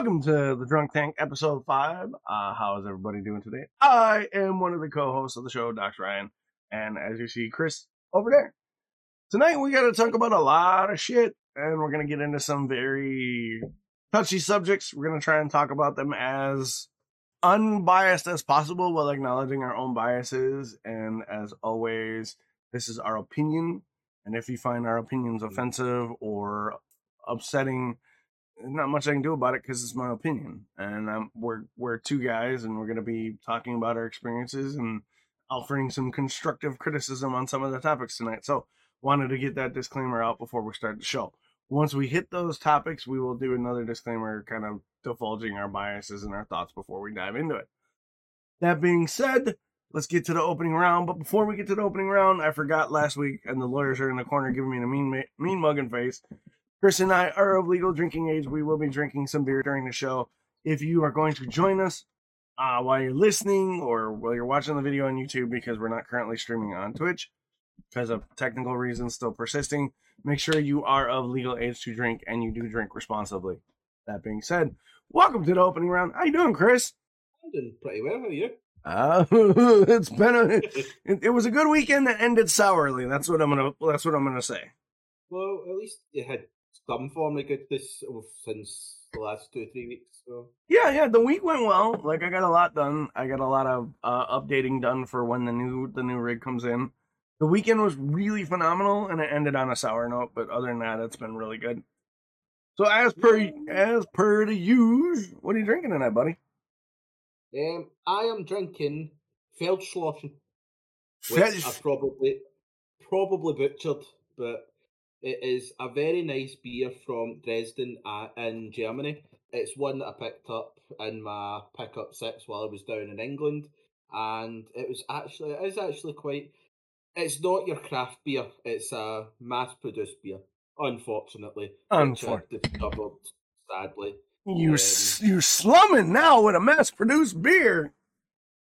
Welcome to the Drunk Tank episode five. Uh, how is everybody doing today? I am one of the co-hosts of the show, Dox Ryan, and as you see, Chris over there. Tonight we got to talk about a lot of shit, and we're gonna get into some very touchy subjects. We're gonna try and talk about them as unbiased as possible while acknowledging our own biases. And as always, this is our opinion, and if you find our opinions offensive or upsetting not much I can do about it because it's my opinion, and um, we're we're two guys, and we're going to be talking about our experiences and offering some constructive criticism on some of the topics tonight. So, wanted to get that disclaimer out before we start the show. Once we hit those topics, we will do another disclaimer, kind of divulging our biases and our thoughts before we dive into it. That being said, let's get to the opening round. But before we get to the opening round, I forgot last week, and the lawyers are in the corner giving me a mean mean mugging face. Chris and I are of legal drinking age. We will be drinking some beer during the show. If you are going to join us uh, while you're listening or while you're watching the video on YouTube, because we're not currently streaming on Twitch because of technical reasons still persisting, make sure you are of legal age to drink and you do drink responsibly. That being said, welcome to the opening round. How you doing, Chris? I'm doing pretty well. How are you? Uh, it's been a it, it was a good weekend that ended sourly. That's what I'm gonna that's what I'm gonna say. Well, at least you had some form of goodness since the last two or three weeks. So yeah, yeah, the week went well. Like I got a lot done. I got a lot of uh, updating done for when the new the new rig comes in. The weekend was really phenomenal, and it ended on a sour note. But other than that, it's been really good. So as per as per the use, what are you drinking tonight, buddy? Um, I am drinking Feldschlossen, Fel- which I probably probably butchered, but it is a very nice beer from Dresden uh, in Germany. It's one that I picked up in my pickup six while I was down in England, and it was actually it is actually quite. It's not your craft beer; it's a mass-produced beer. Unfortunately, unfortunately, discovered sadly. You um, you're slumming now with a mass-produced beer.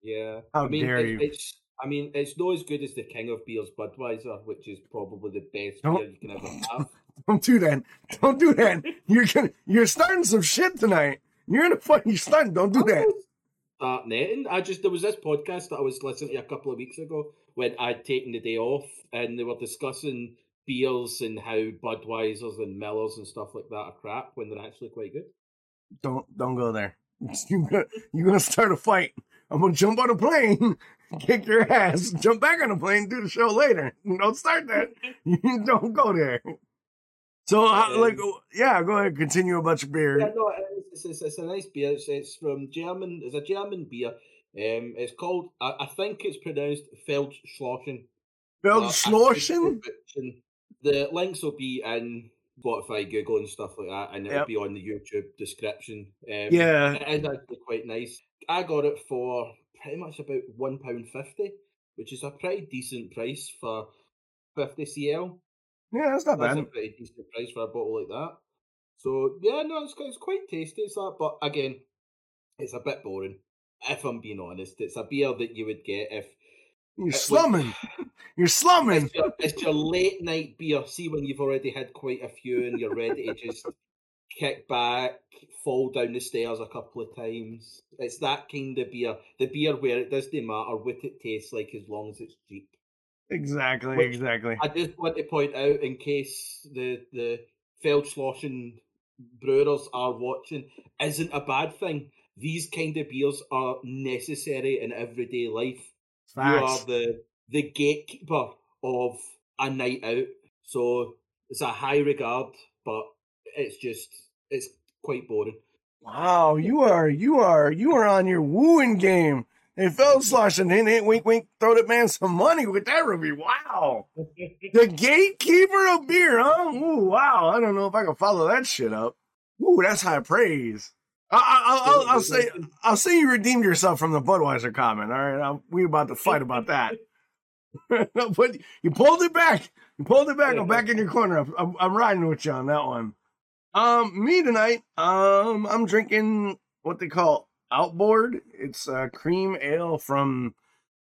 Yeah, how I mean, dare it, you? It's I mean, it's not as good as the King of Beers Budweiser, which is probably the best don't, beer you can ever have. Don't do that. Don't do that. You're gonna you're starting some shit tonight. You're in a fight. You're. Don't do that. Start netting. I just there was this podcast that I was listening to a couple of weeks ago when I'd taken the day off, and they were discussing beers and how Budweisers and Millers and stuff like that are crap when they're actually quite good. Don't don't go there. You're You're gonna start a fight. I'm gonna jump on a plane kick your ass, jump back on a plane, do the show later. Don't start that. You don't go there. So, uh, like, yeah, go ahead, continue about your beer. Yeah, no, it's, it's, it's a nice beer. It's, it's, from German. It's a German beer. Um, it's called. I, I think it's pronounced Feldschlossen. Feldschlossen. The links will be in Spotify, Google, and stuff like that, and it'll yep. be on the YouTube description. Um, yeah, it is actually quite nice. I got it for pretty much about one pound fifty, which is a pretty decent price for fifty cl. Yeah, that's not that's bad. a pretty decent price for a bottle like that. So yeah, no, it's it's quite tasty. It's that, but again, it's a bit boring. If I'm being honest, it's a beer that you would get if you're slumming. you're slumming. It's your, it's your, late night beer. See when you've already had quite a few and you're ready to just kick back, fall down the stairs a couple of times. It's that kind of beer. The beer where it doesn't matter what it tastes like as long as it's cheap. Exactly, Which exactly. I just want to point out in case the the Feldschlossen brewers are watching, isn't a bad thing. These kind of beers are necessary in everyday life. Facts. You are the the gatekeeper of a night out. So it's a high regard, but it's just it's quite boring. Wow, you are you are you are on your wooing game. They Feldschlossen in it, wink wink, throw that man some money with that ruby. Wow. the gatekeeper of beer, huh? Ooh, wow. I don't know if I can follow that shit up. Ooh, that's high praise. I, will say I'll say you redeemed yourself from the Budweiser comment. All right, I'm, we about to fight about that. but you pulled it back. You pulled it back. I'm back in your corner. I'm, I'm riding with you on that one. Um, me tonight, um, I'm drinking what they call Outboard. It's a cream ale from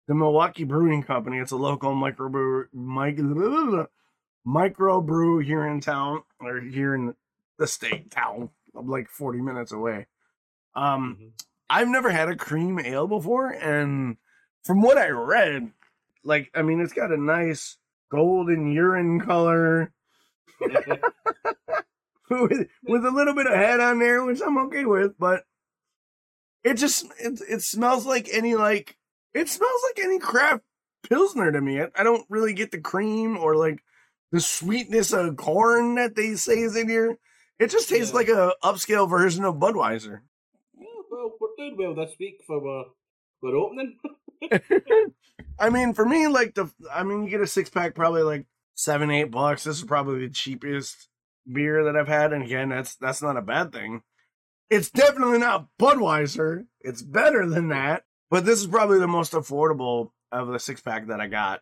the Milwaukee Brewing Company. It's a local microbrew, micro, microbrew here in town or here in the state town. I'm like 40 minutes away. Um, Mhm. I've never had a cream ale before, and from what I read, like I mean, it's got a nice golden urine color with, with a little bit of head on there, which I'm okay with, but it just it, it smells like any like it smells like any craft pilsner to me. I, I don't really get the cream or like the sweetness of corn that they say is in here. It just tastes Yeah. like a upscale version of Budweiser. Doing well this week for uh, our, our opening. I mean, for me, like the, I mean, you get a six pack, probably like seven, eight bucks. This is probably the cheapest beer that I've had, and again, that's that's not a bad thing. It's definitely not Budweiser. It's better than that, but this is probably the most affordable of the six pack that I got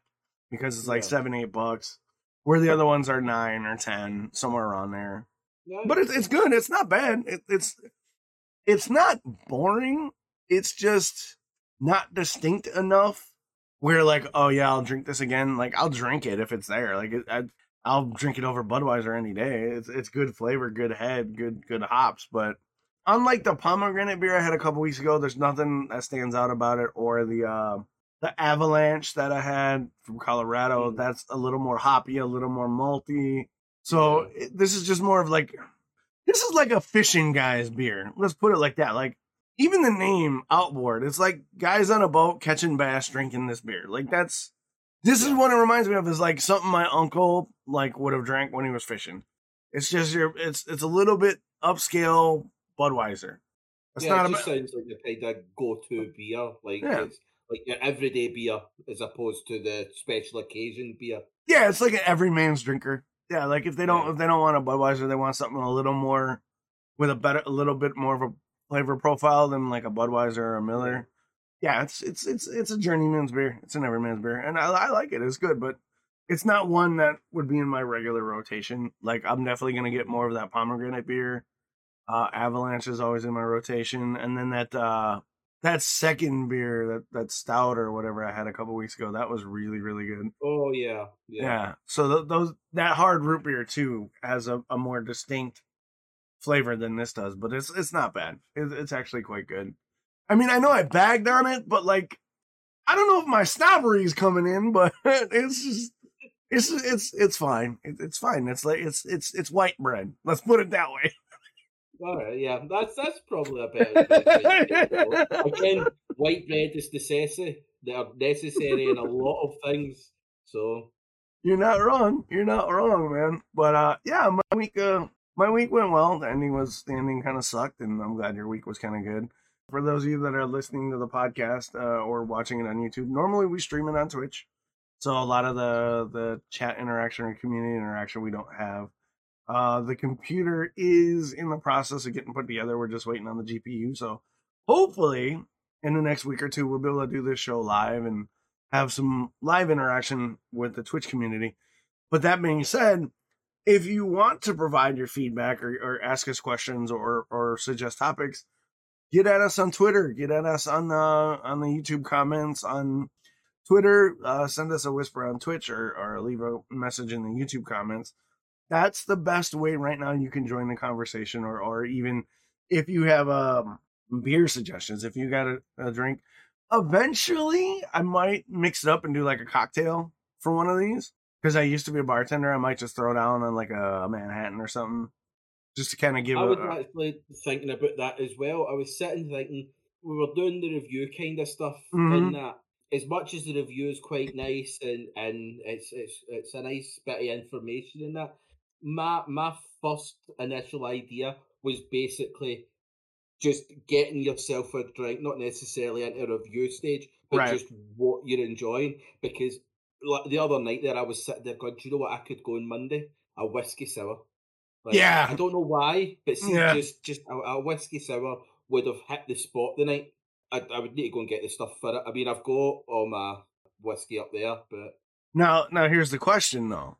because it's like Yeah. seven, eight bucks, where the other ones are nine or ten, somewhere around there. Yeah, But it's it's good. It's not bad. It, it's it's not boring. It's just not distinct enough We're like, oh yeah, I'll drink this again. Like I'll drink it if it's there. Like it, I, I'll drink it over Budweiser any day. It's it's good flavor, good head, good good hops. But unlike the pomegranate beer I had a couple weeks ago, there's nothing that stands out about it. Or the uh, the Avalanche that I had from Colorado. Mhm. That's a little more hoppy, a little more malty. So it, this is just more of like this is like a fishing guy's beer. Let's put it like that. Like even the name outboard, it's like guys on a boat catching bass drinking this beer. Like that's this is what it reminds me of is like something my uncle like would have drank when he was fishing. It's just your it's it's a little bit upscale Budweiser. It's yeah, not it a just sounds like the kind of go-to beer, like Yeah. it's like your everyday beer as opposed to the special occasion beer. Yeah, it's like an every man's drinker. Yeah, like if they don't if they don't want a Budweiser, they want something a little more with a better a little bit more of a flavor profile than like a Budweiser or a Miller. Yeah, it's it's it's it's a journeyman's beer. It's an everyman's beer, and I, I like it. It's good, but it's not one that would be in my regular rotation. Like I'm definitely gonna get more of that pomegranate beer. Uh, Avalanche is always in my rotation, and then that uh that second beer that that stout or whatever I had a couple weeks ago that was really really good. Oh yeah, Yeah. yeah. So th- those that hard root beer too has a, a more distinct flavor than this does, but it's it's not bad. It's, it's actually quite good. I mean, I know I bagged on it, but like, I don't know if my snobbery is coming in, but it's just it's it's it's fine. It, it's fine. It's like it's it's it's white bread. Let's put it that way. All right, yeah, that's that's probably a better. better way to go. Again, white bread is necessary. They are necessary in a lot of things. So You're not wrong. You're not wrong, man. But uh, yeah, my week uh my week went well. The ending was the ending kind of sucked, and I'm glad your week was kind of good. For those of you that are listening to the podcast uh, or watching it on YouTube, normally we stream it on Twitch, so a lot of the the chat interaction or community interaction we don't have. Uh, the computer is in the process of getting put together. We're just waiting on the GPU, so hopefully in the next week or two we'll be able to do this show live and have some live interaction with the Twitch community. But that being said, if you want to provide your feedback or, or ask us questions or or suggest topics, get at us on Twitter, get at us on the on the YouTube comments on Twitter, uh, send us a whisper on Twitch or or leave a message in the YouTube comments. That's the best way right now you can join the conversation or or even if you have um beer suggestions, if you got a, a drink, eventually I might mix it up and do like a cocktail for one of these because I used to be a bartender. I might just throw down on like a Manhattan or something just to kind of give i was actually thinking about that as well. I was sitting thinking we were doing the review kind of stuff Mhm. in that. As much as the review is quite nice and, and it's it's it's a nice bit of information in that, my my first initial idea was basically just getting yourself a drink, not necessarily into a review stage, but Right. just what you're enjoying. Because like, the other night there, I was sitting there going, "Do you know what? I could go on Monday a whiskey sour." Like, Yeah. I don't know why, but see, Yeah. just just a, a whiskey sour would have hit the spot the night. I, I would need to go and get the stuff for it. I mean, I've got all my whiskey up there, but Now, now here's the question though.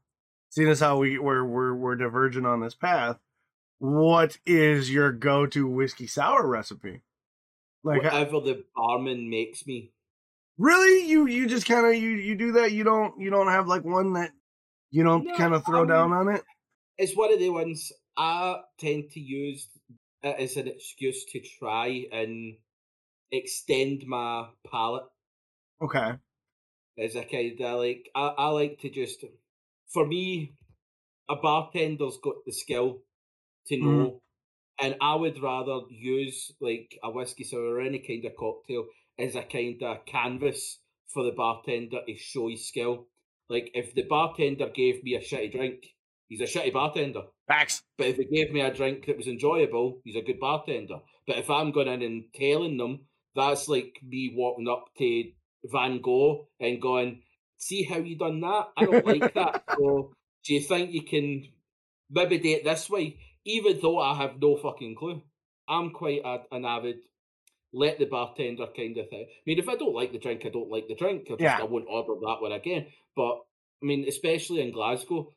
Seeing as how we we're we're we're diverging on this path, what is your go-to whiskey sour recipe? Like, uh, whatever the barman makes me. really, you you just kind of you you do that? You don't you don't have like one that you don't No, kind of throw um, down on it? It's one of the ones I tend to use it as an excuse to try and extend my palate. Okay. As a kind of like, I, I like to just, for me, a bartender's got the skill to Mhm. know, and I would rather use like a whiskey sour or any kind of cocktail as a kind of canvas for the bartender to show his skill. Like if the bartender gave me a shitty drink, he's a shitty bartender. Facts. But if he gave me a drink that was enjoyable, he's a good bartender. But if I'm going in and telling them, that's like me walking up to Van Gogh and going, "See how you done that? I don't like that. So do you think you can maybe do it this way?" Even though I have no fucking clue, I'm quite a, an avid let the bartender kind of thing. I mean, if I don't like the drink, I don't like the drink. I, just, Yeah. I won't order that one again. But I mean, especially in Glasgow,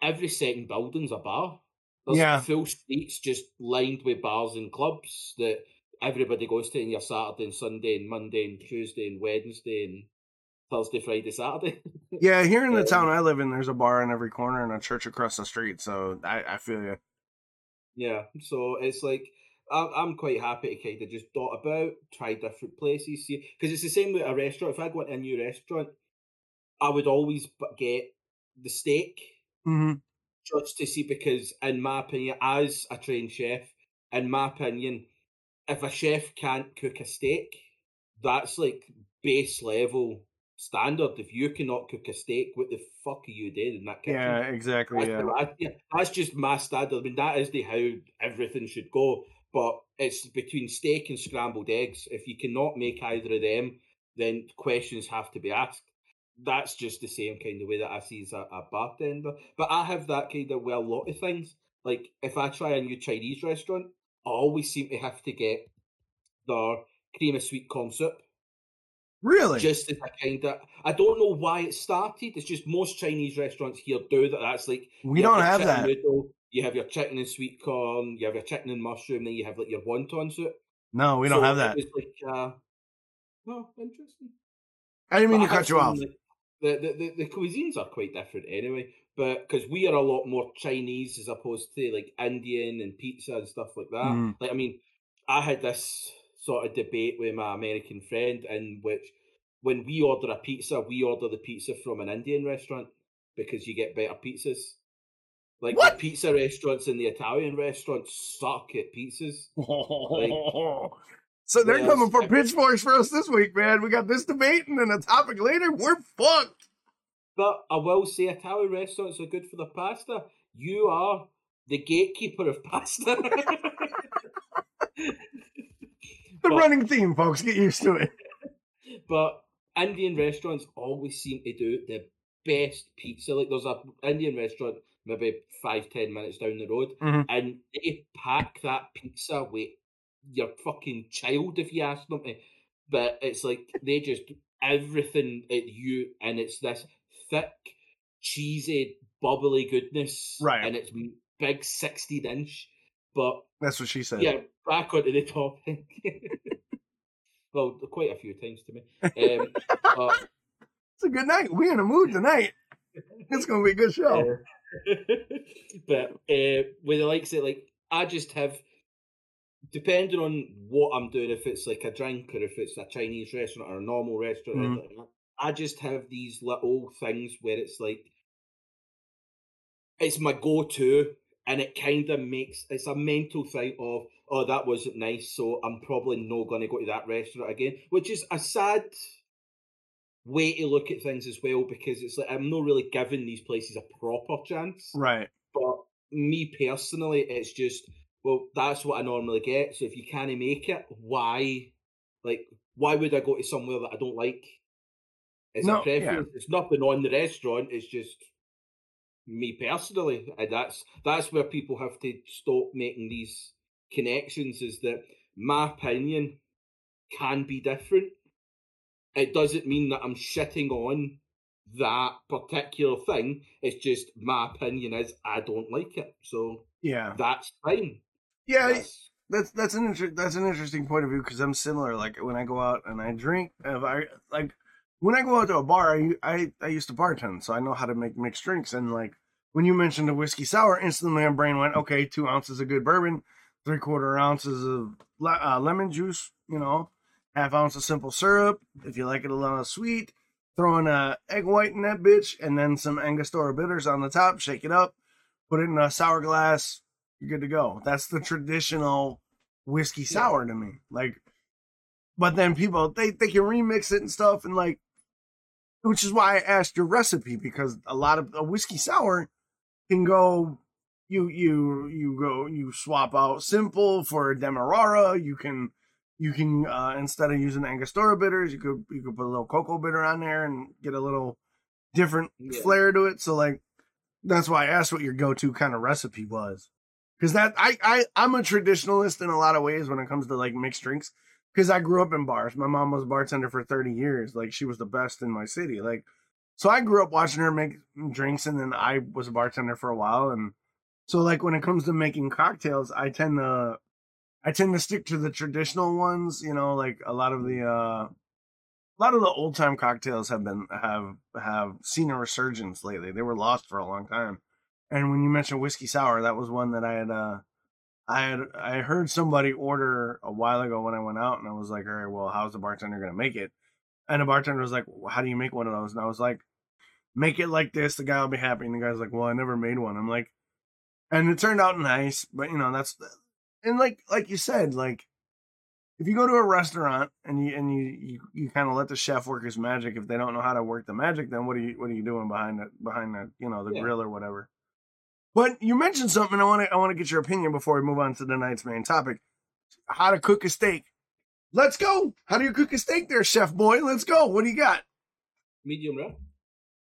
every second building's a bar. There's Yeah. full streets just lined with bars and clubs that everybody goes to on your Saturday and Sunday and Monday and Tuesday and Wednesday and Thursday, Friday, Saturday. Yeah, here in the Um, town I live in, there's a bar in every corner and a church across the street. So I, I feel you. yeah, so it's like I'm, I'm quite happy to kind of just dot about, try different places, see because it's the same with a restaurant. If I go into a new restaurant, I would always get the steak hmm just to see because in my opinion as a trained chef in my opinion if a chef can't cook a steak that's like base level standard if you cannot cook a steak what the fuck are you doing in that kitchen Yeah, exactly. that's, Yeah. I- yeah, that's just my standard. I mean, that is the how everything should go. But it's between steak and scrambled eggs. If you cannot make either of them, then questions have to be asked. That's just the same kind of way that I see as a, a bartender. But I have that kind of well, a lot of things. Like if I try a new Chinese restaurant, I always seem to have to get their cream of sweet corn soup Really? just as a kind of I don't know why it started. It's just most Chinese restaurants here do that. That's like we don't have that. Noodle, you have your chicken and sweet corn. You have your chicken and mushroom. Then you have like your wonton soup. No, we don't So have that. was like, uh, oh, interesting. I didn't mean But to I cut you off. like, The, the, the, the cuisines are quite different anyway, but because we are a lot more Chinese as opposed to like Indian and pizza and stuff like that. Mhm. Like, I mean, I had this sort of debate with my American friend in which when we order a pizza, we order the pizza from an Indian restaurant because you get better pizzas. Like What? the pizza restaurants and the Italian restaurants suck at pizzas. so they're Yes. coming for pitchforks for us this week, man. We got this debate and then a topic later. We're fucked. But I will say Italian restaurants are good for the pasta. You are the gatekeeper of pasta. The But- running theme, folks. Get used to it. but Indian restaurants always seem to do the best pizza. Like there's a Indian restaurant maybe five, ten minutes down the road, Mhm. and they pack that pizza with your fucking child if you ask them to. But it's like they just everything at you, and it's this thick, cheesy, bubbly goodness, Right. And it's big, sixteen inch. But That's what she said. yeah, back onto the topic. well, quite a few times to me. Um, but, It's a good night. We're in a mood tonight. It's gonna be a good show. uh, but uh, with the likes of like, I just have, depending on what I'm doing, if it's like a drink or if it's a Chinese restaurant or a normal restaurant, Mhm. like that, I just have these little things where it's like, it's my go-to, and it kind of makes it's a mental thing of, oh, that wasn't nice, so I'm probably not going to go to that restaurant again, which is a sad way to look at things as well because it's like I'm not really giving these places a proper chance. Right. But me personally, it's just well, that's what I normally get. So if you can't make it, why? Like, why would I go to somewhere that I don't like? It's No, a preference. It's nothing on the restaurant. It's just me personally, and that's that's where people have to stop making these connections. Is that my opinion can be different. It doesn't mean that I'm shitting on that particular thing. It's just my opinion is I don't like it. So Yeah. that's fine. Yeah. That's, that's that's an inter- that's an interesting point of view because I'm similar. Like when I go out and I drink, if I like when I go out to a bar, I, I I used to bartend, so I know how to make mixed drinks. And like when you mentioned a whiskey sour, instantly my brain went, okay, two ounces of good bourbon. three quarter ounces of le- uh, lemon juice, you know, half ounce of simple syrup. If you like it a little sweet, throw in a egg white in that bitch, and then some Angostura bitters on the top. Shake it up, put it in a sour glass. You're good to go. That's the traditional whiskey sour to me. Like, but then people they they can remix it and stuff, and like, which is why I asked your recipe because a lot of a whiskey sour can go. You you you go you swap out simple for demerara. You can you can uh, instead of using Angostura bitters, you could you could put a little cocoa bitter on there and get a little different Yeah. flair to it. So like that's why I asked what your go to kind of recipe was. Because that I, I I'm a traditionalist in a lot of ways when it comes to like mixed drinks. Because I grew up in bars. My mom was a bartender for 30 years. Like she was the best in my city. Like so I grew up watching her make drinks and then I was a bartender for a while. And so like when it comes to making cocktails, I tend to I tend to stick to the traditional ones, you know, like a lot of the uh a lot of the old time cocktails have been have have seen a resurgence lately. They were lost for a long time. And when you mentioned whiskey sour, that was one that I had uh I had I heard somebody order a while ago when I went out and I was like, all right, well, how's the bartender gonna make it? And the bartender was like, well, how do you make one of those? And I was like, make it like this, the guy will be happy. And the guy's like, Well, I never made one. I'm like and it turned out nice, but you know, that's and like like you said, like if you go to a restaurant and you and you you, you kind of let the chef work his magic, if they don't know how to work the magic, then what are you what are you doing behind the behind the you know the Yeah. grill or whatever? But you mentioned something. I want to I want to get your opinion before we move on to tonight's main topic: how to cook a steak. Let's go. How do you cook a steak, there, chef boy? Let's go. What do you got? Medium rare.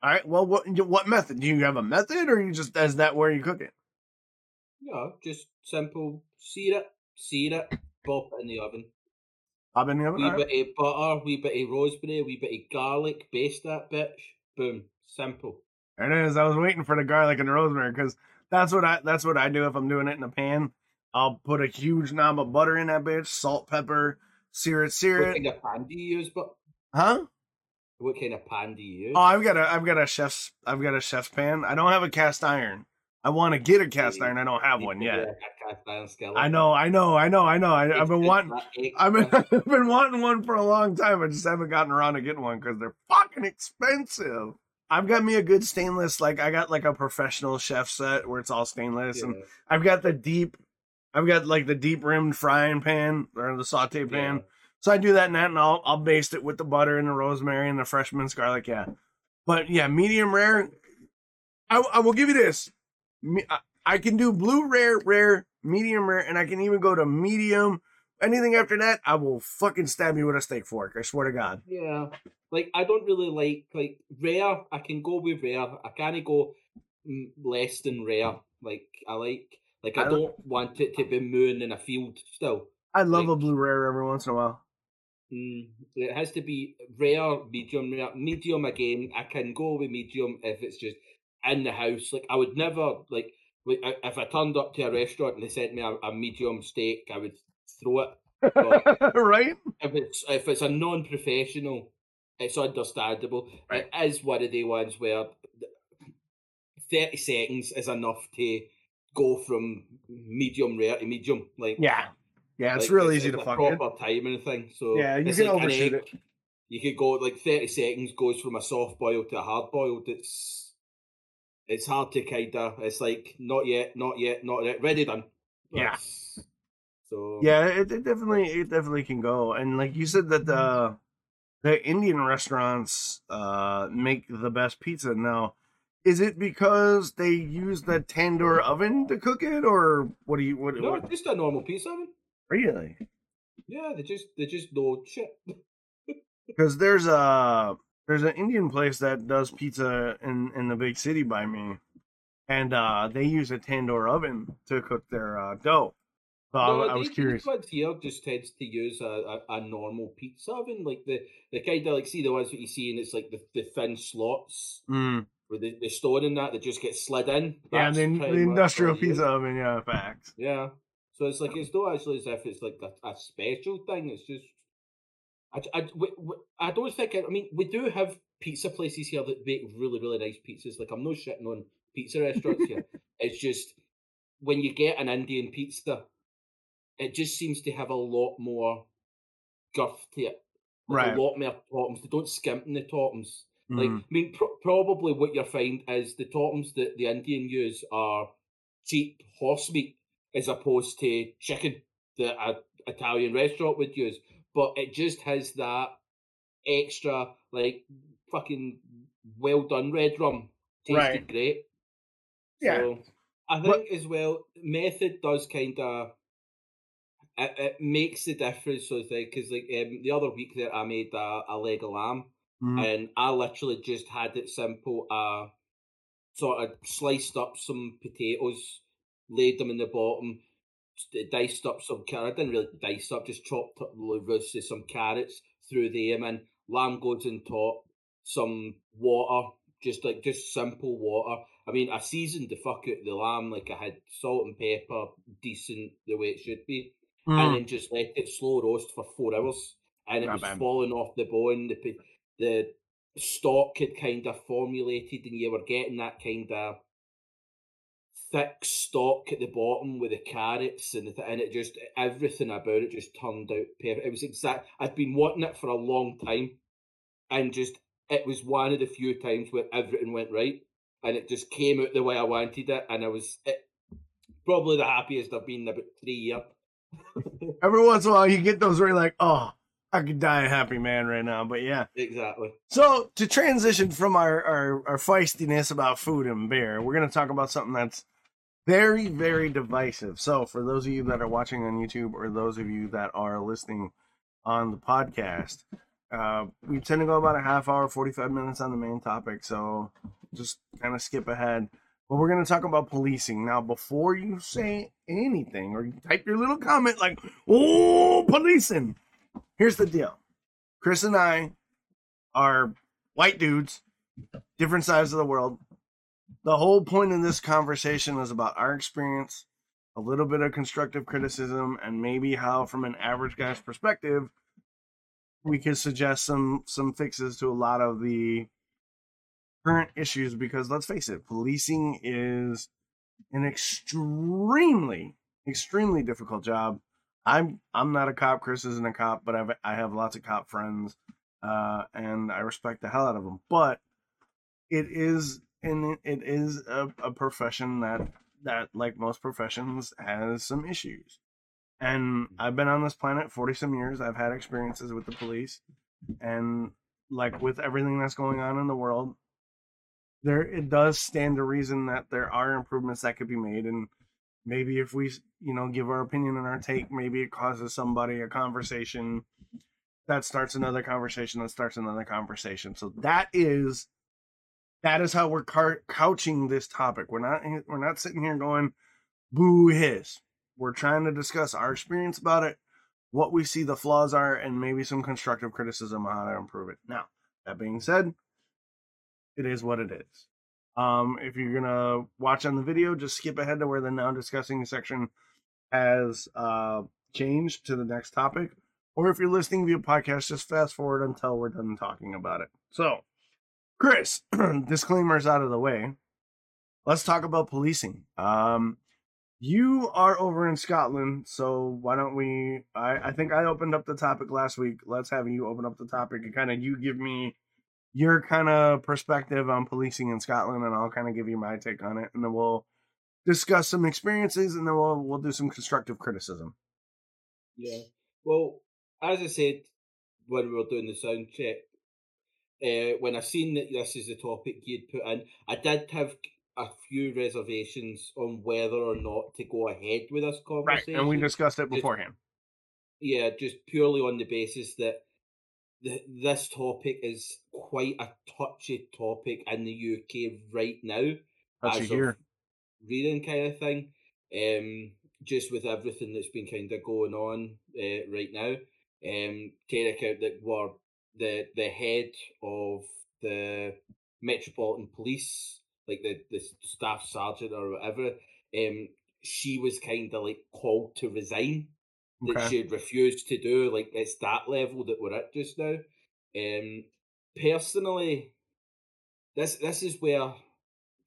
All right. Well, what what method? Do you have a method, or you just is that where you cook it? Yeah, just simple. Sear it, sear it, pop it in the oven. I've been the oven. Wee All right. bit of butter, wee bit of rosemary, wee bit of garlic. Baste that bitch. Boom. Simple. There it is. I was waiting for the garlic and the rosemary because that's what I that's what I do if I'm doing it in a pan. I'll put a huge knob of butter in that bitch, salt, pepper, sear it, sear What kind of pan do you use? But Huh? what kind of pan do you use? Oh, I've got a I've got a chef's I've got a chef's pan. I don't have a cast iron. I want to get a cast iron. I don't have one yet. cast iron skillet. I know, I know, I know, I know. I, I've been wanting. I've been, I've been wanting one for a long time. I just haven't gotten around to getting one because they're fucking expensive. I've got me a good stainless, like I got like a professional chef set where it's all stainless, and I've got the deep, I've got like the deep rimmed frying pan or the saute pan. Yeah. So I do that in that, and I'll I'll baste it with the butter and the rosemary and the fresh minced garlic. Yeah, but yeah, medium rare. I I will give you this. I can do blue rare, rare, medium rare, and I can even go to medium. Anything after that, I will fucking stab you with a steak fork. I swear to God. Yeah, like I don't really like like rare. I can go with rare. I can't go mm, less than rare. Like I like like I, I- don't want it to be moon in a field still. I love a blue rare every once in a while. Mm, it has to be rare, medium rare. Medium again. I can go with medium if it's just in the house. Like I would never like like, if I turned up to a restaurant and they sent me a, a medium steak, I would throw it. right? if it's if it's a non-professional, it's understandable. Right. It is one of the ones where thirty seconds is enough to go from medium rare to medium. Like Yeah. Yeah, it's like, real easy to a fuck it. proper timing thing. So Yeah, you can like overshoot it. You could go like thirty seconds goes from a soft boiled to a hard boiled. It's it's hard to kind of. It's like not yet, not yet, not yet. Ready done. Yeah. That's- So Yeah, it, it definitely it definitely can go. And like you said that the the Indian restaurants uh make the best pizza now. Is it because they use the tandoor oven to cook it or what do you what, no, what just a normal pizza oven. really? Yeah, they just they just know shit. Because there's a there's an Indian place that does pizza in in the big city by me. And uh they use a tandoor oven to cook their uh, dough. I, No, I was curious. Here just tends to use a, a, a normal pizza oven, like the the kind of like see the ones that you see, and it's like the, the thin slots Mm. with the, the stone in that that just get slid in. Yeah, That's the, the industrial what it is. pizza oven, yeah, facts. Yeah, so it's like it's not actually as if it's like a, a special thing. It's just I, I, we- we- I don't think I mean we do have pizza places here that make really really nice pizzas. Like I'm no shitting on pizza restaurants here. It's just when you get an Indian pizza, it just seems to have a lot more girth to it. Like Right. A lot more totems. They don't skimp in the toppings. Like, Mhm. I mean, pro- probably what you'll find is the totems that the Indian use are cheap horse meat as opposed to chicken that a Italian restaurant would use. But it just has that extra, like, fucking well done red rum. Tasted Right. great. Yeah. So, I But- think as well, method does kind of it, it makes the difference. So, because like um, the other week there, I made a, a leg of lamb, Mhm. and I literally just had it simple. Uh, sort of sliced up some potatoes, laid them in the bottom, diced up some carrot. I didn't really dice up, just chopped up, roasted some carrots, threw them in. Lamb goes in top, some water, just like just simple water. I mean, I seasoned the fuck out the lamb, like I had salt and pepper, decent the way it should be Mhm. and then just let it slow roast for four hours, and it Not was falling off the bone. The the stock had kind of formulated, and you were getting that kind of thick stock at the bottom with the carrots and the th- and it just everything about it just turned out perfect. It was exact. I'd been wanting it for a long time, and just it was one of the few times where everything went right, and it just came out the way I wanted it, and I was it, probably the happiest I've been in about three years. Every once in a while, you get those where you're like, oh, I could die a happy man right now. But yeah. Exactly. So to transition from our, our, our feistiness about food and beer, we're going to talk about something that's very, very divisive. So for those of you that are watching on YouTube or those of you that are listening on the podcast, uh, we tend to go about a half hour, 45 minutes on the main topic. So just kind of skip ahead. But we're going to talk about policing. Now, before you say anything or you type your little comment like, oh, policing, here's the deal. Chris and I are white dudes, different sides of the world. The whole point of this conversation is about our experience, a little bit of constructive criticism, and maybe how, from an average guy's perspective, we could suggest some some fixes to a lot of the current issues. Because let's face it, policing is an extremely, extremely difficult job. I'm I'm not a cop. Chris isn't a cop, but I've I have lots of cop friends uh, and I respect the hell out of them. But it is and it is a, a profession that that like most professions has some issues. And I've been on this planet forty some years. I've had experiences with the police, and like with everything that's going on in the world, there it does stand to reason that there are improvements that could be made and maybe if we you know give our opinion and our take maybe it causes somebody a conversation that starts another conversation that starts another conversation. So that is that is how we're car- couching this topic. We're not we're not sitting here going boo hiss we're trying to discuss our experience about it what we see the flaws are and maybe some constructive criticism on how to improve it. Now that being said it is what it is um, if you're gonna watch on the video, just skip ahead to where the now discussing section has uh, changed to the next topic. Or if you're listening via podcast, just fast forward until we're done talking about it. So, Chris, disclaimers out of the way. Let's talk about policing. Um, you are over in Scotland, so why don't we? I, I think I opened up the topic last week. Let's have you open up the topic and kind of you give me your kind of perspective on policing in Scotland, and I'll kind of give you my take on it, and then we'll discuss some experiences, and then we'll we'll do some constructive criticism. Yeah. Well, as I said when we were doing the sound check, uh, when I seen that this is the topic you'd put in, I did have a few reservations on whether or not to go ahead with this Right, conversation. and we discussed it beforehand. yeah, just purely on the basis that th- this topic is quite a touchy topic in the UK right now. As here. reading kind of thing. Um, just with everything that's been kind of going on uh, right now. Um, that were the the head of the Metropolitan Police, like the the staff sergeant or whatever. Um, she was kind of like called to resign that Okay. she had refused to do. Like it's that level that we're at just now. Um, personally, this this is where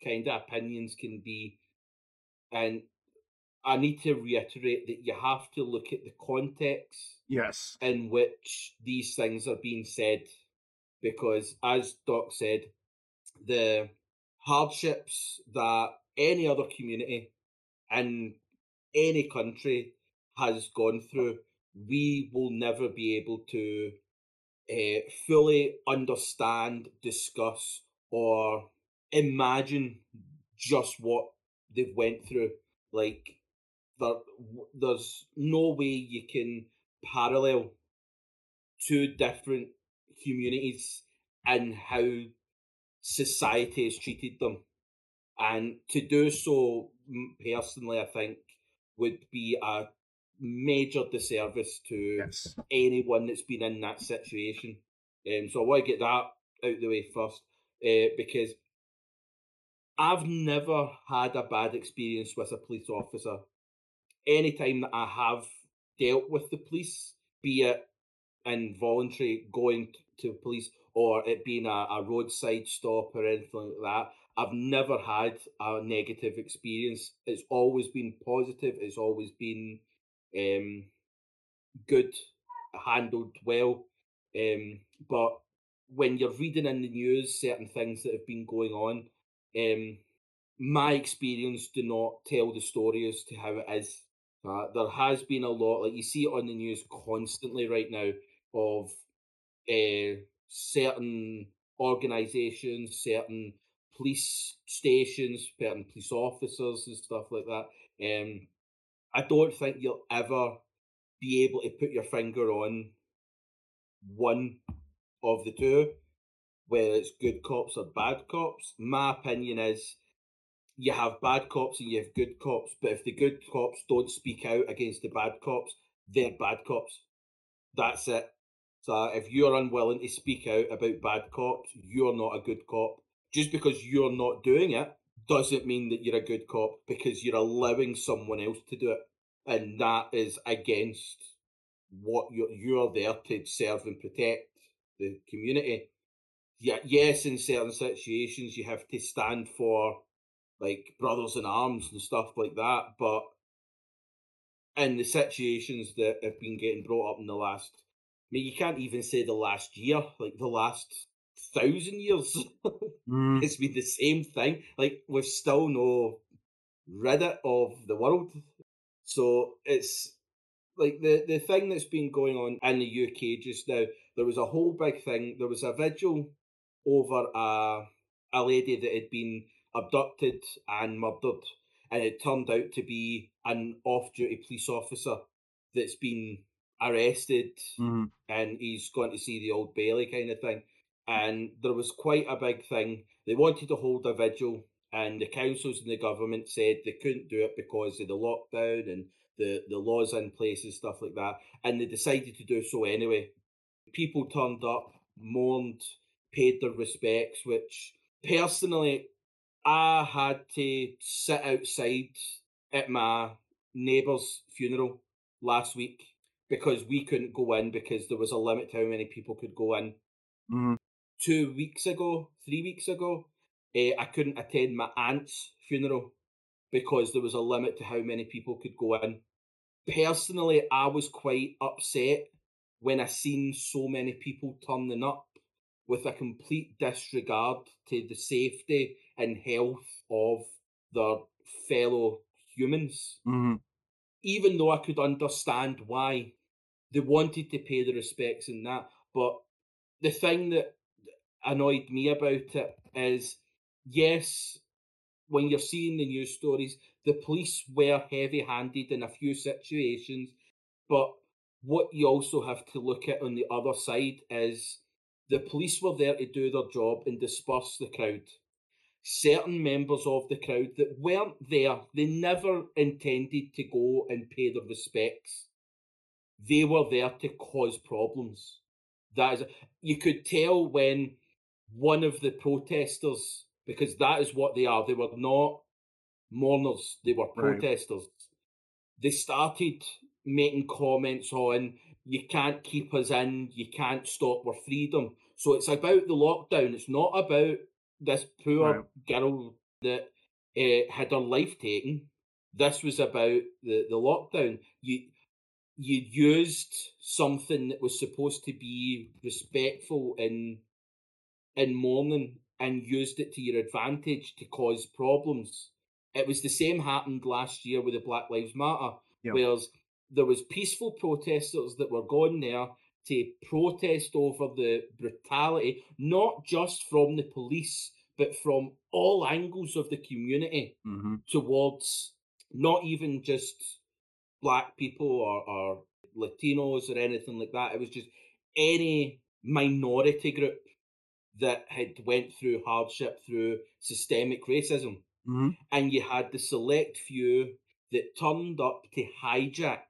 kind of opinions can be, and I need to reiterate that you have to look at the context Yes. in which these things are being said, because as Doc said, the hardships that any other community in any country has gone through, we will never be able to uh, fully understand, discuss, or imagine just what they've went through. Like there, there's no way you can parallel two different communities and how society has treated them. And to do so, personally, I think would be a major disservice to Yes. anyone that's been in that situation. Um, so I want to get that out of the way first, uh, because I've never had a bad experience with a police officer. Anytime that I have dealt with the police, be it involuntary going to police or it being a, a roadside stop or anything like that, I've never had a negative experience. It's always been positive. It's always been um, good, handled well. Um, but when you're reading in the news certain things that have been going on, um, my experience do not tell the story as to how it is. Uh, there has been a lot, like you see it on the news constantly right now, of uh, certain organisations, certain police stations, certain police officers, and stuff like that. Um, I don't think you'll ever be able to put your finger on one of the two, whether it's good cops or bad cops. My opinion is you have bad cops and you have good cops, but if the good cops don't speak out against the bad cops, they're bad cops. That's it. So if you're unwilling to speak out about bad cops, you're not a good cop. Just because you're not doing it doesn't mean that you're a good cop because you're allowing someone else to do it. And that is against what you're you're there to serve and protect the community. Yeah, yes, in certain situations you have to stand for like brothers in arms and stuff like that, but in the situations that have been getting brought up in the last I mean you can't even say the last year, like the last thousand years. Mm. it's been the same thing. Like we've still no rid it of the world. So it's like the the thing that's been going on in the UK just now. There was a whole big thing. There was a vigil over a a lady that had been abducted and murdered, and it turned out to be an off-duty police officer that's been arrested, Mhm. and he's going to see the old Bailey kind of thing. And there was quite a big thing. They wanted to hold a vigil, and the councils and the government said they couldn't do it because of the lockdown and the, the laws in place and stuff like that. And they decided to do so anyway. People turned up, mourned, paid their respects, which personally I had to sit outside at my neighbour's funeral last week because we couldn't go in because there was a limit to how many people could go in. Mhm. Two weeks ago, three weeks ago, eh, I couldn't attend my aunt's funeral because there was a limit to how many people could go in. Personally, I was quite upset when I seen so many people turning up with a complete disregard to the safety and health of their fellow humans. Mhm. Even though I could understand why they wanted to pay the respects and that, but the thing that annoyed me about it is yes, when you're seeing the news stories, the police were heavy handed in a few situations, but what you also have to look at on the other side is the police were there to do their job and disperse the crowd. Certain members of the crowd that weren't there, they never intended to go and pay their respects. They were there to cause problems. That is, you could tell when one of the protesters, because that is what they are, they were not mourners, they were Right. protesters. They started making comments on, you can't keep us in, you can't stop our freedom. So it's about the lockdown, it's not about this poor Right. girl that uh, had her life taken. This was about the, the lockdown. You you used something that was supposed to be respectful in in mourning and used it to your advantage to cause problems. It was the same happened last year with the Black Lives Matter, Yep. whereas there was peaceful protesters that were going there to protest over the brutality, not just from the police, but from all angles of the community Mm-hmm. towards not even just black people or, or Latinos or anything like that. It was just any minority group that had went through hardship through systemic racism. Mm-hmm. And you had the select few that turned up to hijack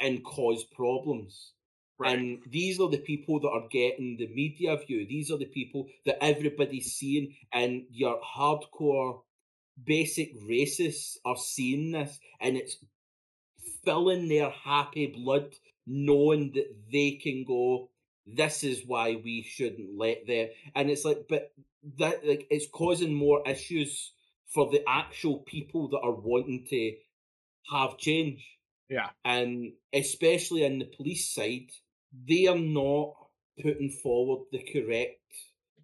and cause problems. Right. And these are the people that are getting the media view. These are the people that everybody's seeing, and your hardcore, basic racists are seeing this, and it's filling their happy blood, knowing that they can go. This is why we shouldn't let them. And it's like, but that like it's causing more issues for the actual people that are wanting to have change yeah. and especially in the police side, they are not putting forward the correct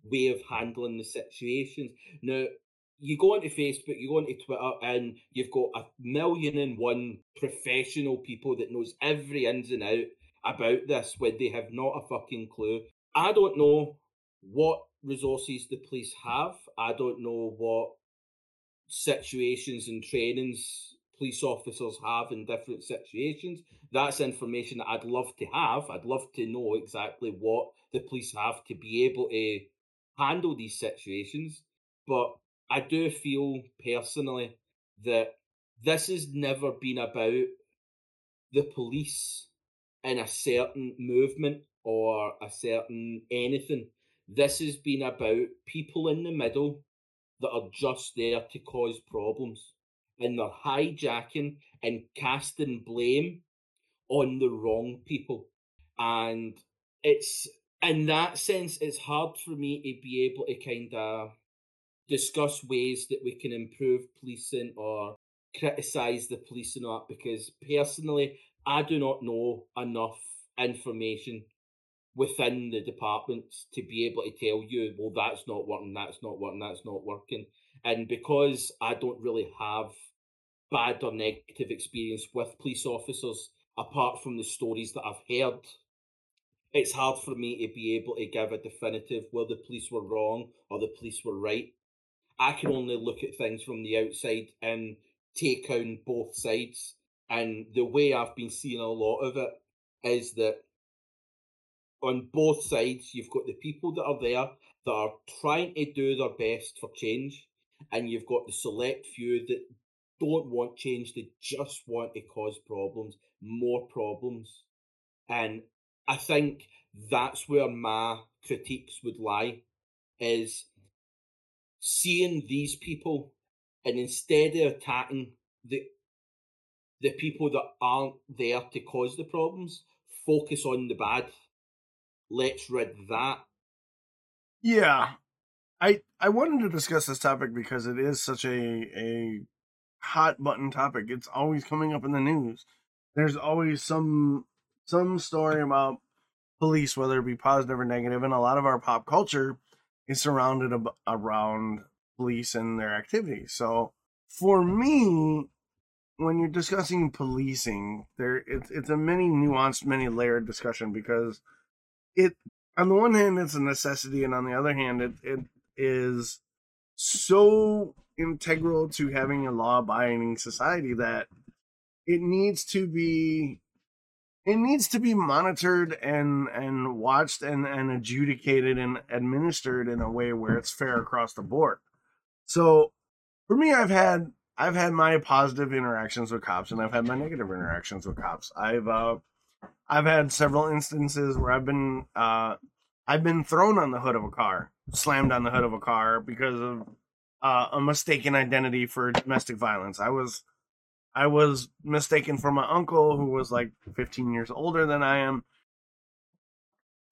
way of handling the situations. Now, you go onto Facebook, you go onto Twitter, and you've got a million and one professional people that knows every ins and out about this when they have not a fucking clue. I don't know what resources the police have. I don't know what situations and trainings police officers have in different situations. That's information that I'd love to have. I'd love to know exactly what the police have to be able to handle these situations. But I do feel personally that this has never been about the police in a certain movement or a certain anything. This has been about people in the middle that are just there to cause problems. And they're hijacking and casting blame on the wrong people. And it's in that sense, it's hard for me to be able to kind of discuss ways that we can improve policing or criticize the police and because personally, I do not know enough information within the departments to be able to tell you, well, that's not working, that's not working, that's not working. And because I don't really have bad or negative experience with police officers, apart from the stories that I've heard, it's hard for me to be able to give a definitive well the police were wrong or the police were right. I can only look at things from the outside and take on both sides. And the way I've been seeing a lot of it is that on both sides, you've got the people that are there that are trying to do their best for change, and you've got the select few that don't want change, they just want to cause problems, more problems. And I think that's where my critiques would lie is seeing these people and instead of attacking the the people that aren't there to cause the problems, focus on the bad. Let's rid that. Yeah. I I wanted to discuss this topic because it is such a a hot button topic. It's always coming up in the news. There's always some some story about police, whether it be positive or negative, and a lot of our pop culture is surrounded ab- around police and their activities. So for me, when you're discussing policing, there it's it's a many nuanced, many layered discussion because it on the one hand it's a necessity and on the other hand it, it is so integral to having a law abiding society that it needs to be it needs to be monitored and and watched and and adjudicated and administered in a way where it's fair across the board. So for me i've had i've had my positive interactions with cops and i've had my negative interactions with cops i've uh i've had several instances where i've been uh i've been thrown on the hood of a car slammed on the hood of a car because of uh, a mistaken identity for domestic violence i was I was mistaken for my uncle who was like 15 years older than I am.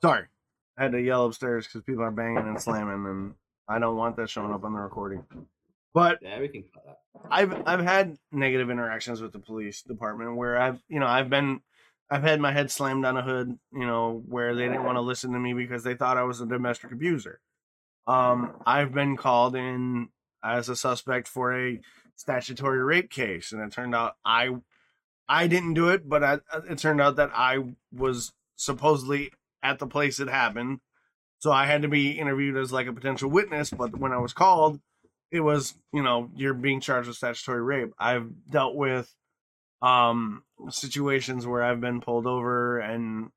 Sorry. I had to yell upstairs because people are banging and slamming, and I don't want that showing up on the recording. But Yeah, we can cut that. I've I've had negative interactions with the police department where I've you know I've been I've had my head slammed on a hood you know where they didn't want to listen to me because they thought I was a domestic abuser. Um, I've been called in as a suspect for a statutory rape case, and it turned out I I didn't do it, but I, it turned out that I was supposedly at the place it happened, so I had to be interviewed as like a potential witness. But when I was called, it was you know you're being charged with statutory rape. I've dealt with um situations where I've been pulled over and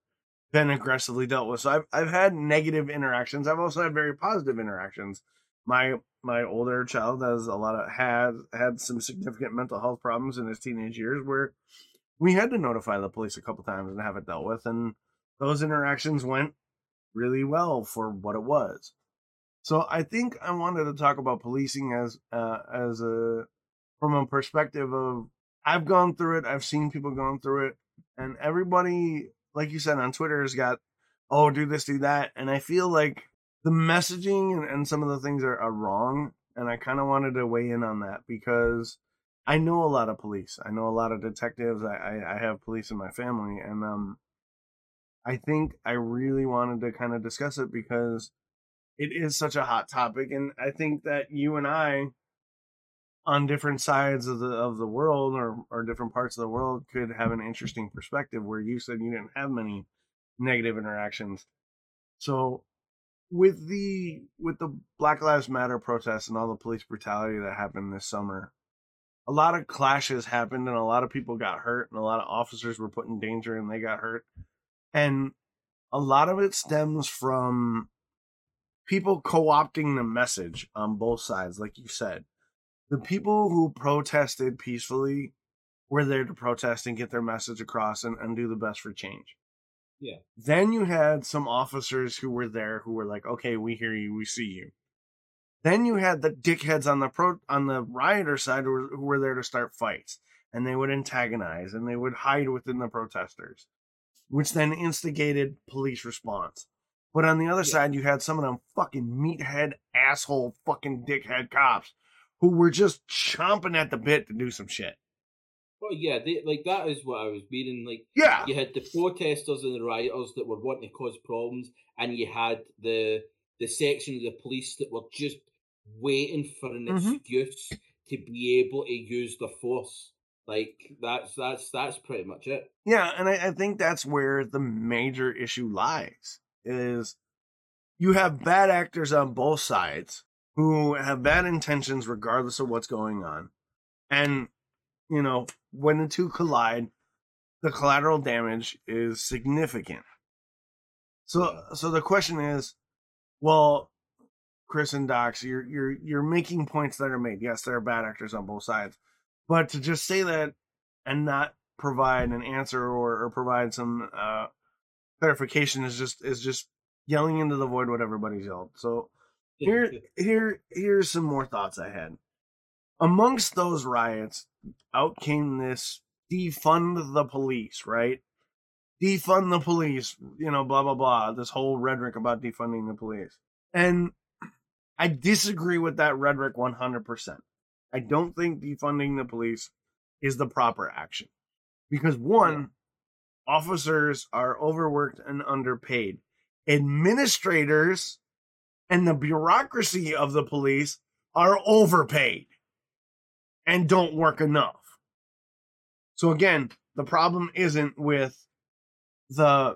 been aggressively dealt with. So I've I've had negative interactions. I've also had very positive interactions. My my older child has a lot of had had some significant mental health problems in his teenage years where we had to notify the police a couple times and have it dealt with and those interactions went really well for what it was. So I think I wanted to talk about policing as uh, as a from a perspective of I've gone through it, I've seen people going through it, and everybody, like you said on Twitter, has got oh do this, do that, and I feel like the messaging and, and some of the things are, are wrong, and I kind of wanted to weigh in on that because I know a lot of police, I know a lot of detectives, I I, I have police in my family, and um, I think I really wanted to kind of discuss it because it is such a hot topic, and I think that you and I on different sides of the of the world or or different parts of the world could have an interesting perspective where you said you didn't have many negative interactions. So with the with the black lives matter protests and all the police brutality that happened this summer a lot of clashes happened and a lot of people got hurt and a lot of officers were put in danger and they got hurt. And a lot of it stems from people co-opting the message on both sides like you said the people who protested peacefully were there to protest and get their message across and, and do the best for change. Yeah. Then you had some officers who were there who were like, "Okay, we hear you, we see you." Then you had the dickheads on the pro on the rioter side who were, who were there to start fights, and they would antagonize and they would hide within the protesters, which then instigated police response. But on the other Yeah. side, you had some of them fucking meathead asshole fucking dickhead cops who were just chomping at the bit to do some shit. Well, yeah, they, like that is what I was meaning. Like Yeah. you had the protesters and the rioters that were wanting to cause problems, and you had the the section of the police that were just waiting for an Mhm. excuse to be able to use the force. Like that's that's that's pretty much it. Yeah, and I, I think that's where the major issue lies is you have bad actors on both sides who have bad intentions regardless of what's going on. And, you know, when the two collide, the collateral damage is significant. So so the question is, well, Chris and Dox, you're you're you're making points that are made. Yes, there are bad actors on both sides. But to just say that and not provide an answer or, or provide some uh, clarification is just is just yelling into the void what everybody's yelled. So here here here's some more thoughts I had. Amongst those riots, out came this defund the police, right? Defund the police, you know, blah blah blah. This whole rhetoric about defunding the police. And I disagree with that rhetoric 100%. I don't think defunding the police is the proper action. Because one, officers are overworked and underpaid. Administrators and the bureaucracy of the police are overpaid and don't work enough. So again, the problem isn't with the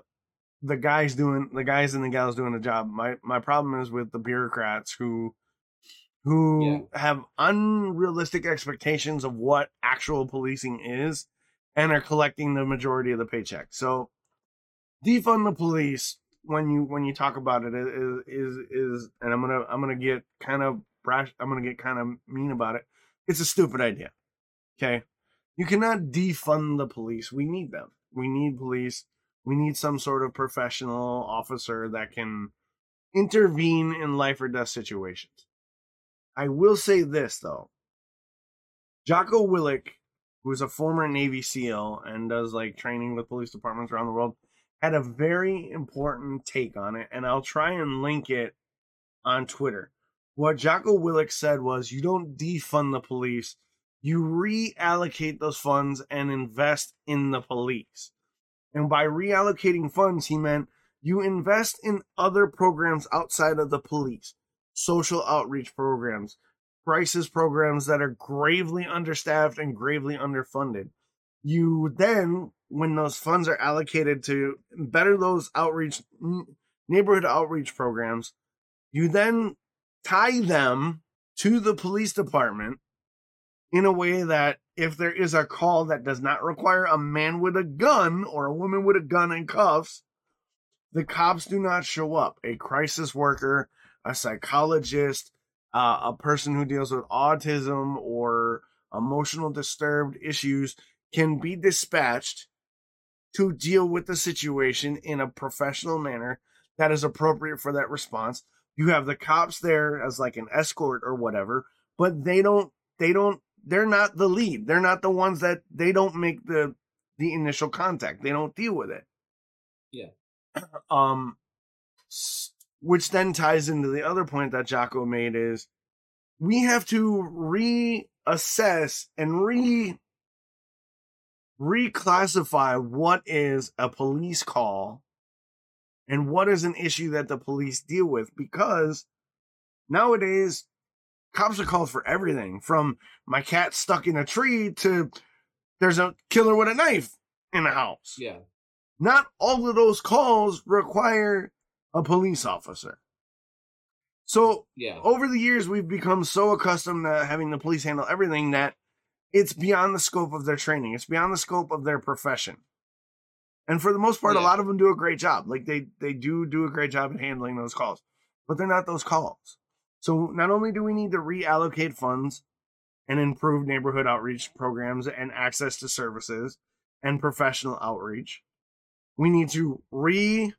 the guys doing the guys and the gals doing the job. My my problem is with the bureaucrats who who have unrealistic expectations of what actual policing is and are collecting the majority of the paycheck. So defund the police when you when you talk about it is is is and I'm gonna I'm gonna get kind of brash I'm gonna get kind of mean about it. It's a stupid idea. Okay. You cannot defund the police. We need them. We need police. We need some sort of professional officer that can intervene in life or death situations. I will say this though. Jocko Willink, who is a former Navy SEAL and does like training with police departments around the world, had a very important take on it, and I'll try and link it on Twitter. what Jocko Willink said was you don't defund the police, you reallocate those funds and invest in the police. And by reallocating funds, he meant you invest in other programs outside of the police, social outreach programs, crisis programs that are gravely understaffed and gravely underfunded. You then, when those funds are allocated to better those outreach, neighborhood outreach programs, you then tie them to the police department in a way that if there is a call that does not require a man with a gun or a woman with a gun and cuffs, the cops do not show up. A crisis worker, a psychologist, uh, a person who deals with autism or emotional disturbed issues can be dispatched to deal with the situation in a professional manner that is appropriate for that response. You have the cops there as like an escort or whatever, but they don't they don't they're not the lead. They're not the ones that they don't make the the initial contact. They don't deal with it. Yeah. Um which then ties into the other point that Jocko made is we have to reassess and re reclassify what is a police call and what is an issue that the police deal with because nowadays cops are called for everything from my cat stuck in a tree to there's a killer with a knife in the house. Yeah. Not all of those calls require a police officer. So Yeah. over the years, we've become so accustomed to having the police handle everything that it's beyond the scope of their training. It's beyond the scope of their profession. And for the most part, a lot of them do a great job. Like they they do do a great job at handling those calls, but they're not those calls. So not only do we need to reallocate funds and improve neighborhood outreach programs and access to services and professional outreach, we need to re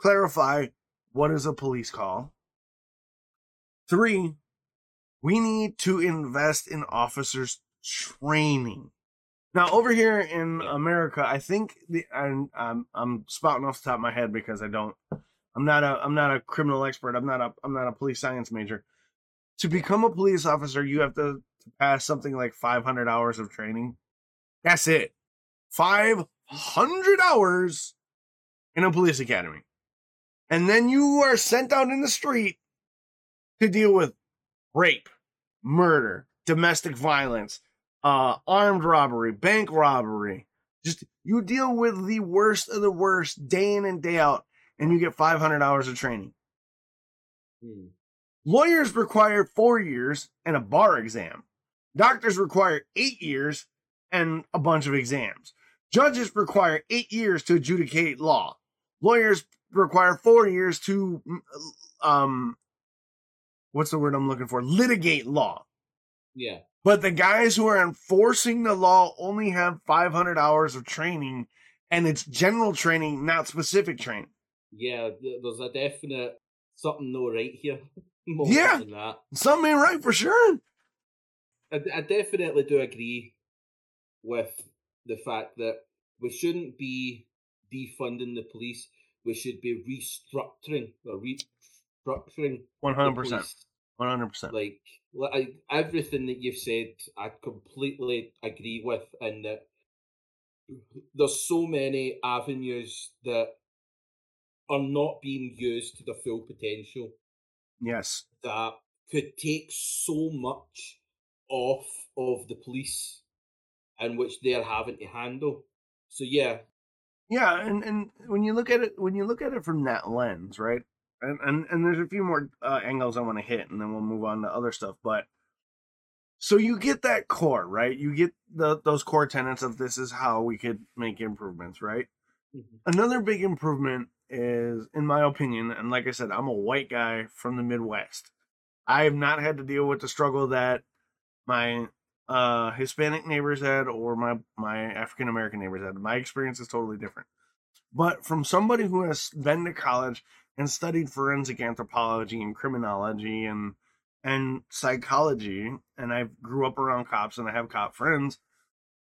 clarify what is a police call. Three, we need to invest in officers training. Now, over here in America, I think the and I'm I'm spouting off the top of my head because I don't I'm not a I'm not a criminal expert. I'm not a I'm not a police science major. To become a police officer, you have to, to pass something like 500 hours of training. That's it. 500 hours in a police academy. And then you are sent out in the street to deal with rape, murder, domestic violence, uh, armed robbery, bank robbery. Just you deal with the worst of the worst day in and day out, and you get 500 hours of training. Hmm. Lawyers require four years and a bar exam. Doctors require eight years and a bunch of exams. Judges require eight years to adjudicate law. Lawyers require four years to, um, what's the word I'm looking for? Litigate law. Yeah. But the guys who are enforcing the law only have 500 hours of training, and it's general training, not specific training. Yeah. There's a definite something no right here. More Yeah. than that. Something ain't right for sure. I, I definitely do agree with the fact that we shouldn't be defunding the police. We should be restructuring or restructuring 100%. 100%. Like, like everything that you've said, I completely agree with, and that there's so many avenues that are not being used to the full potential Yes. that could take so much off of the police and which they're having to handle. So yeah, Yeah, and, and when you look at it when you look at it from that lens, right? And and, and there's a few more uh, angles I want to hit, and then we'll move on to other stuff. But so you get that core, right? You get the those core tenets of this is how we could make improvements, right? Another big improvement is, in my opinion, and like I said, I'm a white guy from the Midwest. I have not had to deal with the struggle that my uh, Hispanic neighbors had or my my African American neighbors had. My experience is totally different. But from somebody who has been to college and studied forensic anthropology and criminology and and psychology, and I grew up around cops and I have cop friends,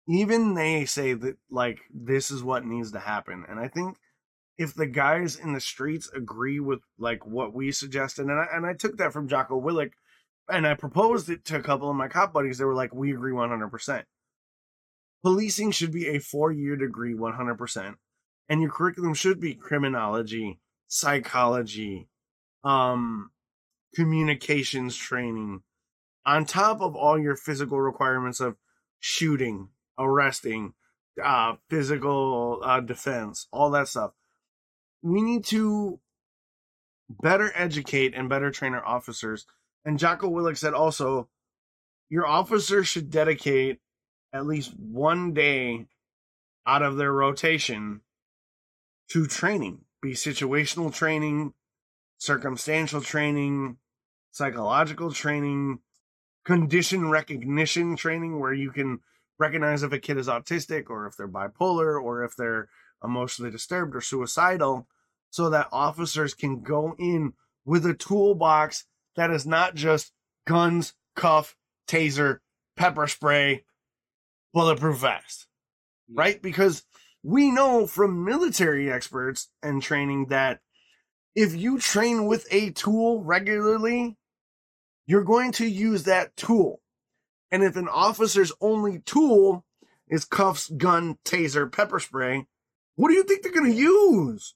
even they say that like this is what needs to happen. And I think if the guys in the streets agree with like what we suggested, and I and I took that from Jocko Willink, and I proposed it to a couple of my cop buddies. They were like, "We agree one hundred percent." Policing should be a four-year degree, one hundred percent, and your curriculum should be criminology, psychology, um, communications training, on top of all your physical requirements of shooting, arresting, uh, physical uh, defense, all that stuff. We need to better educate and better train our officers. And Jocko Willink said also, your officers should dedicate at least one day out of their rotation to training, be situational training, circumstantial training, psychological training, condition recognition training, where you can recognize if a kid is autistic or if they're bipolar or if they're emotionally disturbed or suicidal so that officers can go in with a toolbox that is not just guns, cuff, taser, pepper spray, bulletproof vest. Right? Because we know from military experts and training that if you train with a tool regularly, you're going to use that tool. And if an officer's only tool is cuffs, gun, taser, pepper spray, what do you think they're going to use?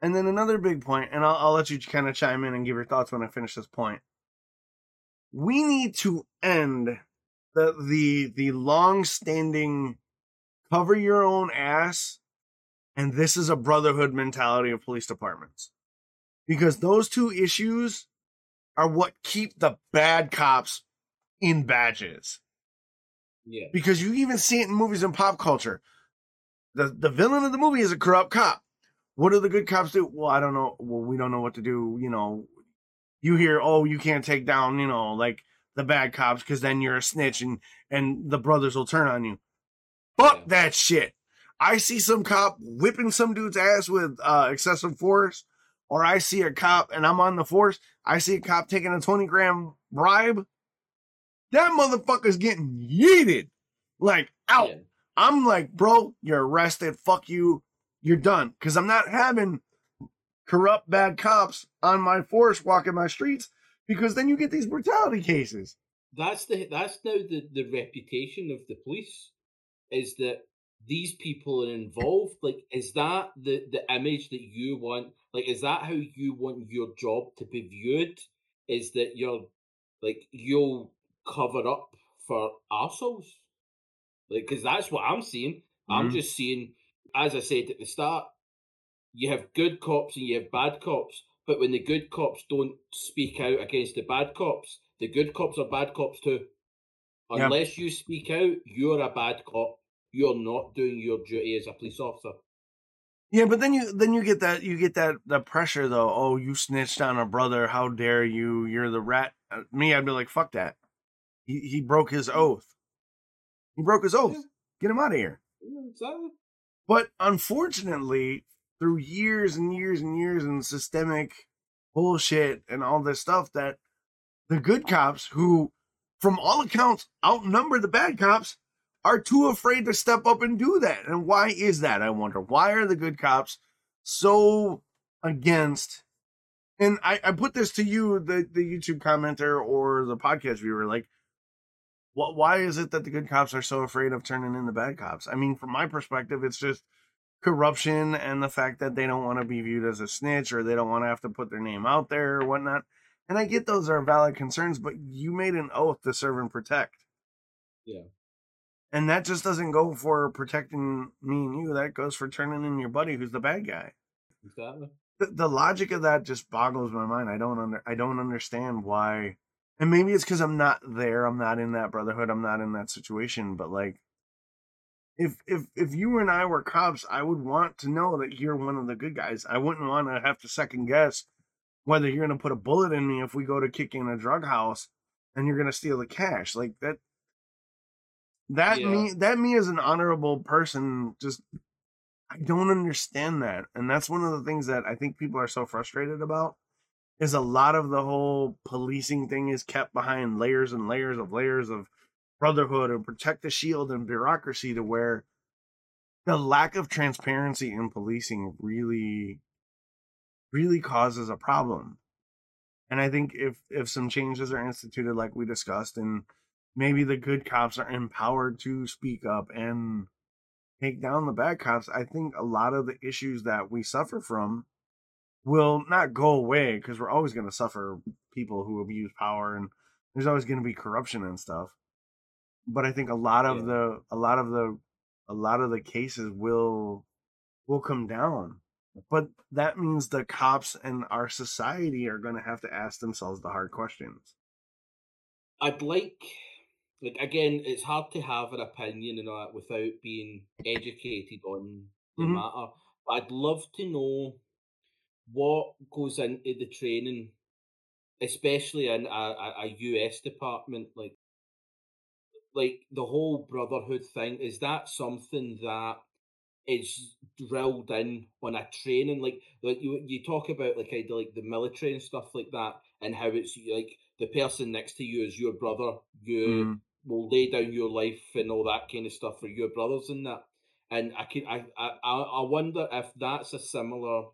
And then another big point, and I'll, I'll let you kind of chime in and give your thoughts when I finish this point. We need to end the the the long-standing cover your own ass and this is a brotherhood mentality of police departments. Because those two issues are what keep the bad cops in badges. Yeah. Because you even see it in movies and pop culture. The the villain of the movie is a corrupt cop. What do the good cops do? Well, I don't know. Well, we don't know what to do. You know, you hear, oh, you can't take down, you know, like the bad cops because then you're a snitch and and the brothers will turn on you. Fuck Yeah. that shit. I see some cop whipping some dude's ass with uh, excessive force, or I see a cop and I'm on the force. I see a cop taking a 20 gram bribe. That motherfucker's getting yeeted. Like, out. Yeah. I'm like, bro, you're arrested. Fuck you. You're done. Cause I'm not having corrupt bad cops on my force walking my streets because then you get these brutality cases. That's the that's now the, the reputation of the police is that these people are involved. Like, is that the the image that you want? Like, is that how you want your job to be viewed? Is that you're like you'll cover up for assholes? Like, because that's what I'm seeing. I'm Mhm. just seeing, as I said at the start, you have good cops and you have bad cops. But when the good cops don't speak out against the bad cops, the good cops are bad cops too. Yeah. Unless you speak out, you're a bad cop. You're not doing your duty as a police officer. Yeah, but then you then you get that you get that the pressure though. Oh, you snitched on a brother. How dare you? You're the rat. Uh, me, I'd be like, fuck that. He he broke his oath. He broke his oath. Yeah. Get him out of here. Yeah, exactly. But unfortunately, through years and years and years and systemic bullshit and all this stuff, that the good cops, who from all accounts outnumber the bad cops, are too afraid to step up and do that. And why is that? I wonder. Why are the good cops so against? And I, I put this to you, the, the YouTube commenter or the podcast viewer, like, what, why is it that the good cops are so afraid of turning in the bad cops? I mean, from my perspective, it's just corruption and the fact that they don't want to be viewed as a snitch or they don't want to have to put their name out there or whatnot. And I get those are valid concerns, but you made an oath to serve and protect. Yeah. And that just doesn't go for protecting me and you. That goes for turning in your buddy who's the bad guy. Exactly. The, the logic of that just boggles my mind. I don't under I don't understand why. And maybe it's because I'm not there. I'm not in that brotherhood. I'm not in that situation. But like, if if if you and I were cops, I would want to know that you're one of the good guys. I wouldn't want to have to second guess whether you're going to put a bullet in me if we go to kick in a drug house and you're going to steal the cash. Like that. That Yeah. me that me as an honorable person just I don't understand that. And that's one of the things that I think people are so frustrated about is a lot of the whole policing thing is kept behind layers and layers of layers of brotherhood and protect the shield and bureaucracy to where the lack of transparency in policing really really causes a problem. And I think if if some changes are instituted like we discussed and maybe the good cops are empowered to speak up and take down the bad cops, I think a lot of the issues that we suffer from will not go away because we're always going to suffer people who abuse power and there's always going to be corruption and stuff. But I think a lot of Yeah. the a lot of the a lot of the cases will will come down. But that means the cops and our society are going to have to ask themselves the hard questions. I'd like, like again, it's hard to have an opinion and all that without being educated on the Mhm. matter. But I'd love to know what goes into the training, especially in a, a, US department, like like the whole brotherhood thing. Is that something that is drilled in on a training? Like like you you talk about like kind of like the military and stuff like that, and how it's like the person next to you is your brother. You Mm, will lay down your life and all that kind of stuff for your brothers and that. And I can I I I wonder if that's a similar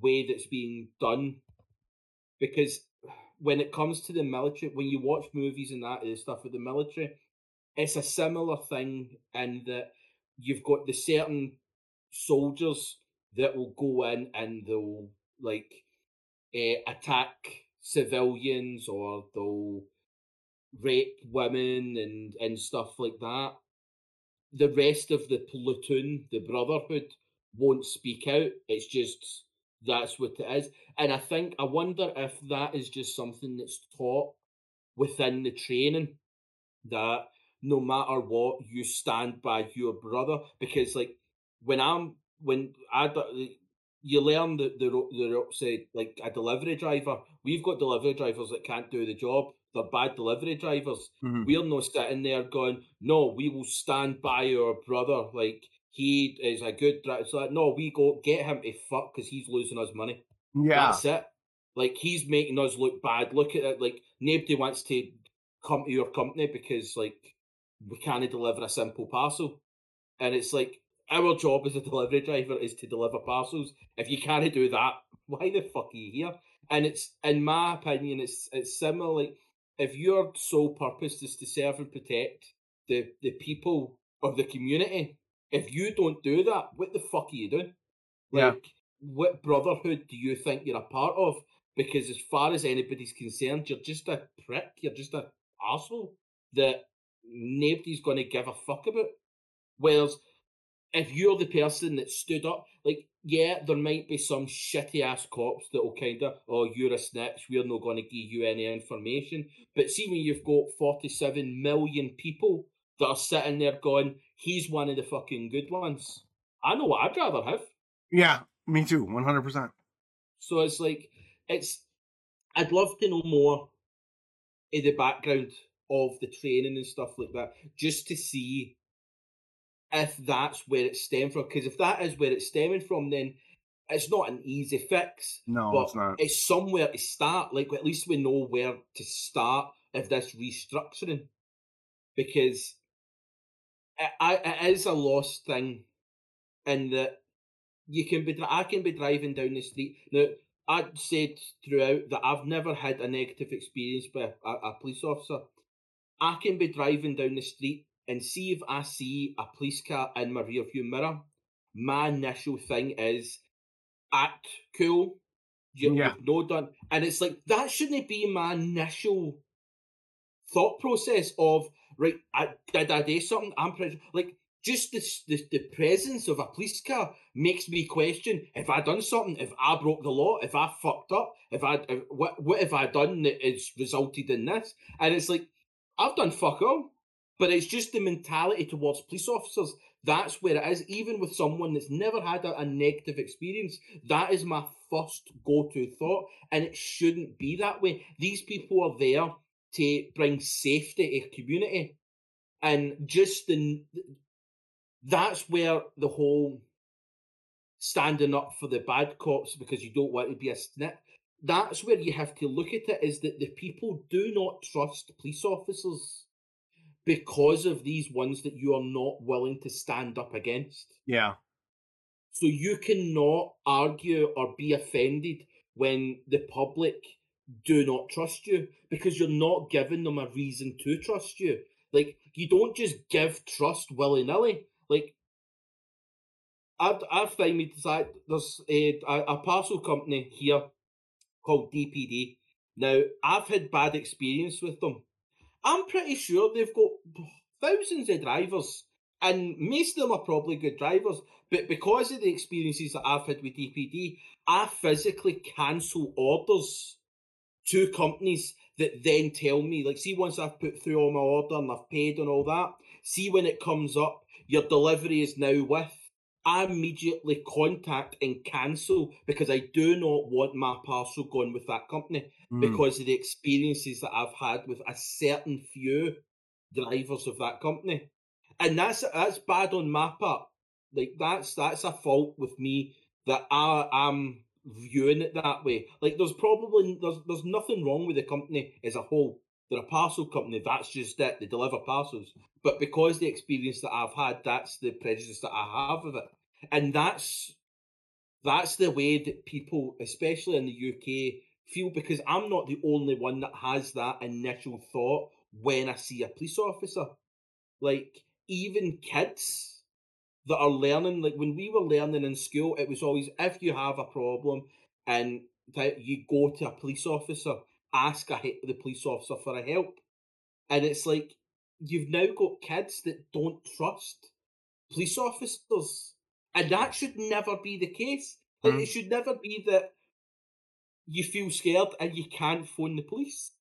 way that's being done because when it comes to the military, when you watch movies and that and stuff with the military, it's a similar thing in that you've got the certain soldiers that will go in and they'll like uh, attack civilians or they'll rape women and and stuff like that. The rest of the platoon, the brotherhood, won't speak out. It's just that's what it is. And I think I wonder if that is just something that's taught within the training that no matter what, you stand by your brother. Because like when I'm when I you learn the the the say like a delivery driver. We've got delivery drivers that can't do the job. They're bad delivery drivers. mhm. We're not sitting there going, no, we will stand by our brother. Like he is a good driver. So like, no, we go get him to fuck because he's losing us money. Yeah. That's it. Like he's making us look bad. Look at it. Like nobody wants to come to your company because like we can't deliver a simple parcel. And it's like our job as a delivery driver is to deliver parcels. If you can't do that, why the fuck are you here? And it's in my opinion, it's it's similar. Like if your sole purpose is to serve and protect the the people of the community, if you don't do that, what the fuck are you doing? Yeah. Like, what brotherhood do you think you're a part of? Because as far as anybody's concerned, you're just a prick. You're just a asshole that nobody's going to give a fuck about. Whereas if you're the person that stood up, like, yeah, there might be some shitty ass cops that will kind of, oh, you're a snitch, we're not going to give you any information. But see, when you've got 47 million people that are sitting there going, he's one of the fucking good ones, I know what I'd rather have. Yeah, me too. 100%. So it's like, it's, I'd love to know more in the background of the training and stuff like that, just to see if that's where it stemmed from. Because if that is where it's stemming from, then it's not an easy fix. No, but it's not. It's somewhere to start. Like at least we know where to start if this restructuring, because I, it is a lost thing, in that you can be. I can be driving down the street now. I said throughout that I've never had a negative experience with a, a police officer. I can be driving down the street and see if I see a police car in my rear view mirror. My initial thing is act cool. You, Yeah. No done, and it's like that shouldn't be my initial thought process of right. I, did I do something? I'm like just this, the the presence of a police car makes me question if I done something, if I broke the law, if I fucked up, if I if, what what have I done that has resulted in this? And it's like I've done fuck all, but it's just the mentality towards police officers. That's where it is. Even with someone that's never had a, a negative experience, that is my first go-to thought, and it shouldn't be that way. These people are there to bring safety to a community, and just the that's where the whole standing up for the bad cops because you don't want to be a snitch. That's where you have to look at it is that the people do not trust police officers because of these ones that you are not willing to stand up against. Yeah. So you cannot argue or be offended when the public do not trust you because you're not giving them a reason to trust you. Like you don't just give trust willy nilly. Like I've I've found decide there's a, a parcel company here called DPD. Now I've had bad experience with them. I'm pretty sure they've got thousands of drivers, and most of them are probably good drivers. But because of the experiences that I've had with DPD, I physically cancel orders to companies that then tell me, like, see, once I've put through all my order and I've paid and all that, see when it comes up, your delivery is now with. I immediately contact and cancel because I do not want my parcel going with that company mm. because of the experiences that I've had with a certain few drivers of that company. And that's that's bad on my part. Like that's that's a fault with me that I am viewing it that way. Like there's probably there's there's nothing wrong with the company as a whole. They're a parcel company. That's just it. They deliver parcels. But because the experience that I've had, that's the prejudice that I have of it, and that's that's the way that people, especially in the UK, feel. Because I'm not the only one that has that initial thought when I see a police officer. Like even kids that are learning, like when we were learning in school, it was always if you have a problem and that you go to a police officer, ask a, the police officer for a help. And it's like you've now got kids that don't trust police officers. And that should never be the case. Mm. It should never be that you feel scared and you can't phone the police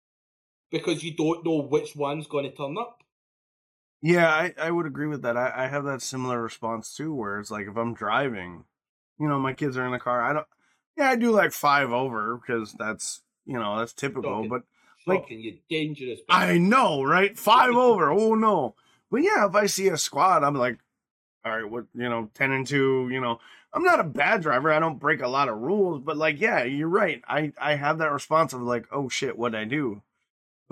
because you don't know which one's going to turn up. Yeah, I, I would agree with that. I, I have that similar response too, where it's like if I'm driving, you know, my kids are in the car. I don't. Yeah, I do like five over because that's you know that's typical. Shocking. But like, you dangerous. I know, right? Five over. Oh no. But yeah, if I see a squad, I'm like, all right, what you know, ten and two. You know, I'm not a bad driver. I don't break a lot of rules, but like, yeah, you're right. I I have that response of like, oh shit, what do I do?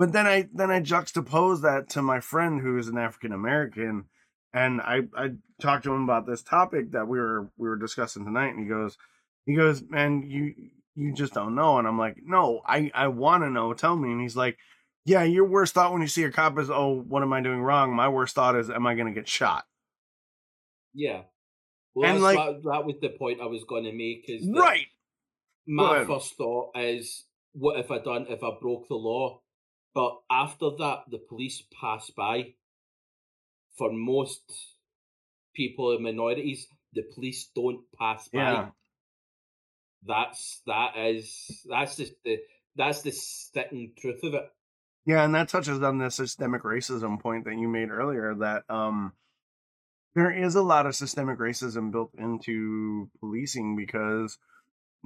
But then I then I juxtapose that to my friend who is an African American, and I I talked to him about this topic that we were we were discussing tonight, and he goes he goes, man, you you just don't know, and I'm like, no, I I want to know. Tell me, and he's like, yeah, your worst thought when you see a cop is, oh, what am I doing wrong? My worst thought is, am I going to get shot? Yeah. Well, and like that, that, was the point I was going to make. Is right. My first thought is, what if I done if I broke the law? But after that, the police pass by. For most people and minorities, the police don't pass by. Yeah. That's that is that's just the that's the sticking truth of it. Yeah, and that touches on the systemic racism point that you made earlier. That um, there is a lot of systemic racism built into policing because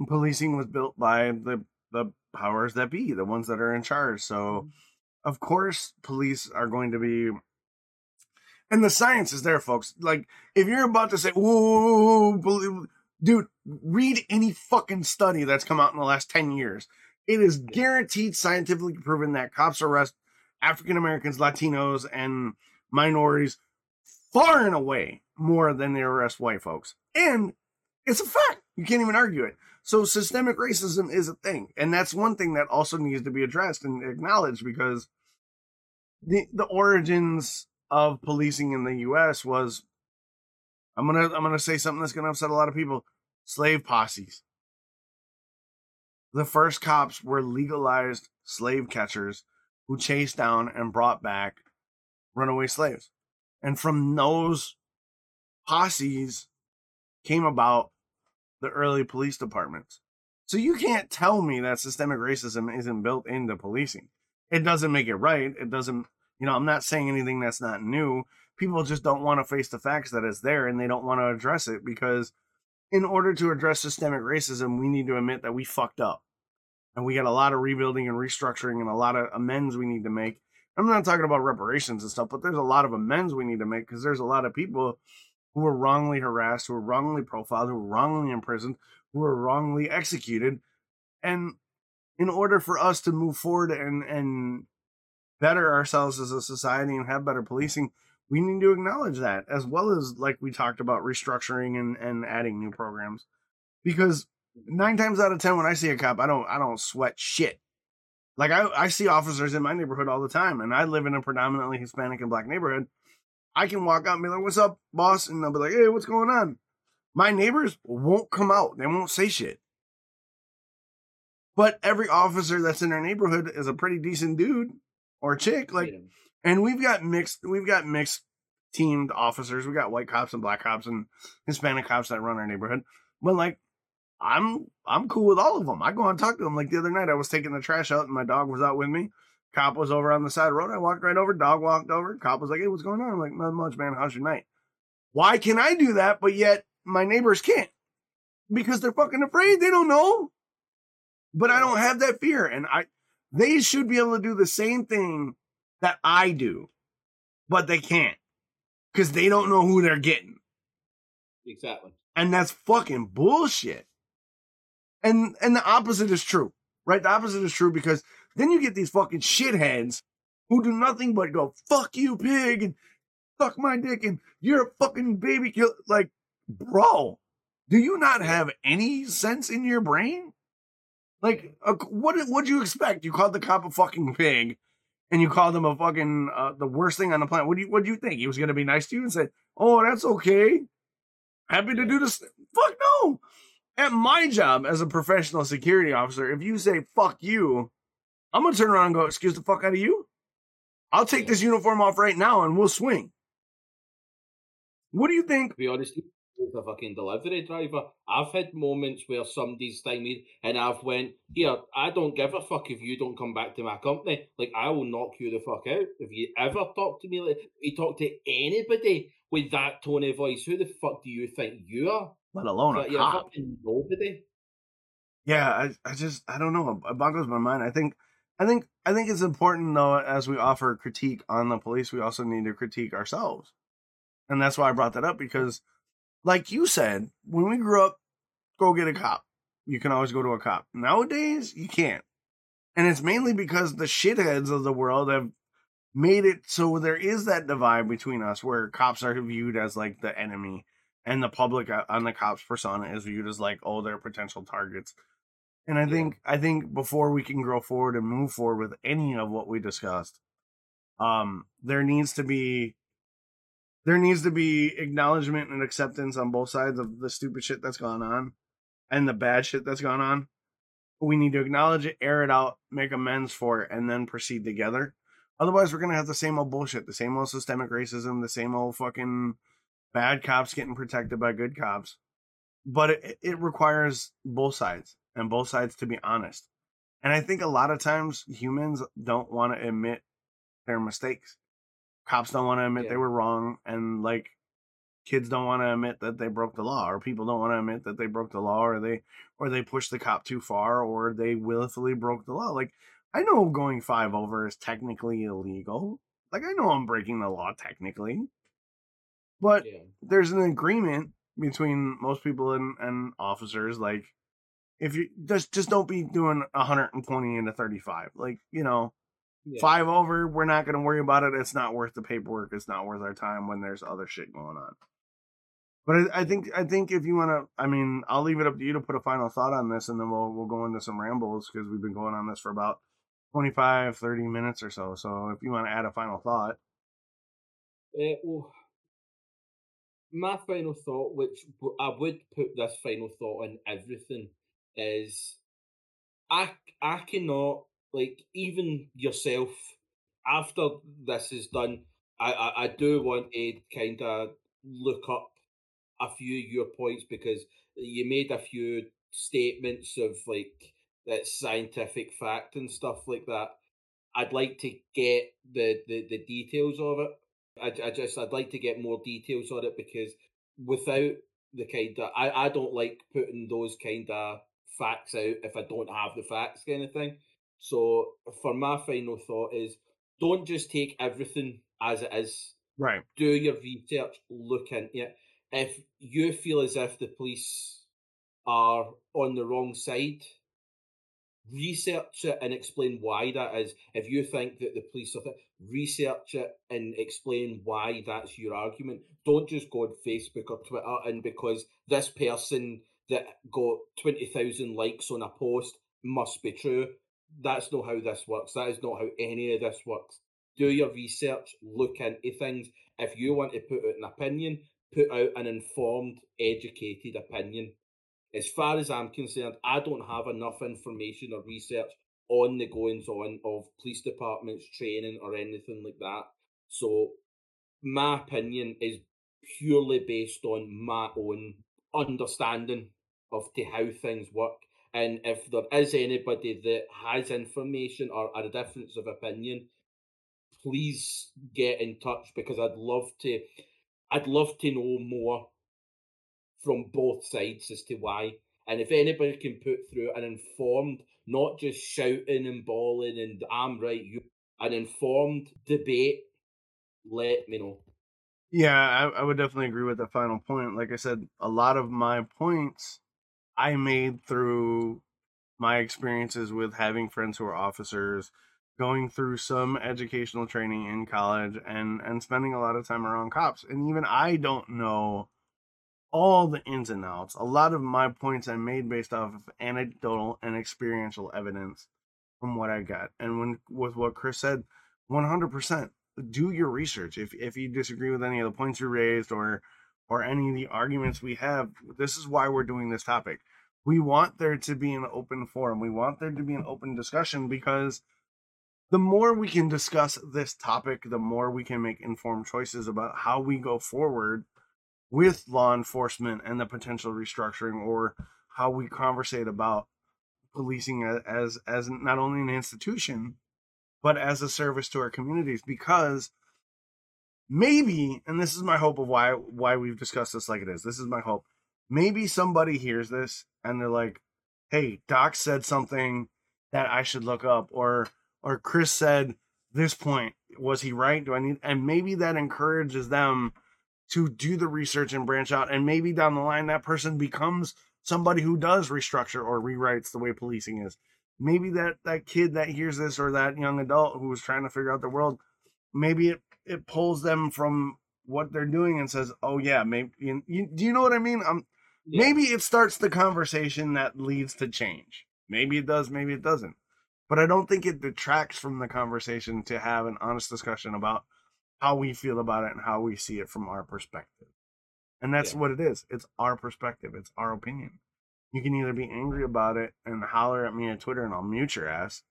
policing was built by the the powers that be, the ones that are in charge. So, mm-hmm. of course, police are going to be. And the science is there, folks. Like, if you're about to say, "Whoa, dude," read any fucking study that's come out in the last ten years. It is guaranteed, scientifically proven that cops arrest African Americans, Latinos, and minorities far and away more than they arrest white folks. And it's a fact. You can't even argue it. So systemic racism is a thing, and that's one thing that also needs to be addressed and acknowledged because the the origins of policing in the U.S. was I'm gonna I'm gonna say something that's gonna upset a lot of people: slave posses. The first cops were legalized slave catchers who chased down and brought back runaway slaves, and from those posses came about the early police departments. So you can't tell me that systemic racism isn't built into policing. It doesn't make it right. It doesn't, you know, I'm not saying anything that's not new. People just don't want to face the facts that it's there and they don't want to address it because in order to address systemic racism, we need to admit that we fucked up. And we got a lot of rebuilding and restructuring and a lot of amends we need to make. I'm not talking about reparations and stuff, but there's a lot of amends we need to make because there's a lot of people who were wrongly harassed, who were wrongly profiled, who were wrongly imprisoned, who were wrongly executed. And in order for us to move forward and and better ourselves as a society and have better policing, we need to acknowledge that as well as like we talked about restructuring and, and adding new programs. Because nine times out of ten when I see a cop, I don't I don't sweat shit. Like I, I see officers in my neighborhood all the time, and I live in a predominantly Hispanic and black neighborhood. I can walk out and be like, "What's up, boss?" and they'll be like, "Hey, what's going on?" My neighbors won't come out; they won't say shit. But every officer that's in our neighborhood is a pretty decent dude or chick. Like, and we've got mixed, we've got mixed teamed officers. We got white cops and black cops and Hispanic cops that run our neighborhood. But like, I'm I'm cool with all of them. I go and talk to them. Like the other night, I was taking the trash out and my dog was out with me. Cop was over on the side of the road. I walked right over. Dog walked over. Cop was like, "Hey, what's going on?" I'm like, "Not much, man. How's your night?" Why can I do that, but yet my neighbors can't? Because they're fucking afraid. They don't know. But I don't have that fear, and I they should be able to do the same thing that I do, but they can't because they don't know who they're getting. Exactly. And that's fucking bullshit. And and the opposite is true, right? The opposite is true because then you get these fucking shitheads who do nothing but go, fuck you, pig, and suck my dick, and you're a fucking baby killer. Like, bro, do you not have any sense in your brain? Like, uh, what what'd you expect? You called the cop a fucking pig, and you called him a fucking uh, the worst thing on the planet. What do you what do you think? He was gonna be nice to you and say, "Oh, that's okay, happy to do this." Fuck no. At my job as a professional security officer, if you say "fuck you," I'm gonna turn around and go, "Excuse the fuck out of you." I'll take Yeah. this uniform off right now and we'll swing. What do you think? To be honest, as a fucking delivery driver, I've had moments where somebody's stymied and I've went, here, I don't give a fuck if you don't come back to my company. Like, I will knock you the fuck out. If you ever talk to me, like, if you talk to anybody with that tone of voice, who the fuck do you think you are? Let alone a Like, you're cop. fucking nobody. Yeah, I, I just I don't know. It boggles my mind. I think I think I think it's important though as we offer critique on the police, we also need to critique ourselves. And that's why I brought that up because like you said, when we grew up, go get a cop. You can always go to a cop. Nowadays, you can't. And it's mainly because the shitheads of the world have made it so there is that divide between us where cops are viewed as like the enemy and the public uh, on the cops persona is viewed as like oh they're potential targets and i Yeah. think i think before we can grow forward and move forward with any of what we discussed um there needs to be there needs to be acknowledgement and acceptance on both sides of the stupid shit that's gone on and the bad shit that's gone on. We need to acknowledge it air it out make amends for it and then proceed together. Otherwise we're gonna have the same old bullshit the same old systemic racism the same old fucking bad cops getting protected by good cops. But it, it requires both sides and both sides to be honest. And i think a lot of times humans don't want to admit their mistakes. Cops don't want to admit Yeah. they were wrong and like kids don't want to admit that they broke the law or people don't want to admit that they broke the law or they or they pushed the cop too far or they willfully broke the law. Like i know going five over is technically illegal. Like i know i'm breaking the law technically. But Yeah. there's an agreement between most people and, and officers like if you just just don't be doing 120 into 35 like you know yeah. five over we're not going to worry about it it's not worth the paperwork it's not worth our time when there's other shit going on but I, I think I think if you want to, I mean, I'll leave it up to you to put a final thought on this, and then we'll we'll go into some rambles because we've been going on this for about 25, 30 minutes or so. So if you want to add a final thought, Uh, well, my final thought, which i would put this final thought on everything, is I I cannot like even yourself after this is done. I I, I do want to kind of look up a few of your points because you made a few statements of like that scientific fact and stuff like that. I'd like to get the, the, the details of it. I, I just I'd like to get more details on it because without the kind of I, I don't like putting those kind of facts out if I don't have the facts kind of thing. So for my final thought is don't just take everything as it is. right? Do your research, look into it. If you feel as if the police are on the wrong side, research it and explain why that is. If you think that the police are, th- research it and explain why that's your argument. Don't just go on Facebook or Twitter and because this person that got twenty thousand likes on a post must be true. That's not how this works. That is not how any of this works. Do your research, look into things. If you want to put out an opinion, put out an informed, educated opinion as far as I'm concerned, I don't have enough information or research on the goings on of police departments, training, or anything like that. So, my opinion is purely based on my own understanding of to how things work. And if there is anybody that has information or a difference of opinion, please get in touch because I'd love to. I'd love to know more from both sides as to why. And if anybody can put through an informed, not just shouting and bawling and I'm right, you an informed debate, let me know. Yeah, I, I would definitely agree with the final point. Like I said, a lot of my points I made through my experiences with having friends who are officers, going through some educational training in college and and spending a lot of time around cops. And even I don't know all the ins and outs. A lot of my points I made based off of anecdotal and experiential evidence from what I got. And when with what Chris said, 100% do your research. If if you disagree with any of the points you raised or or any of the arguments we have, this is why we're doing this topic. We want there to be an open forum. We want there to be an open discussion because the more we can discuss this topic, the more we can make informed choices about how we go forward with law enforcement and the potential restructuring or how we conversate about policing as as not only an institution but as a service to our communities because maybe and this is my hope of why why we've discussed this like it is. This is my hope. Maybe somebody hears this and they're like hey Dox said something that i should look up or or chris said this point was he right? Do i need and maybe that encourages them to do the research and branch out and maybe down the line that person becomes somebody who does restructure or rewrites the way policing is. Maybe that that kid that hears this or that young adult who is trying to figure out the world maybe it it pulls them from what they're doing and says oh yeah maybe you, you, do you know what i mean um yeah. maybe it starts the conversation that leads to change maybe it does maybe it doesn't but i don't think it detracts from the conversation to have an honest discussion about how we feel about it and how we see it from our perspective. And that's yeah. what it is. It's our perspective. It's our opinion. You can either be angry about it and holler at me on Twitter and I'll mute your ass,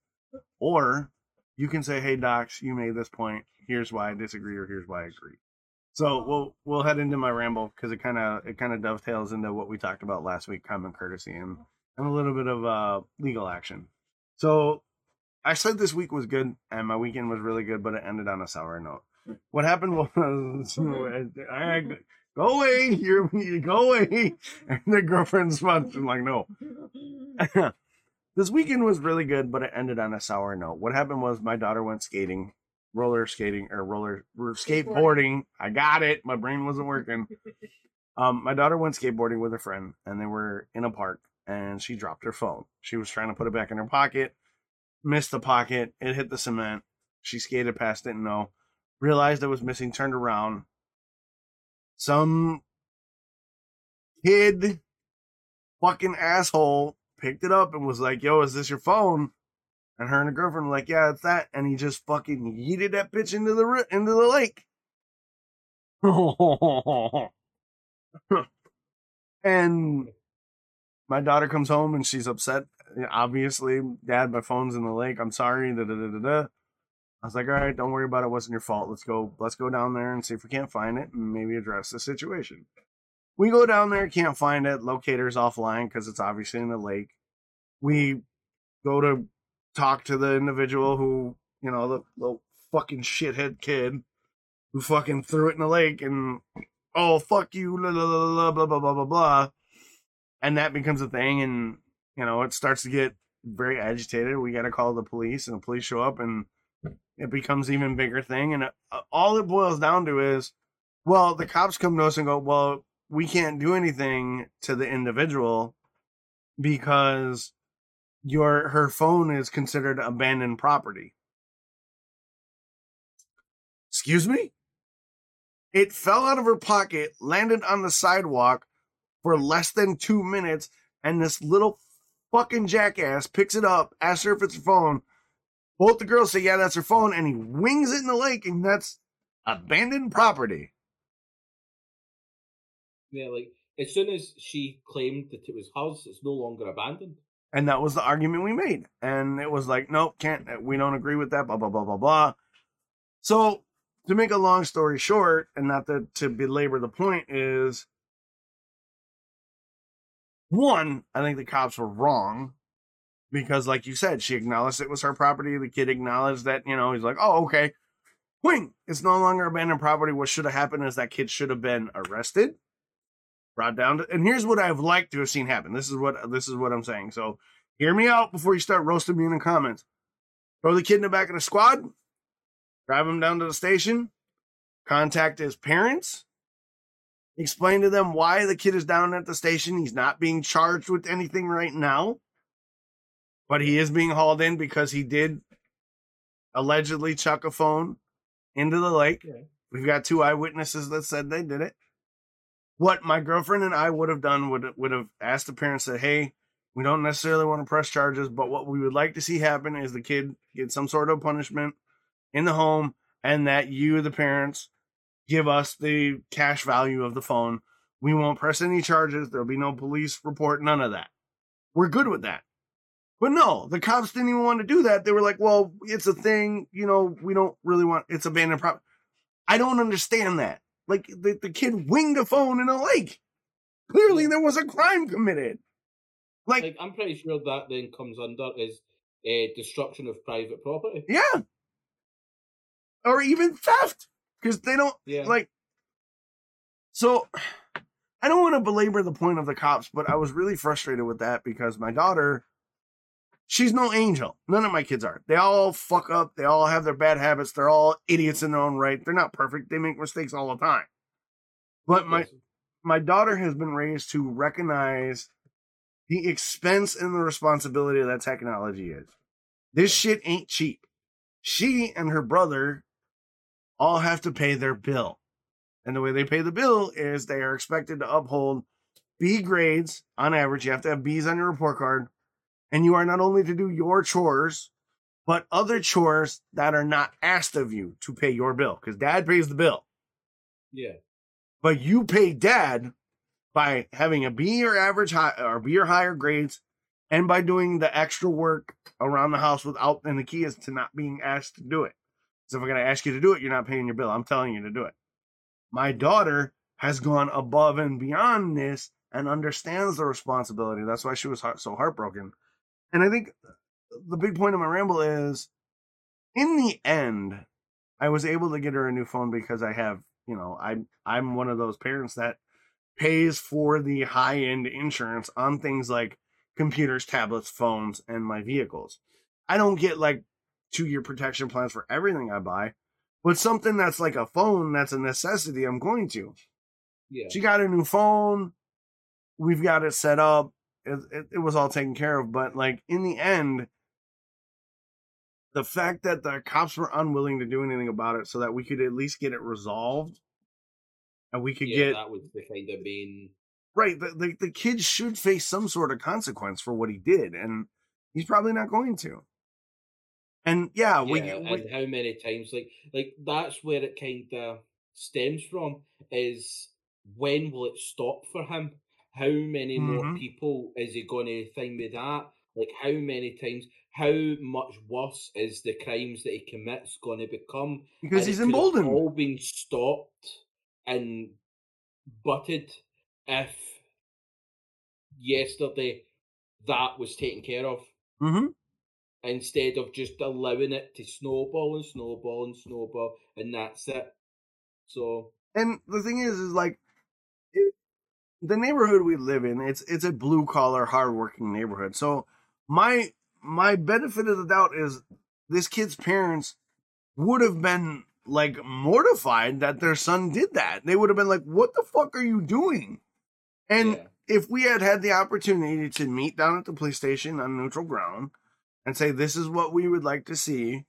or you can say, "Hey, Dox, you made this point. Here's why I disagree, or here's why I agree." So we'll we'll head into my ramble because it kind of it kind of dovetails into what we talked about last week, common courtesy and and a little bit of uh, legal action. So I said this week was good and my weekend was really good, but it ended on a sour note what happened was, I, go away, you're, go away. And the girlfriend's like, no. this weekend was really good, but it ended on a sour note. What happened was my daughter went skating, roller skating or roller skateboarding. I got it. My brain wasn't working. Um, my daughter went skateboarding with a friend, and they were in a park, and she dropped her phone. She was trying to put it back in her pocket, missed the pocket. It hit the cement. She skated past it, no realized it was missing, turned around. Some kid, fucking asshole, picked it up and was like, Yo, is this your phone? And her and her girlfriend were like, Yeah, it's that. And he just fucking yeeted that bitch into the into the lake. and my daughter comes home and she's upset. Obviously, Dad, my phone's in the lake. I'm sorry. Da, da, da, da, da. I was like, all right, don't worry about it. it. wasn't your fault. Let's go. Let's go down there and see if we can't find it and maybe address the situation. We go down there, can't find it. Locator's offline because it's obviously in the lake. We go to talk to the individual who, you know, the little fucking shithead kid who fucking threw it in the lake and oh fuck you, blah blah blah blah blah blah blah blah, and that becomes a thing, and you know it starts to get very agitated. We got to call the police, and the police show up and it becomes even bigger thing. And uh, all it boils down to is, well, the cops come to us and go, well, we can't do anything to the individual because your her phone is considered abandoned property. Excuse me? It fell out of her pocket, landed on the sidewalk for less than two minutes, and this little fucking jackass picks it up, asks her if it's her phone. Both the girls say, Yeah, that's her phone, and he wings it in the lake, and that's abandoned property. Like as soon as she claimed that it was hers, it's no longer abandoned. And that was the argument we made. And it was like, nope, can't, uh, we don't agree with that, blah, blah, blah, blah, blah. So, to make a long story short, and not to, to belabor the point, is one, I think the cops were wrong because, like you said, she acknowledged it was her property. The kid acknowledged that, you know, he's like, oh, okay. Wing, it's no longer abandoned property. What should have happened is that kid should have been arrested brought down to, and here's what I've liked to have seen happen. This is what this is what I'm saying. So hear me out before you start roasting me in the comments. Throw the kid in the back of the squad, drive him down to the station, contact his parents, explain to them why the kid is down at the station. He's not being charged with anything right now, but he is being hauled in because he did allegedly chuck a phone into the lake. Yeah. We've got two eyewitnesses that said they did it what my girlfriend and I would have done would would have asked the parents that, hey, we don't necessarily want to press charges, but what we would like to see happen is the kid get some sort of punishment in the home, and that you, the parents, give us the cash value of the phone. We won't press any charges. There'll be no police report, none of that. We're good with that. But no, the cops didn't even want to do that. They were like, well, it's a thing, you know, we don't really want it's abandoned property. I don't understand that. Like the, the kid winged a phone in a lake. Clearly there was a crime committed. Like, Like I'm pretty sure that then comes under is uh, destruction of private property. yeah. Or even theft. Because they don't Yeah. like so I don't want to belabor the point of the cops, but I was really frustrated with that because my daughter, she's no angel. None of my kids are. They all fuck up. They all have their bad habits. They're all idiots in their own right. They're not perfect. They make mistakes all the time. But my my daughter has been raised to recognize the expense and the responsibility that technology is. This shit ain't cheap. She and her brother all have to pay their bill. And the way they pay the bill is they are expected to uphold B grades on average. You have to have B's on your report card. And you are not only to do your chores, but other chores that are not asked of you to pay your bill because dad pays the bill yeah. but you pay dad by having a B or average high or B or higher grades and by doing the extra work around the house without and the key is to not being asked to do it. So if I'm going to ask you to do it, you're not paying your bill. I'm telling you to do it. My daughter has gone above and beyond this and understands the responsibility. That's why she was heart- so heartbroken. And I think uh, the big point of my ramble is in the end, I was able to get her a new phone because I have, you know, I'm I'm one of those parents that pays for the high end insurance on things like computers, tablets, phones, and my vehicles. I don't get like two year protection plans for everything I buy, but something that's like a phone that's a necessity, I'm going to. Yeah. She got a new phone. We've got it set up. It, it, it was all taken care of. But like in the end, the fact that the cops were unwilling to do anything about it so that we could at least get it resolved and we could yeah, get that was the kind of main. right the, the, the kid should face some sort of consequence for what he did and he's probably not going to and yeah, we, yeah, we and how many times like like that's where it kind of stems from is when will it stop for him? How many more Mhm. people is he going to thing with that? Like how many times? How much worse is the crimes that he commits going to become? because And he's it could have emboldened All been stopped and butted if yesterday that was taken care of hmm instead of just allowing it to snowball and snowball and snowball and that's it. So and the thing is is like the neighborhood we live in it's it's a blue collar hardworking neighborhood so my my benefit of the doubt is this kid's parents would have been like mortified that their son did that they would have been like what the fuck are you doing and yeah. if we had had the opportunity to meet down at the police station on neutral ground and say this is what we would like to see,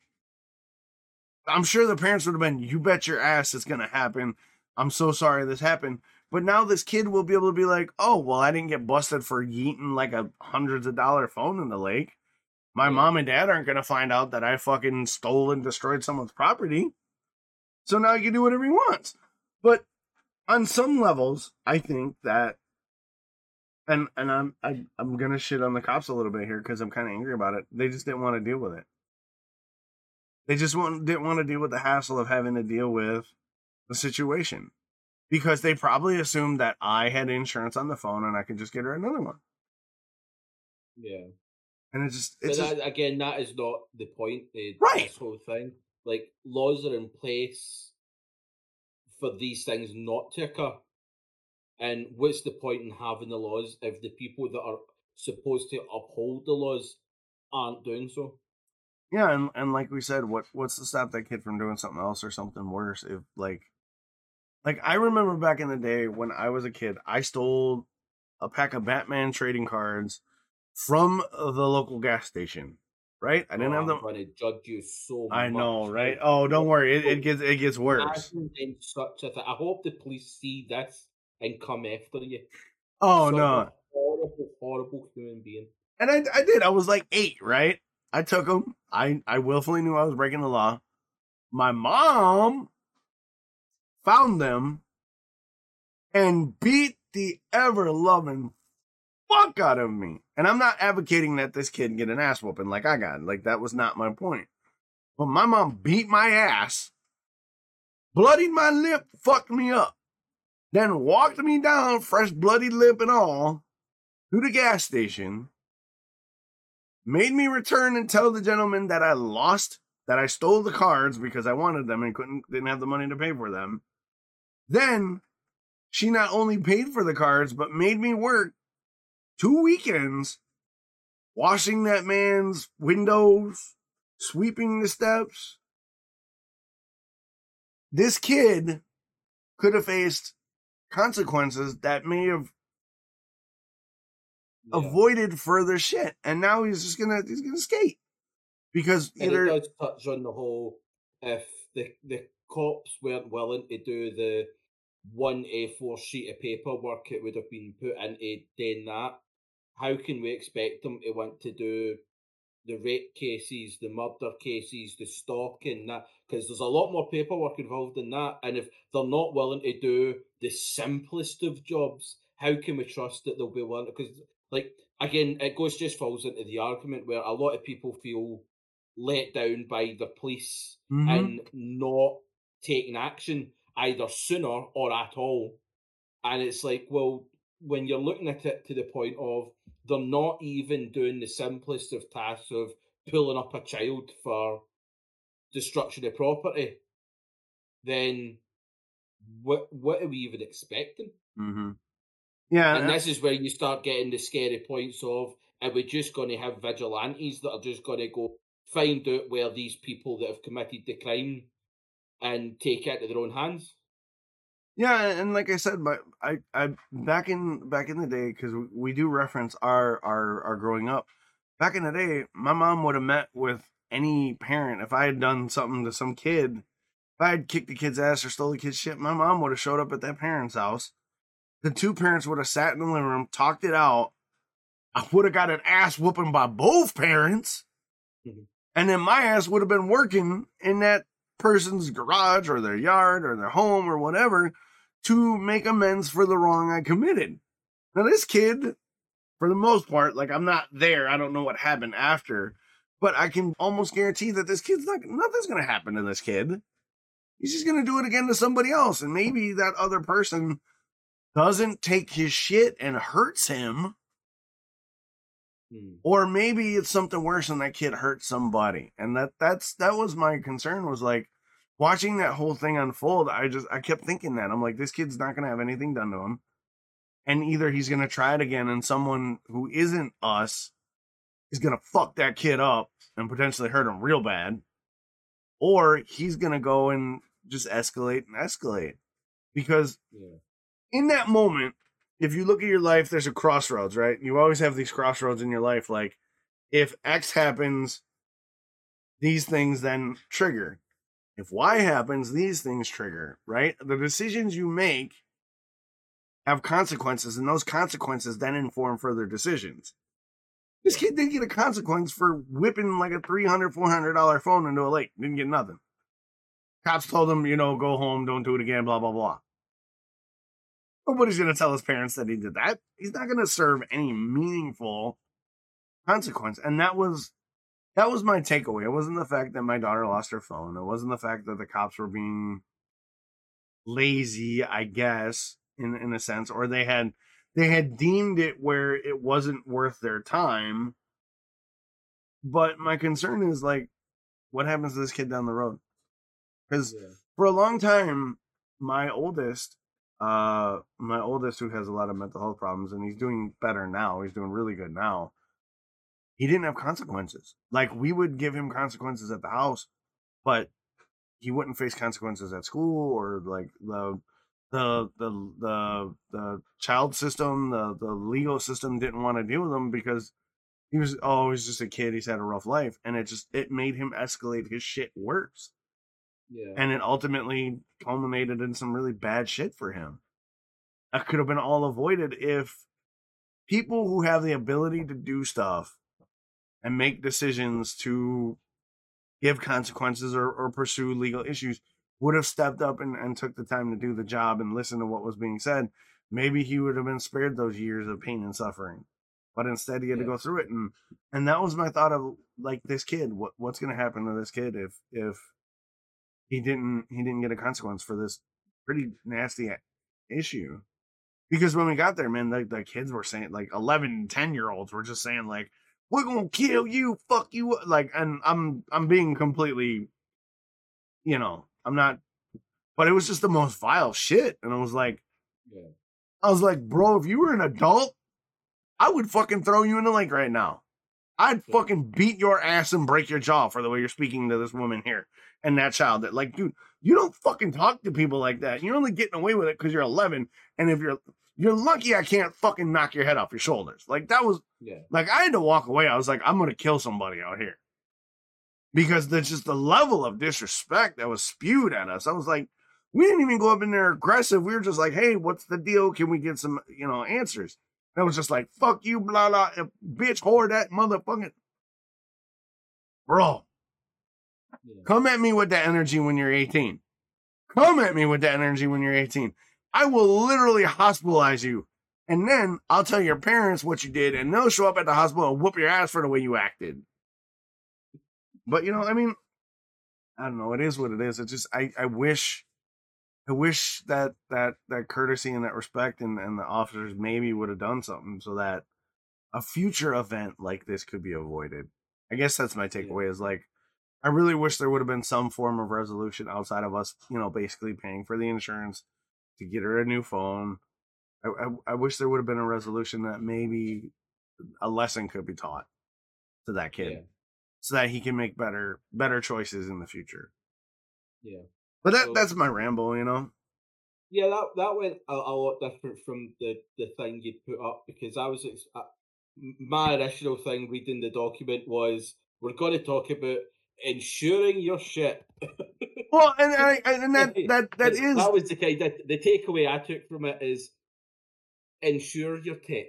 I'm sure the parents would have been, "You bet your ass it's going to happen." I'm so sorry this happened. But now this kid will be able to be like, "Oh, well, I didn't get busted for yeeting like a hundreds of dollar phone in the lake. My Yeah. mom and dad aren't going to find out that I fucking stole and destroyed someone's property." So now he can do whatever he wants. But on some levels, I think that and and I'm I, I'm gonna shit on the cops a little bit here because I'm kind of angry about it. They just didn't want to deal with it. They just want, didn't want to deal with the hassle of having to deal with the situation because they probably assumed that I had insurance on the phone and I could just get her another one. Yeah. And it's just But it's just, again, that is not the point. Of Right. This whole thing, like laws are in place for these things not to occur. And what's the point in having the laws if the people that are supposed to uphold the laws aren't doing so? yeah, and, and like we said, what what's to stop that kid from doing something else or something worse? If like, like I remember back in the day when I was a kid, I stole a pack of Batman trading cards from the local gas station. Right? I didn't Oh, have them. I'm going to judge you so I know, right? Oh, don't worry, it, it gets it gets worse. Such a thing. I hope the police see this and come after you. Oh no, horrible, horrible human being. and I I did. I was like eight, right? I took them. I I willfully knew I was breaking the law. My mom found them and beat the ever loving fuck out of me. And I'm not advocating that this kid get an ass whooping like I got. Like that was not my point. But my mom beat my ass, bloodied my lip, fucked me up, then walked me down, fresh bloody lip and all, to the gas station, made me return and tell the gentleman that I lost, that I stole the cards because I wanted them and couldn't didn't have the money to pay for them. Then she not only paid for the cards, but made me work two weekends washing that man's windows, sweeping the steps. This kid could have faced consequences that may have Yeah. avoided further shit, and now he's just gonna he's gonna skate because And either it does touch on the whole if the the cops weren't willing to do the one A4 sheet of paperwork it would have been put into doing that, how can we expect them to want to do the rape cases, the murder cases, the stalking, that because there's a lot more paperwork involved in that. And if they're not willing to do the simplest of jobs, how can we trust that they'll be willing? Because, like, again, it goes just falls into the argument where a lot of people feel let down by the police Mhm. and not taking action either sooner or at all. And it's like, well, when you're looking at it to the point of they're not even doing the simplest of tasks of pulling up a child for destruction of property, then what what are we even expecting? hmm yeah, and uh, this is where you start getting the scary points of are we just going to have vigilantes that are just going to go find out where these people that have committed the crime and take it into their own hands? yeah, and like I said, but I I back in back in the day because we do reference our our our growing up. Back in the day, my mom would have met with any parent if I had done something to some kid. If I had kicked the kid's ass or stole the kid's shit, my mom would have showed up at that parent's house. The two parents would have sat in the living room, talked it out. I would have got an ass whooping by both parents. Mhm. And then my ass would have been working in that person's garage or their yard or their home or whatever to make amends for the wrong I committed. Now, this kid, for the most part, like I'm not there. I don't know what happened after, but I can almost guarantee that this kid's not, nothing's to happen to this kid. He's just to do it again to somebody else. And maybe that other person doesn't take his shit and hurts him. Hmm. Or maybe it's something worse and that kid hurt somebody. And that that's that was my concern was like watching that whole thing unfold, I just I kept thinking that. I'm like, this kid's not gonna have anything done to him. And either he's gonna try it again and someone who isn't us is gonna fuck that kid up and potentially hurt him real bad. Or he's gonna go and just escalate and escalate. Because Yeah. in that moment, if you look at your life, there's a crossroads, right? You always have these crossroads in your life. Like, if X happens, these things then trigger. If Y happens, these things trigger, right? The decisions you make have consequences, and those consequences then inform further decisions. This kid didn't get a consequence for whipping like a $300, $400 phone into a lake. Didn't get nothing. Cops told him, you know, go home, don't do it again, blah, blah, blah. Nobody's going to tell his parents that he did that. He's not going to serve any meaningful consequence. And that was that was my takeaway. It wasn't the fact that my daughter lost her phone. It wasn't the fact that the cops were being lazy, I guess, in in a sense, or they had they had deemed it where it wasn't worth their time. But my concern is like, what happens to this kid down the road? Because yeah. for a long time, my oldest, uh, my oldest who has a lot of mental health problems, and he's doing better now. He's doing really good now he didn't have consequences. Like we would give him consequences at the house, but he wouldn't face consequences at school or like the the the the the child system, the the legal system didn't want to deal with him because he was oh just a kid. He's had a rough life, and it just it made him escalate his shit worse. Yeah, and it ultimately culminated in some really bad shit for him. That could have been all avoided if people who have the ability to do stuff and make decisions to give consequences or, or pursue legal issues would have stepped up and, and took the time to do the job and listen to what was being said, maybe he would have been spared those years of pain and suffering. But instead, he had yeah. to go through it, and and that was my thought of like this kid. What what's going to happen to this kid if if he didn't he didn't get a consequence for this pretty nasty issue? Because when we got there, man, the, the kids were saying like 11, 10 year olds were just saying like, we're gonna kill you, fuck you, like, and I'm I'm being completely, you know, I'm not, but it was just the most vile shit, and I was like, yeah. I was like, bro, if you were an adult, I would fucking throw you in the lake right now. I'd yeah. fucking beat your ass and break your jaw for the way you're speaking to this woman here and that child. That like, dude, you don't fucking talk to people like that. You're only getting away with it because you're 11, and if you're you're lucky I can't fucking knock your head off your shoulders. Like that was yeah. Like I had to walk away. I was like, I'm gonna kill somebody out here. Because there's just the level of disrespect that was spewed at us. I was like, we didn't even go up in there aggressive. We were just like, hey, what's the deal? Can we get some, you know, answers? It was just like, fuck you, blah blah, eh, bitch, whore that motherfucking bro. Yeah. Come at me with that energy when you're 18. Come at me with that energy when you're 18. I will literally hospitalize you. And then I'll tell your parents what you did, and they'll show up at the hospital and whoop your ass for the way you acted. But you know, I mean, I don't know. It is what it is. It's just I, I wish I wish that that that courtesy and that respect and, and the officers maybe would have done something so that a future event like this could be avoided. I guess that's my takeaway is like I really wish there would have been some form of resolution outside of us, you know, basically paying for the insurance to get her a new phone. I, I, I wish there would have been a resolution that maybe a lesson could be taught to that kid yeah. so that he can make better better choices in the future. Yeah. But that so, that's my ramble, you know. Yeah, that that went a, a, lot different from the the thing you'd put up because I was uh, my initial thing reading the document was we're going to talk about insuring your shit. well, and and, and that that that is that was the kind of the takeaway I took from it is insure your tech.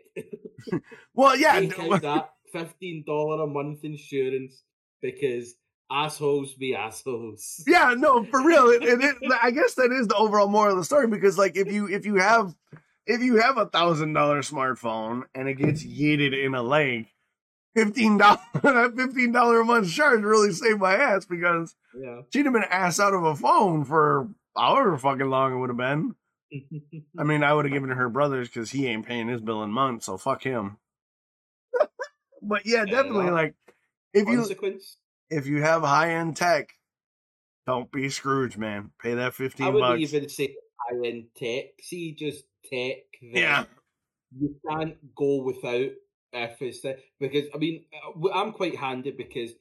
well, yeah, Take that fifteen dollar a month insurance because assholes be assholes. Yeah, no, for real. It, it, it, I guess that is the overall moral of the story because, like, if you if you have if you have a thousand dollar smartphone and it gets yeeted in a lake, fifteen dollar that fifteen dollar a month charge really saved my ass because yeah. she'd have been ass out of a phone for however fucking long it would have been. I mean, I would have given her brothers because he ain't paying his bill in months, so fuck him. but yeah, definitely like if you if you have high end tech, don't be Scrooge, man. Pay that fifteen. I wouldn't bucks. even say high end tech. See, just tech. yeah, you can't go without if it's the, because I mean uh, I'm quite handy because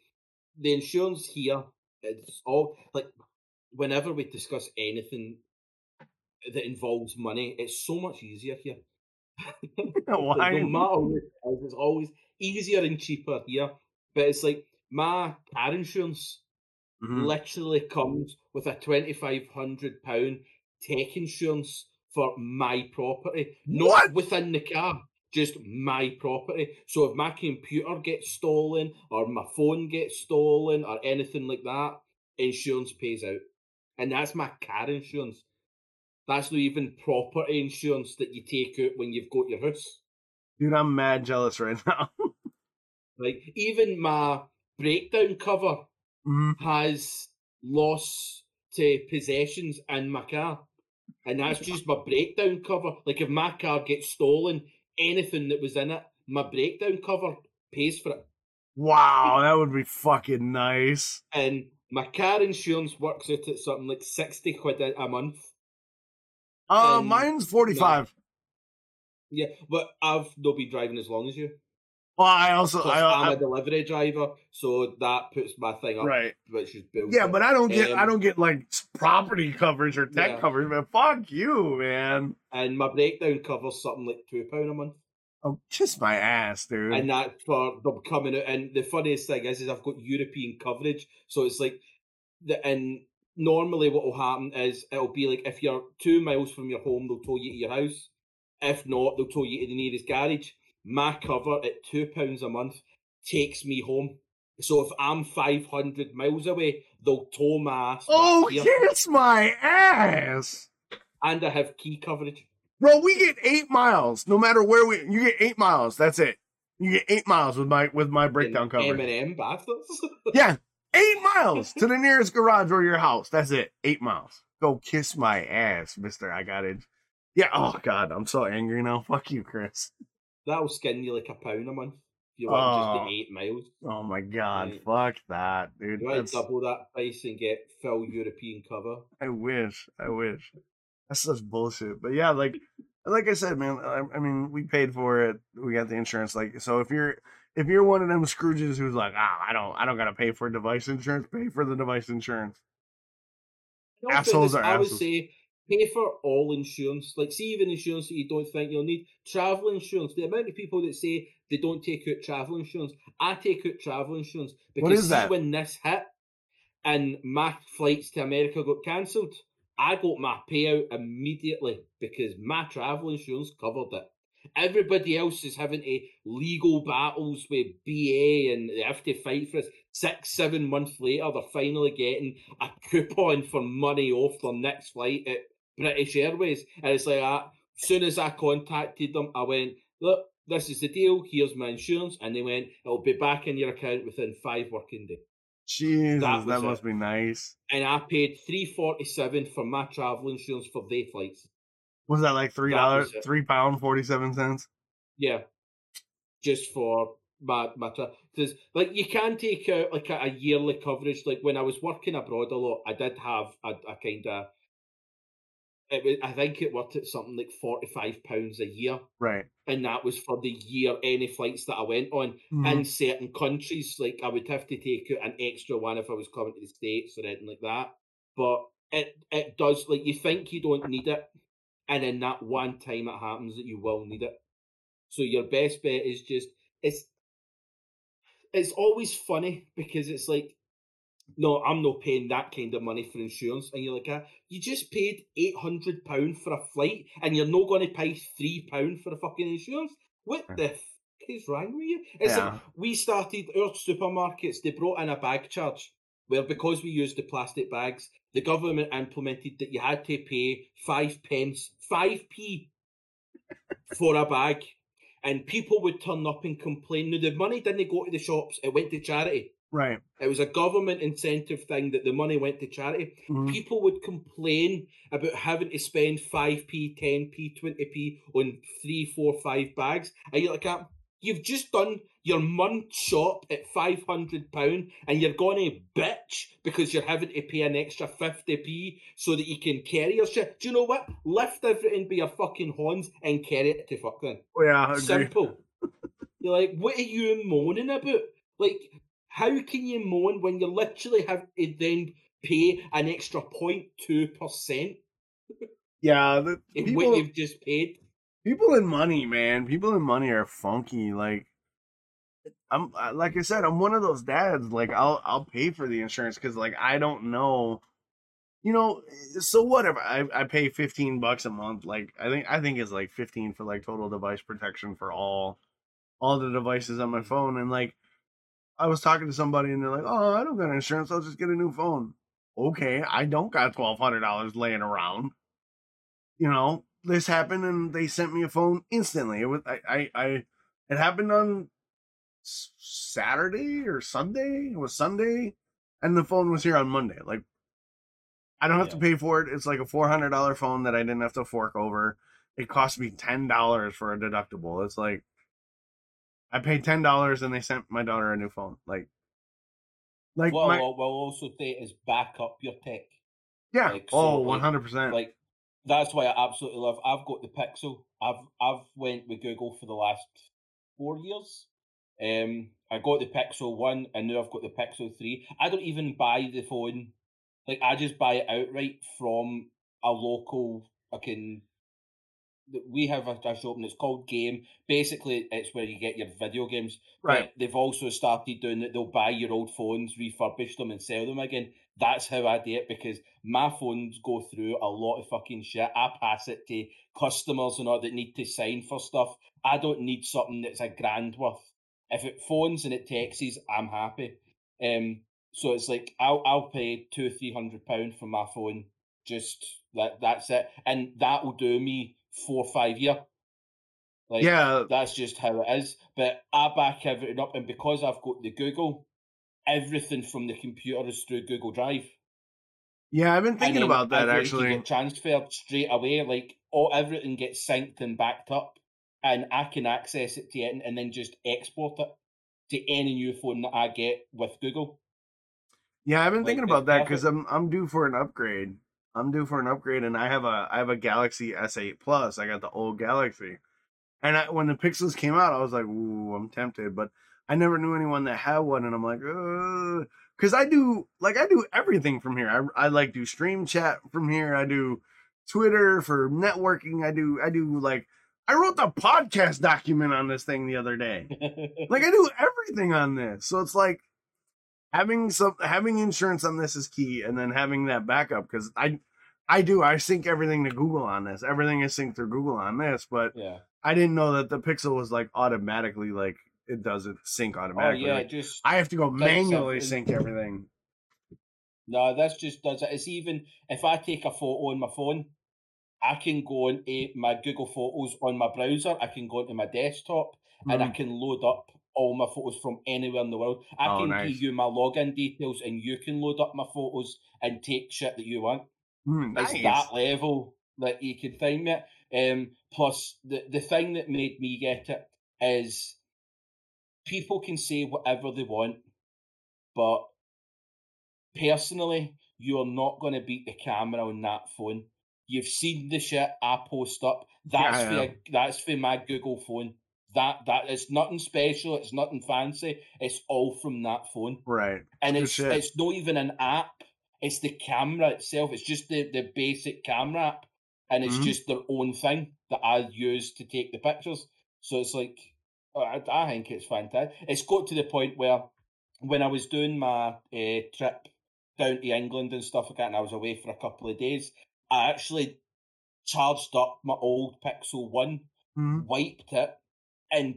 the insurance here it's all like whenever we discuss anything that involves money, it's so much easier here Why? no matter what it is, it's always easier and cheaper here. But it's like my car insurance Mhm. literally comes with a twenty five hundred pound tech insurance for my property, not What? within the car, just my property. So if my computer gets stolen or my phone gets stolen or anything like that, insurance pays out, and that's my car insurance. That's not even property insurance that you take out when you've got your house. Dude, I'm mad jealous right now. Like even my breakdown cover Mhm. has loss to possessions in my car. And that's just my breakdown cover. Like if my car gets stolen, anything that was in it, my breakdown cover pays for it. Wow, that would be fucking nice. And my car insurance works out at something like 60 quid a, month. Uh, And- mine's 45. Yeah, but I've not been driving as long as you. Well, I also, I, I'm I, a delivery driver, so that puts my thing up, right. which is built. Yeah, but I don't get, I Um, don't get like property coverage or tech Yeah. coverage, man. Fuck you, man. and my breakdown covers something like two pound a month. Oh, kiss my ass, dude. and that for them coming out. And the funniest thing is, is I've got European coverage, so it's like the and normally what will happen is it'll be like if you're two miles from your home, they'll tow you to your house. If not, they'll tow you to the nearest garage. My cover at two pounds a month takes me home. So if I'm five hundred miles away, they'll tow my ass. oh, kiss my ass. and I have key coverage. Bro, we get eight miles no matter where we. You get eight miles. That's it. You get eight miles with my with my breakdown cover. M&M bastards. Yeah, eight miles to the nearest garage or your house. That's it. Eight miles. Go kiss my ass, Mister. I got it. Yeah. Oh God, I'm so angry now. Fuck you, Chris. That'll skin you like a pound a month. If you want just Oh. the eight miles. Oh my God. Right. Fuck that, dude. You That's, double that price and get full European cover. I wish. I wish. That's such bullshit. But yeah, like like I said, man. I, I mean, we paid for it. We got the insurance. Like, so if you're if you're one of them Scrooges who's like, ah, I don't, I don't gotta pay for device insurance. Pay for the device insurance. In Assholes are I would assholes. say pay for all insurance. Like, see, even insurance that you don't think you'll need. Travel insurance. The amount of people that say they don't take out travel insurance. I take out travel insurance because What is that? when this hit and my flights to America got cancelled, I got my payout immediately because my travel insurance covered it. Everybody else is having to legal battles with BA and they have to fight for it. Six, seven months later, they're finally getting a coupon for money off their next flight at British Airways. And it's like, that. as soon as I contacted them, I went, look, this is the deal. Here's my insurance. And they went, it'll be back in your account within five working days. Jesus, That that, must it. be nice. And I paid three forty seven for my travel insurance for their flights. Was that like three dollars, three pound forty seven cents? Yeah, just for my my because like you can take out like a, a yearly coverage. Like when I was working abroad a lot, I did have a, a kind of. It was, I think it worked at something like forty five pounds a year, Right. and that was for the year any flights that I went on. Mhm. In certain countries, like I would have to take out an extra one if I was coming to the states or anything like that. But it it does like you think you don't need it, and then that one time it happens that you will need it. So your best bet is just it's it's always funny because it's like no, I'm not paying that kind of money for insurance, and you're like, you just paid eight hundred pound for a flight, and you're not going to pay three pound for a fucking insurance. What the f- is wrong with you? It's like we started our supermarkets. They brought in a bag charge where because we used the plastic bags, the government implemented that you had to pay five pence, five p, for a bag, and people would turn up and complain. Now the money didn't go to the shops; it went to charity. Right. It was a government incentive thing that the money went to charity. Mhm. People would complain about having to spend 5p, 10p, 20p on three, four, five bags. And you're like, ah, you've just done your month shop at £500 and you're going to bitch because you're having to pay an extra 50p so that you can carry your shit. Do you know what? Lift everything by your fucking horns and carry it to fucking. Oh, yeah. Simple. You're like, what are you moaning about? Like, how can you moan when you literally have to then pay an extra 0.2% Yeah, the in people, what you've just paid? people in money, man. People in money are funky. Like I'm like I said, I'm one of those dads. Like I'll I'll pay for the insurance because like I don't know. You know, so whatever. I, I pay fifteen bucks a month. Like I think I think it's like fifteen for like total device protection for all all the devices on my phone. And like I was talking to somebody and they're like, "Oh, I don't got insurance. I'll just get a new phone." Okay, I don't got twelve hundred dollars laying around. You know, this happened and they sent me a phone instantly. It was I I, I it happened on Saturday or Sunday. It was Sunday, and the phone was here on Monday. Like, I don't have yeah. to pay for it. It's like a four hundred dollar phone that I didn't have to fork over. It cost me ten dollars for a deductible. It's like I paid ten dollars and they sent my daughter a new phone. Like, like well, my, we'll also say is back up your tech. Yeah. Like, oh, one hundred percent. Like that's why I absolutely love. I've got the Pixel. I've I've went with Google for the last four years. Um, I got the Pixel One, and now I've got the Pixel Three. I don't even buy the phone. Like I just buy it outright from a local fucking we have a, a shop and it's called Game. Basically, it's where you get your video games. Right. But they've also started doing that. They'll buy your old phones, refurbish them, and sell them again. That's how I do it because my phones go through a lot of fucking shit. I pass it to customers and all that need to sign for stuff. I don't need something that's a grand worth. If it phones and it texts, I'm happy. Um, so it's like I'll I'll pay two or three hundred pound for my phone. Just that that's it, and that will do me four or five year. Like, yeah, that's just how it is. But I back everything up, and because I've got the Google, everything from the computer is through Google Drive. Yeah, I've been thinking about that actually. Get transferred straight away, like all everything gets synced and backed up, and I can access it to it and then just export it to any new phone that I get with Google. Yeah, I've been like, thinking about that because I'm I'm due for an upgrade. I'm due for an upgrade, and I have a I have a Galaxy S8 Plus. I got the old Galaxy, and I, when the Pixels came out, I was like, "Ooh, I'm tempted," but I never knew anyone that had one, and I'm like, because I do like I do everything from here. I I like do stream chat from here. I do Twitter for networking. I do I do like I wrote the podcast document on this thing the other day. like I do everything on this, so it's like having some having insurance on this is key, and then having that backup because I I do I sync everything to Google on this. Everything is synced through Google on this, but yeah. I didn't know that the Pixel was like automatically like it doesn't sync automatically. Oh, yeah, like, just I have to go manually sync everything. No, this just does it. It's even if I take a photo on my phone, I can go into my Google Photos on my browser. I can go into my desktop mm. and I mm-hmm. can load up all my photos from anywhere in the world. I oh, can nice. give you my login details and you can load up my photos and take shit that you want. Mm, nice. It's that level that you can find me. Um, plus, the, the thing that made me get it is people can say whatever they want, but personally, you're not going to beat the camera on that phone. You've seen the shit I post up. That's yeah, for that's for my Google phone. That that is nothing special. It's nothing fancy. It's all from that phone. Right. And it's it's not even an app. It's the camera itself. It's just the the basic camera app, and it's mm-hmm. just their own thing that I use to take the pictures. So it's like Oh, I, I think it's fantastic. It's got to the point where when I was doing my uh, trip down to England and stuff like that, and I was away for a couple of days, I actually charged up my old Pixel One, mm-hmm. wiped it, and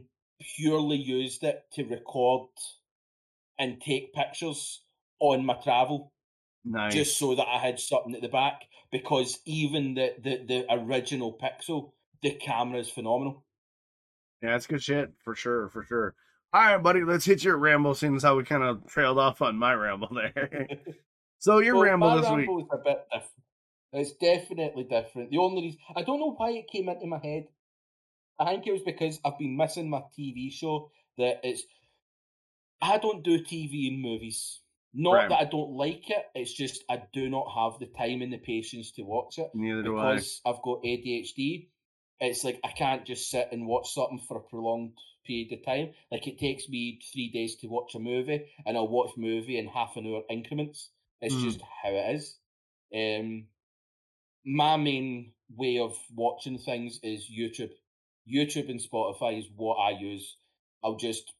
purely used it to record and take pictures on my travel. Nice. Just so that I had something at the back, because even the, the, the original Pixel, the camera is phenomenal. Yeah, that's good shit for sure, for sure. All right, buddy, let's hit your ramble. Seeing as how we kind of trailed off on my ramble there. so your well, ramble this week. is a bit different. It's definitely different. The only reason I don't know why it came into my head. I think it was because I've been missing my TV show. That it's I don't do TV and movies. Not right. that I don't like it. It's just I do not have the time and the patience to watch it. Neither do I. Because I've got ADHD it's like I can't just sit and watch something for a prolonged period of time. Like it takes me three days to watch a movie, and I'll watch movie in half an hour increments. It's mm. just how it is. Um, my main way of watching things is YouTube. YouTube and Spotify is what I use. I'll just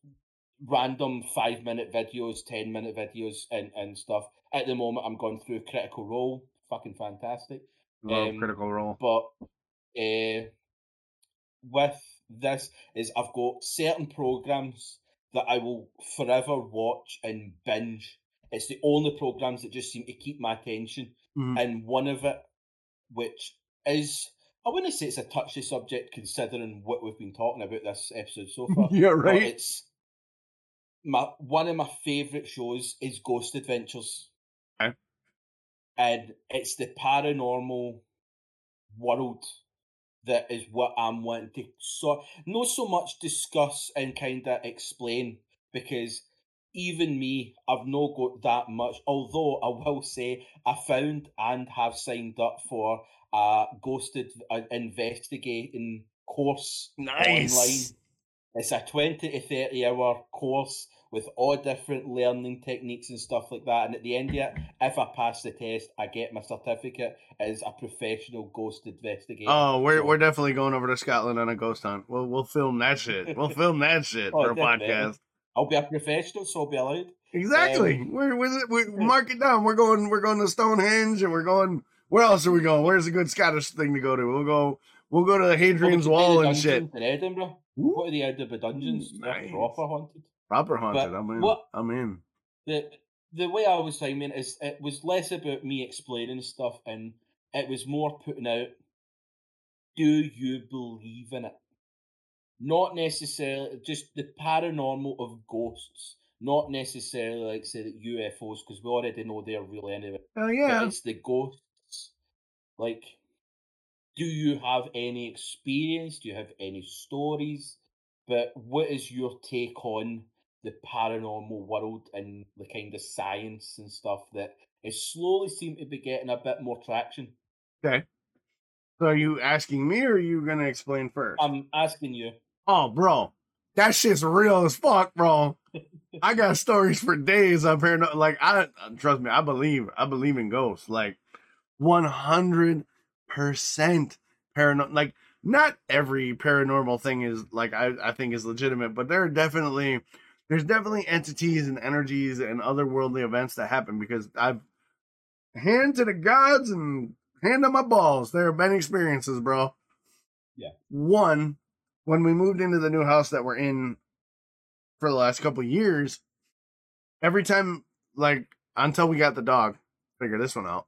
random five minute videos, ten minute videos, and and stuff. At the moment, I'm going through Critical Role, fucking fantastic. Love Um, Critical Role. But uh, with this is I've got certain programs that I will forever watch and binge. It's the only programs that just seem to keep my attention, Mhm. and one of it, which is I wouldn't say it's a touchy subject considering what we've been talking about this episode so far. yeah, but right. it's my one of my favourite shows is Ghost Adventures. Okay. And it's the paranormal world that is what I'm wanting to so not so much discuss and kind of explain because even me, I've not got that much. Although I will say, I found and have signed up for a ghosted uh, investigating course Nice. online. It's a 20 to 30 hour course with all different learning techniques and stuff like that. And at the end of it, if I pass the test, I get my certificate as a professional ghost investigator. Oh, we're So- we're definitely going over to Scotland on a ghost hunt. We'll we'll film that shit. We'll film that shit Oh, for a podcast. I'll be a professional, so I'll be allowed. Exactly. Um, we're, we're, we mark it down. We're going. We're going to Stonehenge, and we're going. Where else are we going? Where's a good Scottish thing to go to? We'll go. We'll go to the Hadrian's We'll to Wall and shit. In Edinburgh. Ooh, Go to the Edinburgh dungeons. Nice. proper haunted. proper haunted. but I'm in. what- I'm in. the the way I was timing is it was less about me explaining stuff and it was more putting out do you believe in it? Not necessarily just the paranormal of ghosts, not necessarily like say that UFOs, because we already know they're real anyway. Oh But yeah. it's the ghosts. Like, do you have any experience? Do you have any stories? But what is your take on the paranormal world and the kind of science and stuff that is slowly seem to be getting a bit more traction? Okay. So are you asking me, or are you gonna explain first? I'm asking you. Oh, bro, that shit's real as fuck, bro. I got stories for days up here. Like, I trust me, I believe, I believe in ghosts. Like, one hundred percent paranormal. Like, not every paranormal thing is like I, I think is legitimate, but there are definitely there's definitely entities and energies and otherworldly events that happen because I've hand to the gods and hand to my balls. There have been experiences, bro. Yeah. One, when we moved into the new house that we're in for the last couple of years, every time, like, until we got the dog, figure this one out.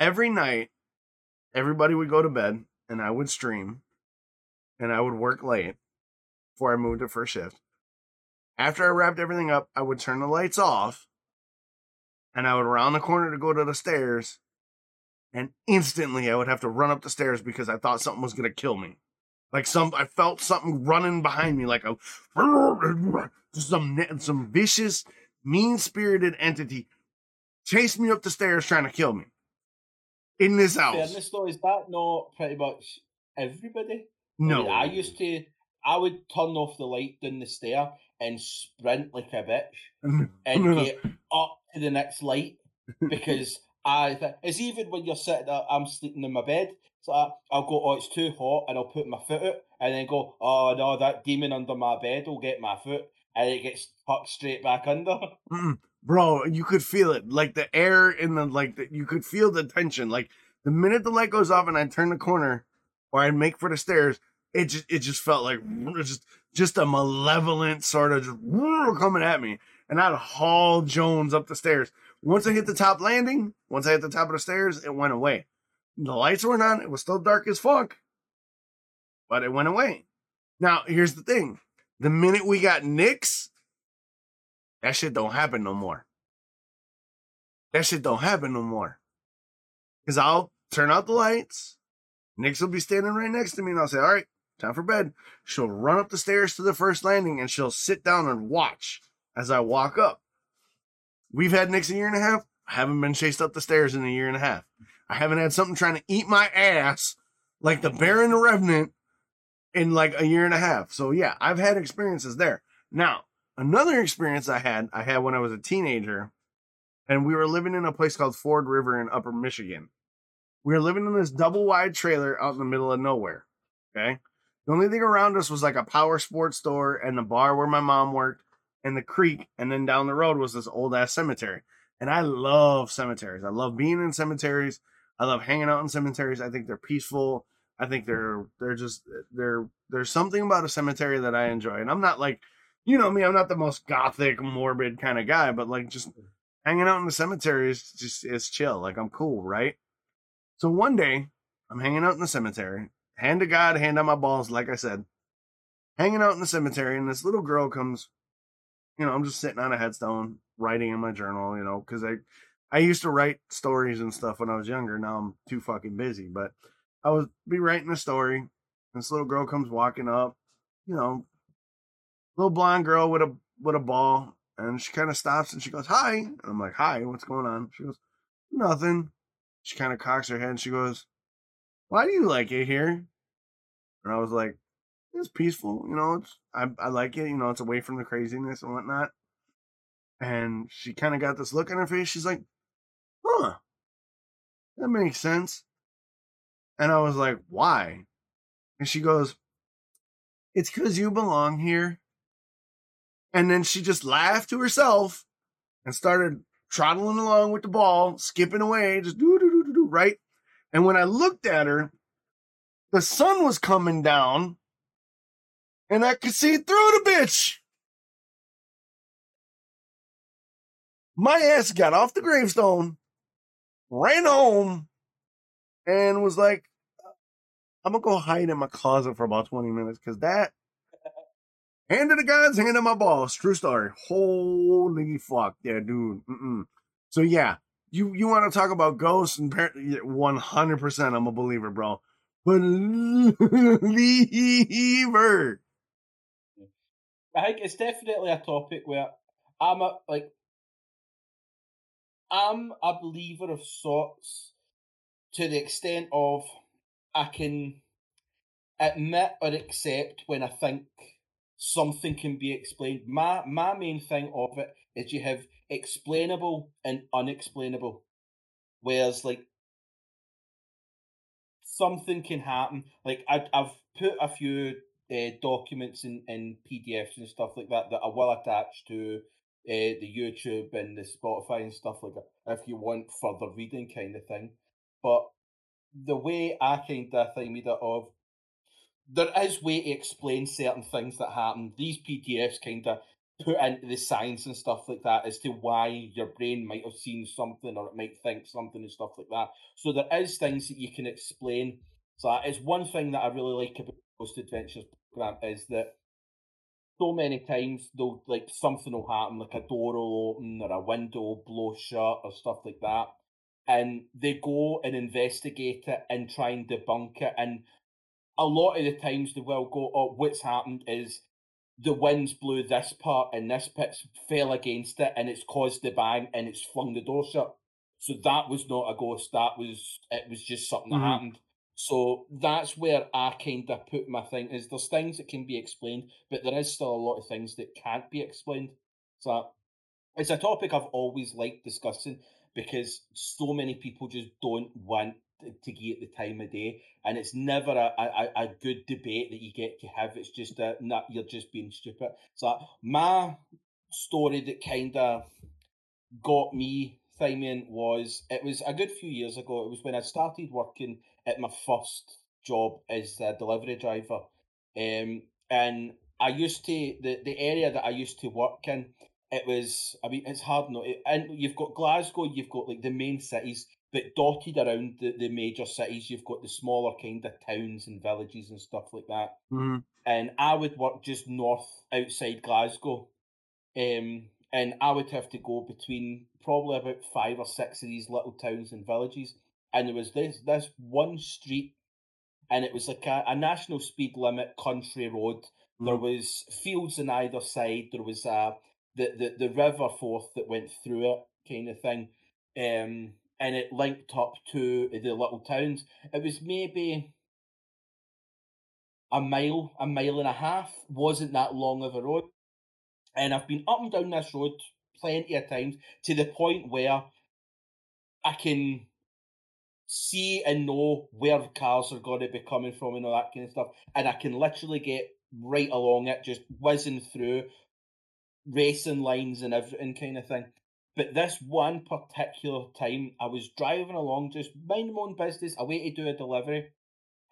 Every night, everybody would go to bed and I would stream and I would work late before I moved to first shift. After I wrapped everything up, I would turn the lights off and I would round the corner to go to the stairs. And instantly I would have to run up the stairs because I thought something was going to kill me. Like some, I felt something running behind me, like a some some vicious, mean spirited entity chased me up the stairs trying to kill me in this house. Fairness though, is that not pretty much everybody? I No, mean, I used to. I would turn off the light down the stair and sprint like a bitch and get up to the next light because I. Th- it's even when you're sitting. there, I'm sleeping in my bed, so I, I'll go. Oh, it's too hot, and I'll put my foot out, and then go. Oh no, that demon under my bed will get my foot, and it gets tucked straight back under. Mm-mm. Bro you could feel it like the air in the like the, you could feel the tension like the minute the light goes off and i turn the corner or i make for the stairs it just it just felt like just just a malevolent sort of just coming at me. And i'd haul jones up the stairs. Once i hit the top landing once i hit the top of the stairs it went away. The lights weren't on it was still dark as fuck but it went away. Now here's the thing. The minute we got Nix, that shit don't happen no more. That shit don't happen no more. Cause I'll turn out the lights. Nix will be standing right next to me and I'll say, all right, time for bed. She'll run up the stairs to the first landing and she'll sit down and watch as I walk up. We've had Nix a year and a half. I haven't been chased up the stairs in a year and a half. I haven't had something trying to eat my ass like the Bear and the Revenant in like a year and a half. So yeah, I've had experiences there. Now, another experience I had, I had when I was a teenager, and we were living in a place called Ford River in Upper Michigan. We were living in this double wide trailer out in the middle of nowhere. Okay. The only thing around us was like a power sports store and the bar where my mom worked and the creek. And then down the road was this old ass cemetery. And I love cemeteries. I love being in cemeteries. I love hanging out in cemeteries. I think they're peaceful. I think they're they're just they're there's something about a cemetery that I enjoy. And I'm not like, you know me, I'm not the most gothic, morbid kind of guy, but like just mm. hanging out in the cemetery is just it's chill. Like I'm cool, right? So one day I'm hanging out in the cemetery, hand to God, hand on my balls, like I said, hanging out in the cemetery, and this little girl comes. You know, I'm just sitting on a headstone, writing in my journal. You know, because I I used to write stories and stuff when I was younger. Now I'm too fucking busy, but I was be writing a story. This little girl comes walking up, you know, little blonde girl with a with a ball, and she kind of stops and she goes, "Hi," and I'm like, "Hi, what's going on?" She goes, "Nothing." She kind of cocks her head and she goes, "Why do you like it here?" And I was like, "It's peaceful, you know. It's I I like it, you know. It's away from the craziness and whatnot." And she kind of got this look on her face. She's like, "Huh, that makes sense." And I was like, "Why?" And she goes, It's because you belong here. And then she just laughed to herself and started trotting along with the ball, skipping away, just do do do do do, right? And when I looked at her, the sun was coming down and I could see through the bitch. My ass got off the gravestone, ran home, and was like, I'm gonna go hide in my closet for about 20 minutes because that hand of the gods, hand of my boss. True story. Holy fuck, yeah, dude. Mm-mm. So yeah, you you want to talk about ghosts and 100. percent I'm a believer, bro. Believer. I think it's definitely a topic where I'm a like I'm a believer of sorts to the extent of I can admit or accept when I think something can be explained. My my main thing of it is you have explainable and unexplainable. Whereas like something can happen. Like I I've put a few uh, documents in, in PDFs and stuff like that that I will attach to uh, the YouTube and the Spotify and stuff like that if you want further reading kind of thing. But the way I kind of think it of there is way to explain certain things that happen. These PDFs kind of put into the science and stuff like that as to why your brain might have seen something or it might think something and stuff like that. So there is things that you can explain. So that is one thing that I really like about Ghost Adventures program is that so many times they'll like something will happen, like a door will open or a window will blow shut or stuff like that and they go and investigate it and try and debunk it. And a lot of the times they will go, "Oh, what's happened is the winds blew this part and this pit fell against it, and it's caused the bang and it's flung the door shut." So that was not a ghost. That was it. Was just something mm-hmm. that happened. So that's where I kind of put my thing. Is there's things that can be explained, but there is still a lot of things that can't be explained. So it's a topic I've always liked discussing because so many people just don't want to get the time of day, and it's never a, a, a good debate that you get to have. It's just a not you're just being stupid. So my story that kind of got me Thimian was it was a good few years ago. It was when I started working at my first job as a delivery driver, um, and I used to the the area that I used to work in it was I mean it's hard not and you've got Glasgow, you've got like the main cities, but dotted around the, the major cities, you've got the smaller kind of towns and villages and stuff like that. Mm-hmm. And I would work just north outside Glasgow, um, and I would have to go between probably about five or six of these little towns and villages. And there was this this one street, and it was like a, a national speed limit country road. Mm-hmm. There was fields on either side. There was a the, the, the river forth that went through it, kind of thing. Um, and it linked up to the little towns. It was maybe a mile, a mile and a half. wasn't that long of a road. And I've been up and down this road plenty of times to the point where I can see and know where cars are going to be coming from and all that kind of stuff. And I can literally get right along it, just whizzing through racing lines and everything kind of thing. But this one particular time, I was driving along, just minding my own business, away to do a delivery.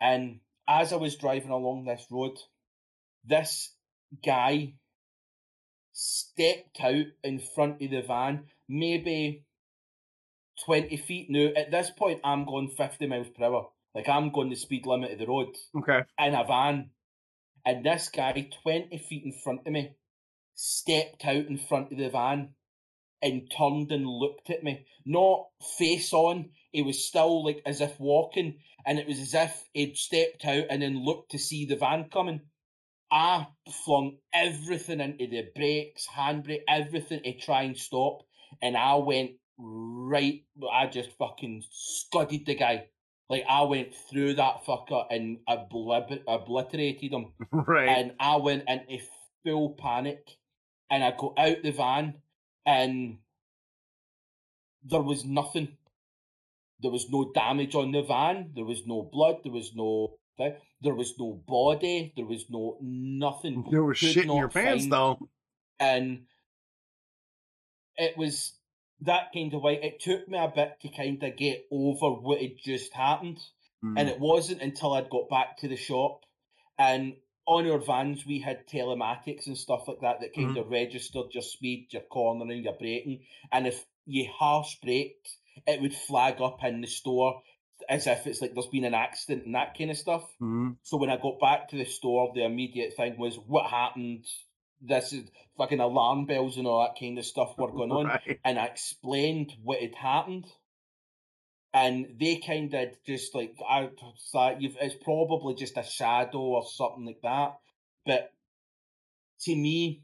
And as I was driving along this road, this guy stepped out in front of the van, maybe 20 feet. Now, at this point, I'm going 50 miles per hour. Like, I'm going the speed limit of the road Okay. in a van. And this guy, 20 feet in front of me, stepped out in front of the van and turned and looked at me. Not face on, he was still like as if walking, and it was as if he'd stepped out and then looked to see the van coming. I flung everything into the brakes, handbrake, everything to try and stop, and I went right. I just fucking scudded the guy. Like I went through that fucker and obliter- obliterated him Right. and I went into full panic and I got out the van and there was nothing. There was no damage on the van, there was no blood, there was no there was no body, there was no nothing. there was shit in your pants though. And it was that kind of way. It took me a bit to kind of get over what had just happened. Mm. And it wasn't until I'd got back to the shop and on our vans we had telematics and stuff like that that kind of registered your speed, your cornering, your braking. And if you harsh braked, it would flag up in the store as if it's like there's been an accident and that kind of stuff. Mhm. So when I got back to the store, the immediate thing was what happened. This is fucking alarm bells and all that kind of stuff were going on Right. and I explained what had happened. And they kind of just like I thought you've it's probably just a shadow or something like that. But to me,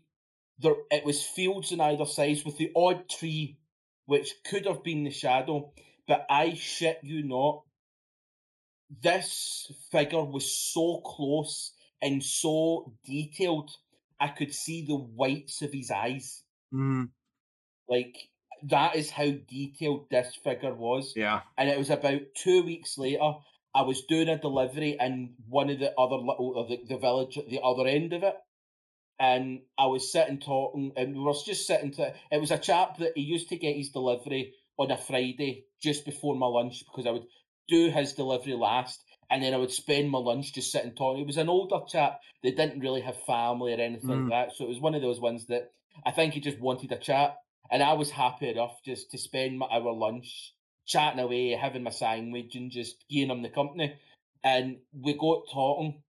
there it was fields on either sides with the odd tree, which could have been the shadow. But I shit you not, this figure was so close and so detailed. I could see the whites of his eyes. Mhm. Like that is how detailed this figure was. Yeah. And it was about two weeks later. I was doing a delivery in one of the other little of the, the village at the other end of it. And I was sitting talking, and we were just sitting to. It was a chap that he used to get his delivery on a Friday just before my lunch because I would do his delivery last, and then I would spend my lunch just sitting talking. It was an older chap that didn't really have family or anything Mm. like that, so it was one of those ones that I think he just wanted a chat, and I was happy enough just to spend my hour lunch chatting away, having my sandwich, and just giving him the company. And we got talking,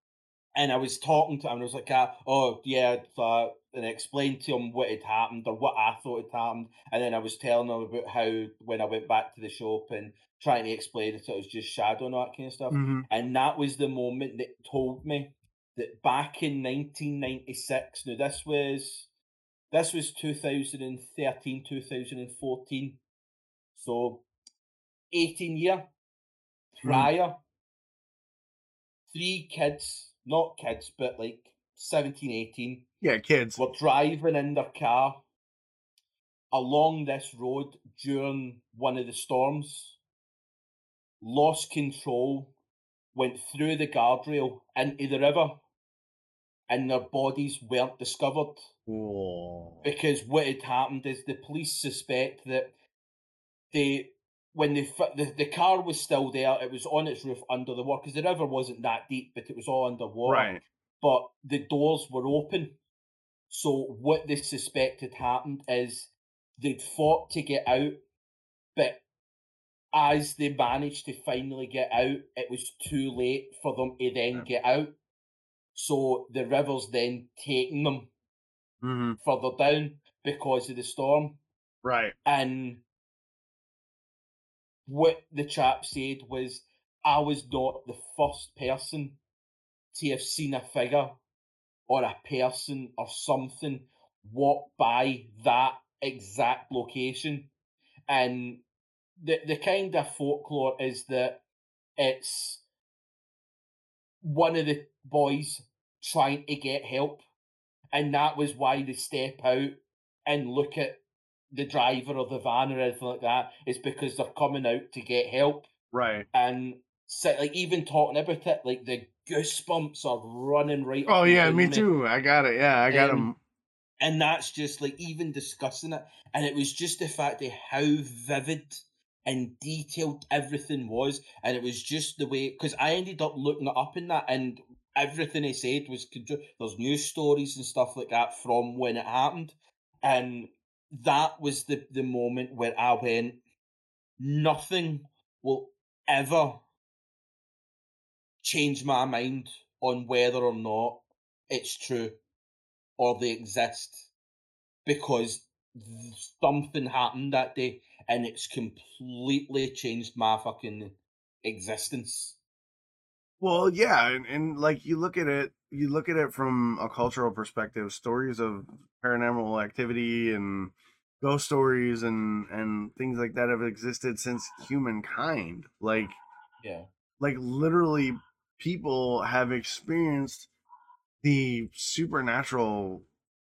and I was talking to him, and I was like, ah, "Oh yeah," uh, and I explained to him what had happened or what I thought had happened, and then I was telling him about how when I went back to the shop and trying to explain it, it was just shadow and that kind of stuff. Mhm. And that was the moment that told me that back in 1996, now this was this was 2013, 2014, so 18 year hmm. prior, three kids, not kids, but like 17, 18, Yeah, kids. were driving in their car along this road during one of the storms, lost control, went through the guardrail into the river, and their bodies weren't discovered. Whoa. because what had happened is the police suspect that they when they the, the car was still there it was on its roof under the water because the river wasn't that deep but it was all underwater. Right. but the doors were open. So what they suspect had happened is they'd fought to get out but as they managed to finally get out it was too late for them to then get out so the river's then taking them hmm further down because of the storm. Right. And what the chap said was, I was not the first person to have seen a figure or a person or something walk by that exact location. And the the kind of folklore is that it's one of the boys trying to get help and that was why they step out and look at the driver of the van or anything like that. It's because they're coming out to get help. Right. And so, like even talking about it, like the goosebumps are running right. Oh yeah, me too. I got it. Yeah, I got Um, him. and that's just like even discussing it and it was just the fact of how vivid and detailed everything was and it was just the way because i ended up looking it up in that and everything he said was there's news stories and stuff like that from when it happened and that was the the moment where i went nothing will ever change my mind on whether or not it's true or they exist because something happened that day and it's completely changed my fucking existence. Well, yeah, and, and like you look at it, you look at it from a cultural perspective. Stories of paranormal activity and ghost stories and and things like that have existed since humankind. Like Yeah. like literally people have experienced the supernatural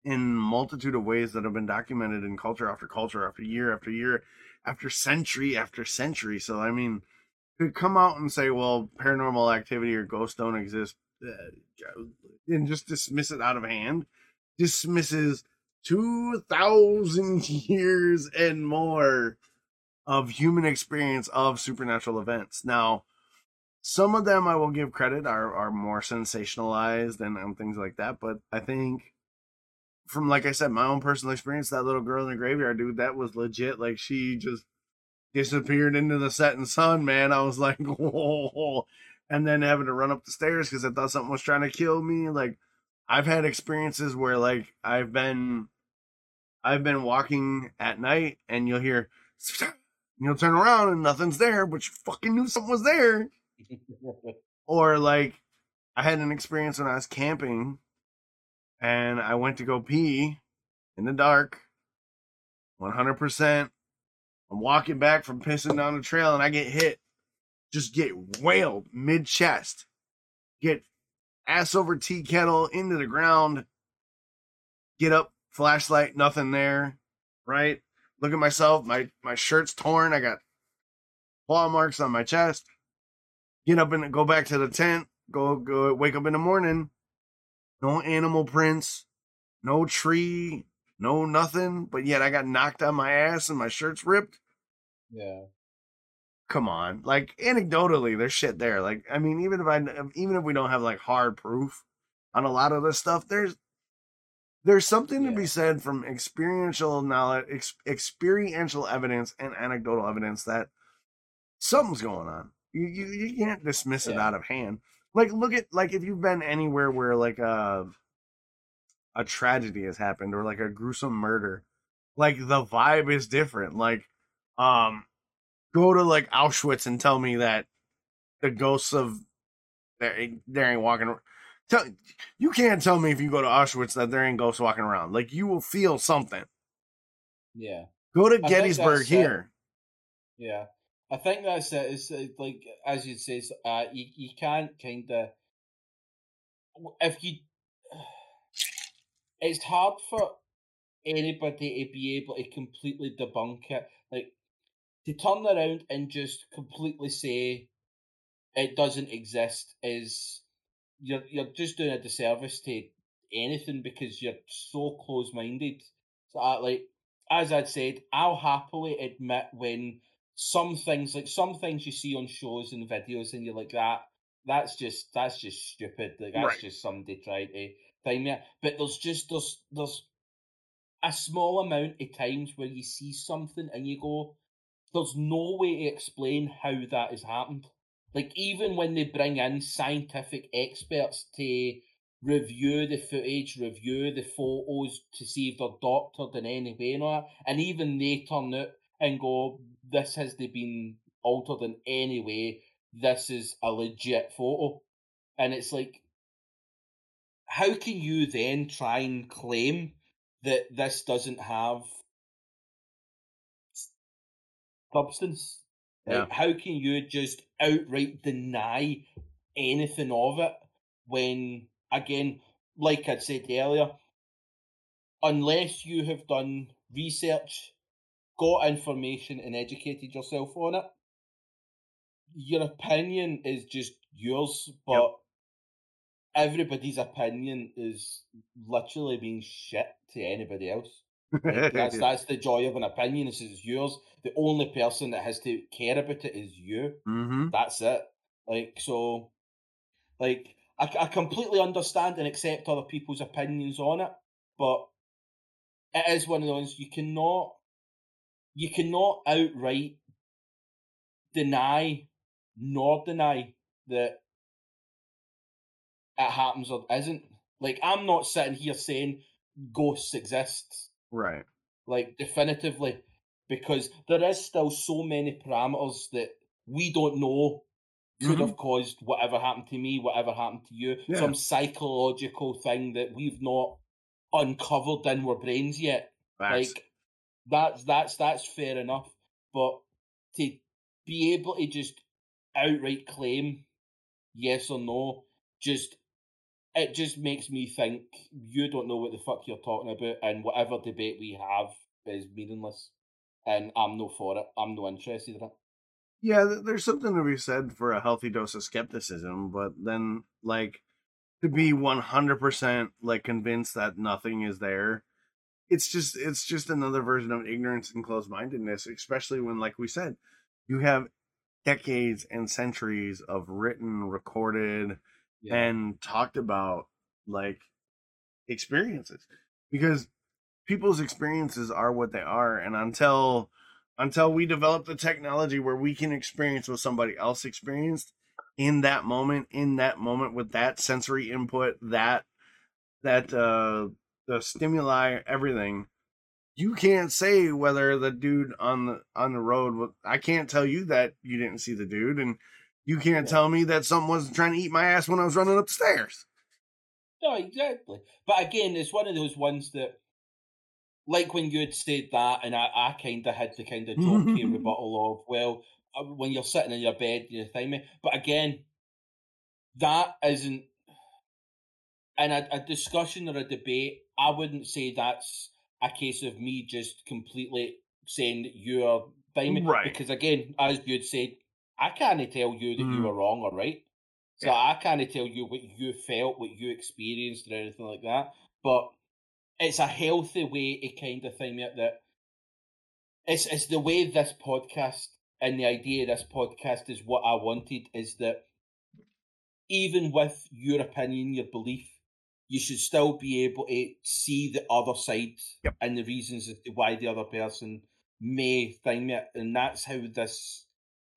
in multitude of ways that have been documented in culture after culture after year after year after century after century so i mean to come out and say well paranormal activity or ghosts don't exist uh, and just dismiss it out of hand dismisses 2000 years and more of human experience of supernatural events now some of them I will give credit are are more sensationalized and, and things like that. But I think from like I said, my own personal experience, that little girl in the graveyard, dude, that was legit. Like she just disappeared into the setting sun, man. I was like, whoa. And then having to run up the stairs because I thought something was trying to kill me. Like I've had experiences where like I've been I've been walking at night and you'll hear you'll turn around and nothing's there, but you fucking knew something was there or like I had an experience when I was camping and I went to go pee in the dark 100% I'm walking back from pissing down the trail and I get hit. Just get whaled mid chest get ass over tea kettle into the ground. Get up flashlight nothing there right? Look at myself my my shirt's torn. I got claw marks on my chest. Get up and go back to the tent, go go wake up in the morning, no animal prints, no tree, no nothing, but yet I got knocked on my ass and my shirt's ripped. Yeah. Come on, like anecdotally, there's shit there. Like, I mean, even if I, even if we don't have like hard proof on a lot of this stuff, there's there's something to be said from experiential knowledge, ex- experiential evidence, and anecdotal evidence that something's going on. You you, you can't dismiss it out of hand. Like look at like if you've been anywhere where like a a tragedy has happened or like a gruesome murder, like the vibe is different. Like um go to like Auschwitz and tell me that the ghosts of there ain't, there ain't walking tell you can't tell me if you go to Auschwitz that there ain't ghosts walking around. Like you will feel something. Yeah. Go to think Gettysburg it. here. Yeah. I think that's it. It's uh, like as you say, uh, you you can't kind of if you. It's hard for anybody to be able to completely debunk it. Like to turn around and just completely say it doesn't exist is you're you're just doing a disservice to anything because you're so close minded. So I, like as I'd said, I'll happily admit when some things like some things you see on shows and videos and you're like that that's just that's just stupid. Like that's Right. just somebody trying to time. But there's just there's there's a small amount of times where you see something and you go, there's no way to explain how that has happened. Like even when they bring in scientific experts to review the footage, review the photos to see if they're doctored in any way and all that, and even they turn out and go, This has they been altered in any way, this is a legit photo. And it's like how can you then try and claim that this doesn't have substance? Yeah. Like, how can you just outright deny anything of it when, again, like I said earlier, unless you have done research, got information, and educated yourself on it, your opinion is just yours, but everybody's opinion is literally being shit to anybody else. Like, that's that's the joy of an opinion. This Is it's yours. The only person that has to care about it is you. mm-hmm. That's it. Like so, like I, I completely understand and accept other people's opinions on it, but it is one of those you cannot you cannot outright deny nor deny that it happens or isn't. Like I'm not sitting here saying ghosts exist Right. like definitively because there is still so many parameters that we don't know could Mhm. have caused whatever happened to me, whatever happened to you, Yeah. some psychological thing that we've not uncovered in our brains yet. Like that's that's that's fair enough, but to be able to just outright claim yes or no, just it just makes me think you don't know what the fuck you're talking about, and whatever debate we have is meaningless. And I'm no for it. I'm no interested in it. yeah, there's something to be said for a healthy dose of skepticism, but then like to be 100% like convinced that nothing is there, it's just it's just another version of ignorance and closed-mindedness, especially when like we said, you have decades and centuries of written, recorded, and talked about like experiences because people's experiences are what they are and until until we develop the technology where we can experience what somebody else experienced in that moment in that moment with that sensory input that that uh the stimuli everything you can't say whether the dude on the on the road i can't tell you that you didn't see the dude and you can't Yeah. tell me that someone wasn't trying to eat my ass when i was running up the stairs No, exactly. But again, it's one of those ones that, like when you had said that, and I, I kind of had the kind of jokey rebuttal of, well, uh, when you're sitting in your bed, you think me. But again, that isn't, in a, a discussion or a debate, I wouldn't say that's a case of me just completely saying that you're thing me. Right. Because again, as you'd said, I can't tell you that you Mm. were wrong or right. So Yeah. I can't tell you what you felt, what you experienced, or anything like that. But it's a healthy way to kind of thing that it's it's the way this podcast and the idea of this podcast is what I wanted is that even with your opinion, your belief, you should still be able to see the other side Yep. and the reasons why the other person may think it, and that's how this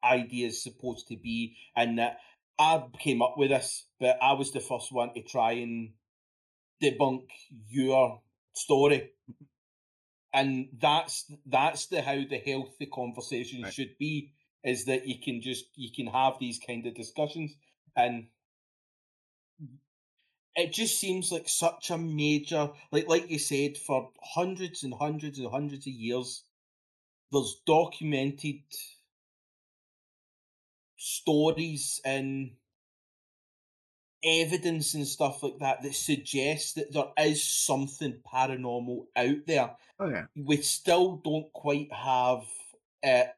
idea is supposed to be. And that I came up with this, but I was the first one to try and debunk your story. And that's that's the how the healthy conversation Right. should be, is that you can just you can have these kind of discussions and it just seems like such a major like like you said for hundreds and hundreds and hundreds of years there's documented stories and evidence and stuff like that that suggests that there is something paranormal out there oh yeah we still don't quite have it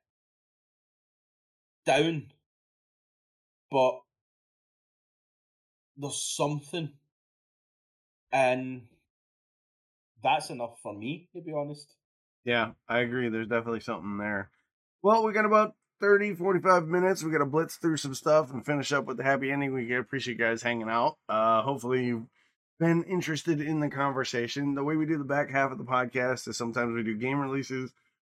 down but there's something and that's enough for me to be honest Yeah, I agree. There's definitely something there. Well, we got about 30, 45 minutes. We got to blitz through some stuff and finish up with the happy ending. We appreciate you guys hanging out. Uh, hopefully, you've been interested in the conversation. The way we do the back half of the podcast is sometimes we do game releases.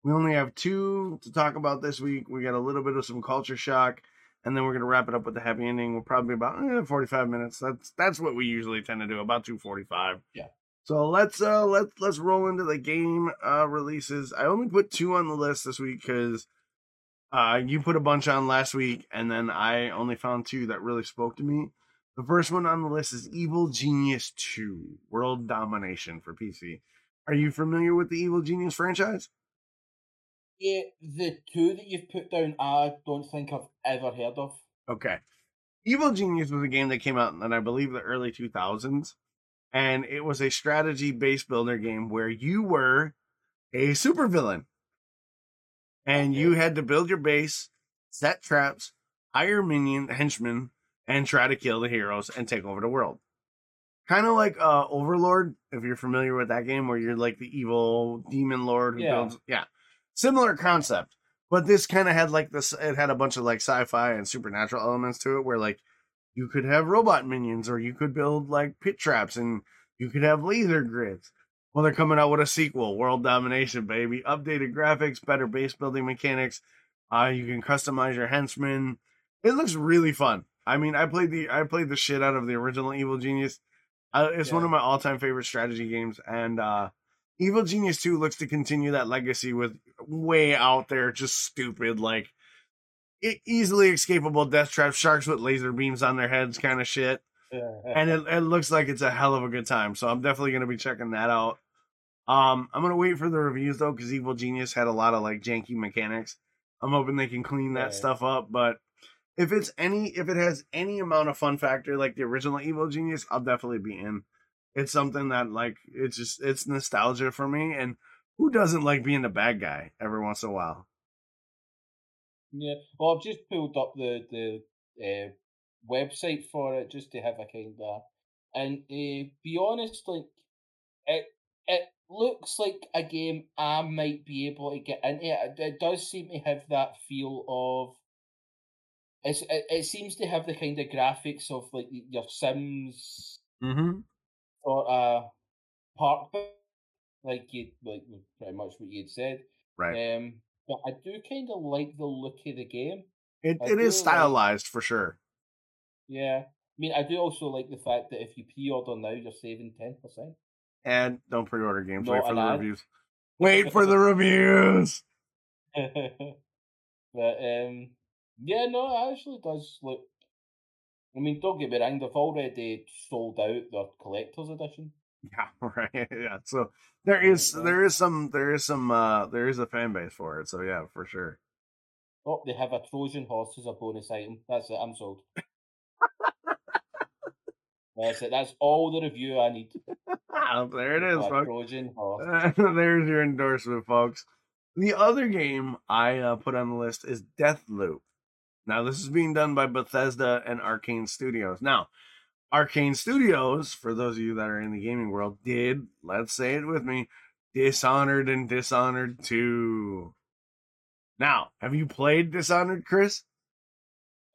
We only have two to talk about this week. We got a little bit of some culture shock, and then we're gonna wrap it up with the happy ending. We'll probably about eh, 45 minutes. That's that's what we usually tend to do, about 245. Yeah. So let's uh let's let's roll into the game uh releases. I only put two on the list this week because uh you put a bunch on last week, and then I only found two that really spoke to me. The first one on the list is Evil Genius 2 World Domination for PC. Are you familiar with the Evil Genius franchise? yeah the two that you've put down i don't think i've ever heard of Okay. Evil Genius was a game that came out in, I believe, the early 2000s. And it was a strategy based builder game where you were a supervillain. And you had to build your base, set traps, hire minion henchmen and try to kill the heroes and take over the world. Kind of like uh, Overlord, if you're familiar with that game, where you're like the evil demon lord who Yeah. builds. Yeah, similar concept, but this kind of had like this. It had a bunch of like sci-fi and supernatural elements to it, where like you could have robot minions, or you could build like pit traps, and you could have laser grids. Well, they're coming out with a sequel, World Domination, baby. Updated graphics, better base building mechanics. Uh, you can customize your henchmen. It looks really fun. I mean, I played the I played the shit out of the original Evil Genius. Uh, it's one of my all time favorite strategy games, and uh, Evil Genius Two looks to continue that legacy with way out there, just stupid, like e- easily escapable death traps, sharks with laser beams on their heads, kind of shit and it, it looks like it's a hell of a good time. So I'm definitely gonna be checking that out. Um, I'm gonna wait for the reviews though, because Evil Genius had a lot of like janky mechanics. I'm hoping they can clean that Right. stuff up. But if it's any, if it has any amount of fun factor like the original Evil Genius, I'll definitely be in. It's something that like it's just it's nostalgia for me, and who doesn't like being the bad guy every once in a while? Yeah, well, I've just pulled up the the uh, website for it just to have a kind of, and uh, be honest, like it it looks like a game I might be able to get into. It, it does seem to have that feel of. It's, it, it seems to have the kind of graphics of like your Sims Mm-hmm. or uh park, like you like pretty much what you'd said. Right. Um, but I do kind of like the look of the game. It I it is do like- stylized for sure. Yeah. I mean, I do also like the fact that if you pre-order now, you're saving ten percent. And don't pre-order games. Wait for the reviews. Wait for the reviews. but um, yeah, no, it actually does look. I mean, don't get me wrong; they've already sold out their collector's edition. Yeah, right. Yeah. So there is there is some there is some uh there is a fan base for it. So yeah, for sure. Oh, they have a Trojan horse as a bonus item. That's it. I'm sold. That's it. That's all the review I need. There it is, folks. Trojan horse. There's your endorsement, folks. The other game I uh, put on the list is Deathloop. Now, this is being done by Bethesda and Arcane Studios. Now, Arcane Studios, for those of you that are in the gaming world, did, let's say it with me, Dishonored and Dishonored 2. Now, have you played Dishonored, Chris?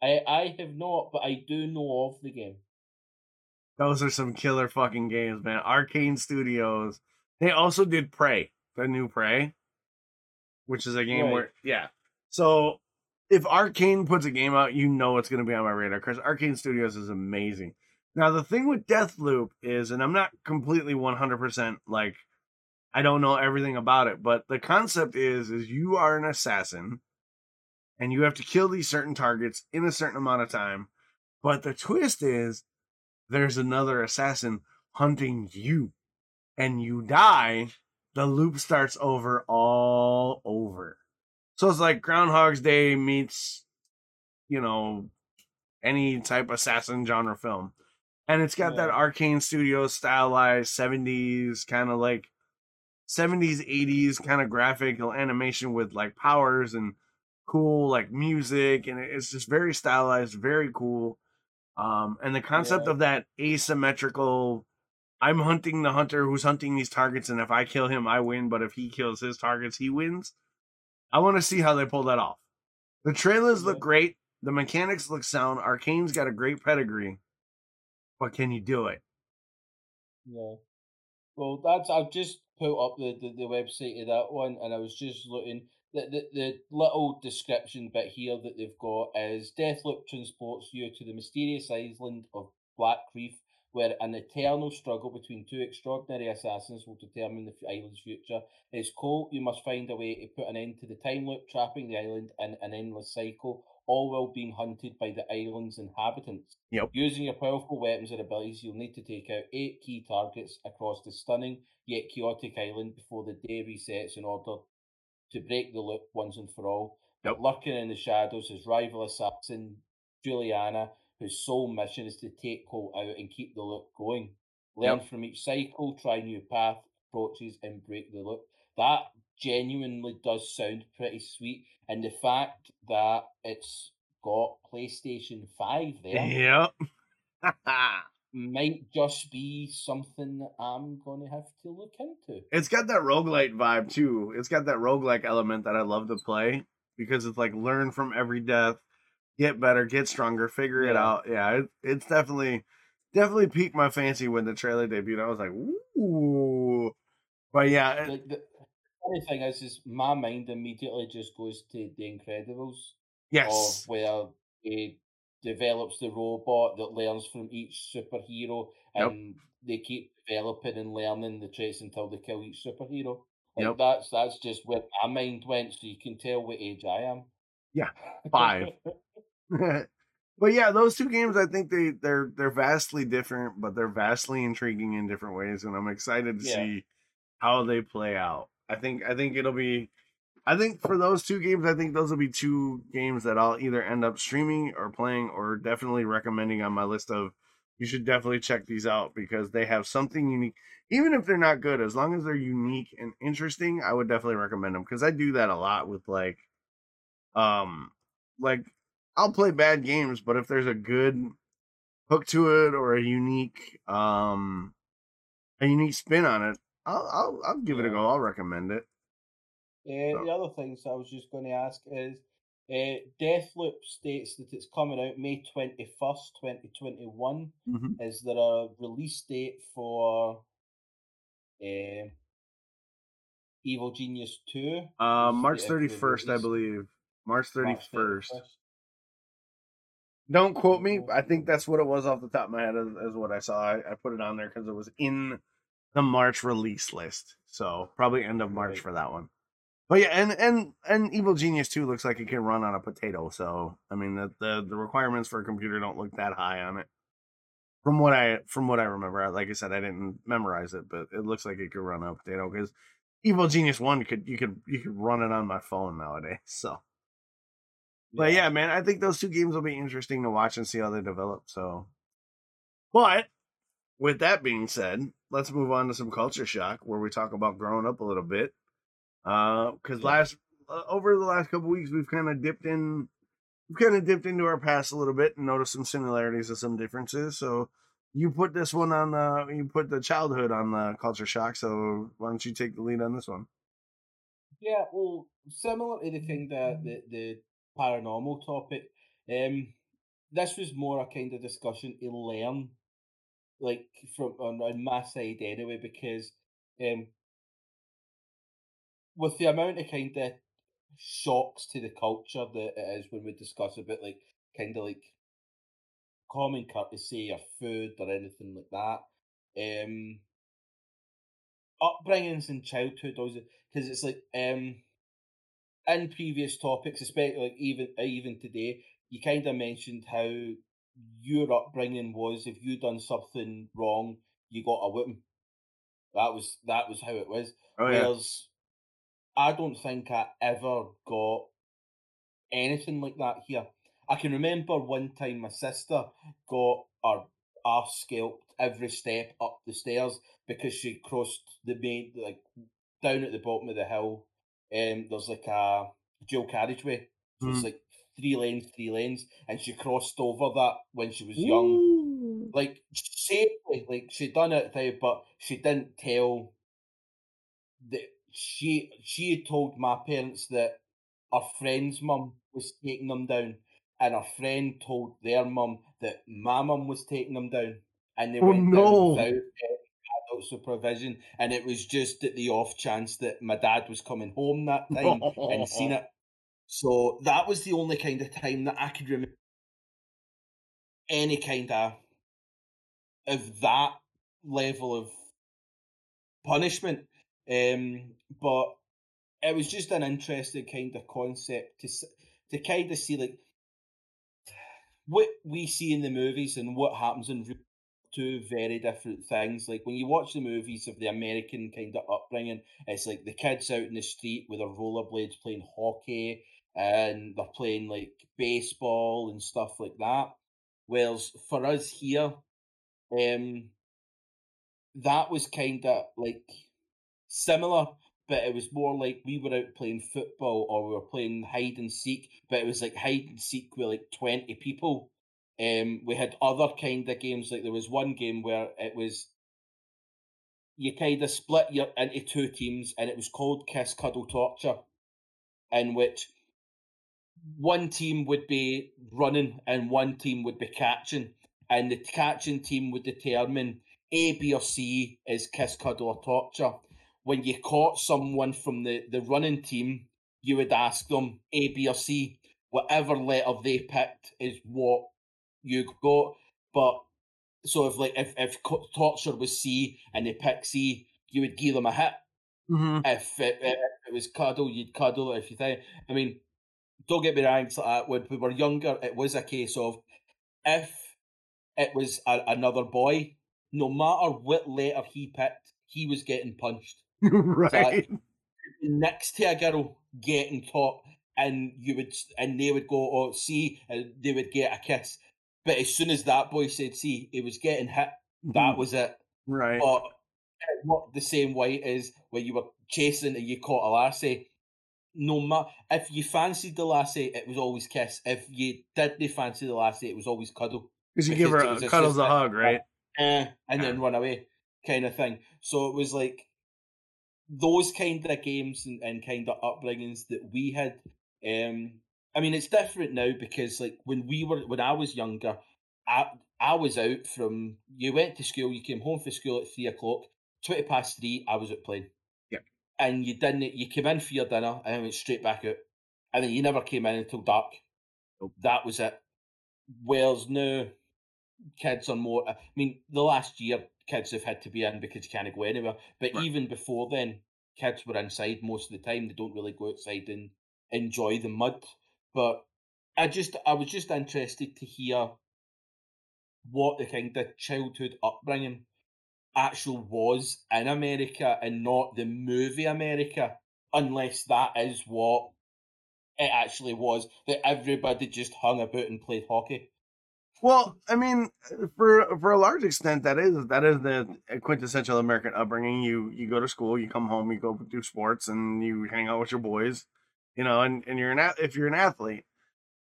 I I have not, but I do know of the game. Those are some killer fucking games, man. Arcane Studios. They also did Prey, the new Prey, which is a game Right. where, yeah. So if Arcane puts a game out, you know it's going to be on my radar because Arcane Studios is amazing. Now, the thing with Deathloop is, and I'm not completely 100% like, I don't know everything about it, but the concept is, is you are an assassin and you have to kill these certain targets in a certain amount of time. But the twist is, there's another assassin hunting you and you die, the loop starts over all over. So it's like Groundhog's Day meets, you know, any type of assassin genre film. And it's got that arcane studio stylized 70s kind of like 70s 80s kind of graphical animation with like powers and cool like music and it's just very stylized, very cool. Um, and the concept Yeah. of that asymmetrical, I'm hunting the hunter who's hunting these targets, and if I kill him, I win, but if he kills his targets, he wins. I want to see how they pull that off. The trailers look great, the mechanics look sound. Arcane's got a great pedigree, but can you do it? Yeah. Well, that's I've just put up the, the, the website of that one, and I was just looking. The, the the little description bit here that they've got is Deathloop transports you to the mysterious island of Black Reef, where an eternal struggle between two extraordinary assassins will determine the island's future. It's Colt, you must find a way to put an end to the time loop, trapping the island in an endless cycle, all while being hunted by the island's inhabitants. Yep. Using your powerful weapons and abilities, you'll need to take out eight key targets across the stunning yet chaotic island before the day resets in order to break the loop once and for all. Yep. Lurking in the shadows is rival assassin Julianna, whose sole mission is to take Colt out and keep the loop going. Learn from each cycle, try new path approaches, and break the loop. That genuinely does sound pretty sweet, and the fact that it's got PlayStation 5 there. Yep. Might just be something that I'm to have to look into. it's got that roguelite vibe too. It's got that roguelike element that I love to play because it's like learn from every death, get better, get stronger, figure it out. Yeah, it, it's definitely definitely piqued my fancy when the trailer debuted. I was like, ooh. But yeah, it- Like the funny thing is, is my mind immediately just goes to The Incredibles. yes. where it develops the robot that learns from each superhero Yep. and they keep developing and learning the traits until they kill each superhero. Like Yep. that's that's just where my mind went, so you can tell what age I am. Yeah, five. but yeah, those two games I think they they're they're vastly different, but they're vastly intriguing in different ways, and I'm excited to Yeah. see how they play out. I think I think it'll be I think for those two games, I think those will be two games that I'll either end up streaming or playing or definitely recommending on my list of you should definitely check these out because they have something unique. Even if they're not good, as long as they're unique and interesting, I would definitely recommend them because I do that a lot with like um like I'll play bad games, but if there's a good hook to it or a unique um a unique spin on it, I'll I'll, I'll give it a go. I'll recommend it. Uh, So- the other things I was just going to ask is uh, Deathloop states that it's coming out May 21st, 2021. Mhm. Is there a release date for uh, Evil Genius 2? Uh, March it thirty every first, I believe. March thirty March 31st? Don't quote me. I think that's what it was off the top of my head. Is, is what I saw. I, I put it on there because it was in the March release list. So probably end of March Right. for that one. But yeah, and and and Evil Genius Two looks like it can run on a potato. So I mean, the the, the requirements for a computer don't look that high on it. From what I from what I remember, like I said, I didn't memorize it, but it looks like it could run on a potato because Evil Genius One could you could you could run it on my phone nowadays. So. But yeah, man, I think those two games will be interesting to watch and see how they develop. So, but with that being said, let's move on to some culture shock where we talk about growing up a little bit. Uh, because Yeah. last uh, over the last couple weeks, we've kind of dipped in, we've kind of dipped into our past a little bit and noticed some similarities and some differences. So. You put this one on the you put the childhood on the culture shock, so why don't you take the lead on this one? Yeah, well, similar to the kind of the, the paranormal topic, um, this was more a kind of discussion to learn, like from on, on my side anyway, because um, with the amount of kind of shocks to the culture that it is when we discuss about like kind of like common courtesy or food or anything like that. Um, upbringings in childhood, because it's like um, in previous topics, especially like even even today, you kind of mentioned how your upbringing was if you done something wrong, you got a whipping. That was that was how it was. Oh yeah, Whereas I don't think I ever got anything like that here. I can remember one time my sister got her arse scalped every step up the stairs because she crossed the main like down at the bottom of the hill. Um, there's like a dual carriageway. So it's Mm. like three lanes, three lanes, and she crossed over that when she was young Ooh. like safely, like she done it there, but she didn't tell that she she had told my parents that her friend's mum was taking them down, and her friend told their mum that my mum was taking them down, and they Oh, went no. down without adult supervision, and it was just at the off chance that my dad was coming home that time and seen it. So that was the only kind of time that I could remember any kind of of that level of punishment. Um, but it was just an interesting kind of concept to to kind of see like what we see in the movies and what happens in two very different things. Like when you watch the movies of the American kind of upbringing, it's like the kids out in the street with their rollerblades playing hockey and they're playing like baseball and stuff like that. Whereas for us here, um, that was kind of like similar, but it was more like we were out playing football or we were playing hide and seek, but it was like hide and seek with like 20 people. Um, we had other kind of games, like there was one game where it was you kind of split your into two teams and it was called Kiss Cuddle Torture, in which one team would be running and one team would be catching, and the catching team would determine A, B, or C is Kiss Cuddle or Torture when you caught someone from the, the running team, you would ask them A, B, or C. Whatever letter they picked is what you got. But so if like if if torture was C and they picked C, you would give them a hit. Mm-hmm. If, it, if it was cuddle, you'd cuddle. If you think, I mean, don't get me wrong. Like when we were younger, it was a case of if it was a, another boy, no matter what letter he picked, he was getting punched. right. So, next to a girl getting taught, and you would, and they would go, "Oh, see," and they would get a kiss. But as soon as that boy said "see," he was getting hit. That mm-hmm. was it. Right. But not the same way as when you were chasing and you caught a lassie. No matter if you fancied the lassie, it was always kiss. If you didn't fancy the lassie, it was always cuddle. Because you give her a cuddles a hug, right? Uh, and then run away, kind of thing. So it was like those kind of games and, and kind of upbringings that we had. Um, I mean, it's different now because like when we were when I was younger, I I was out from you went to school, you came home from school at three o'clock, twenty past three, I was at playing. Yeah. And you didn't you came in for your dinner and went straight back out. And then you never came in until dark. Nope. That was it. Whereas now kids are more I mean, the last year kids have had to be in because you can't go anywhere. But right. even before then, kids were inside most of the time. They don't really go outside and enjoy the mud. But I just I was just interested to hear what the kind of childhood upbringing actual was in America and not the movie America, unless that is what it actually was that everybody just hung about and played hockey. Well, I mean, for for a large extent, that is that is the quintessential American upbringing. You you go to school, you come home, you go do sports, and you hang out with your boys, you know, and and you're an if you're an athlete,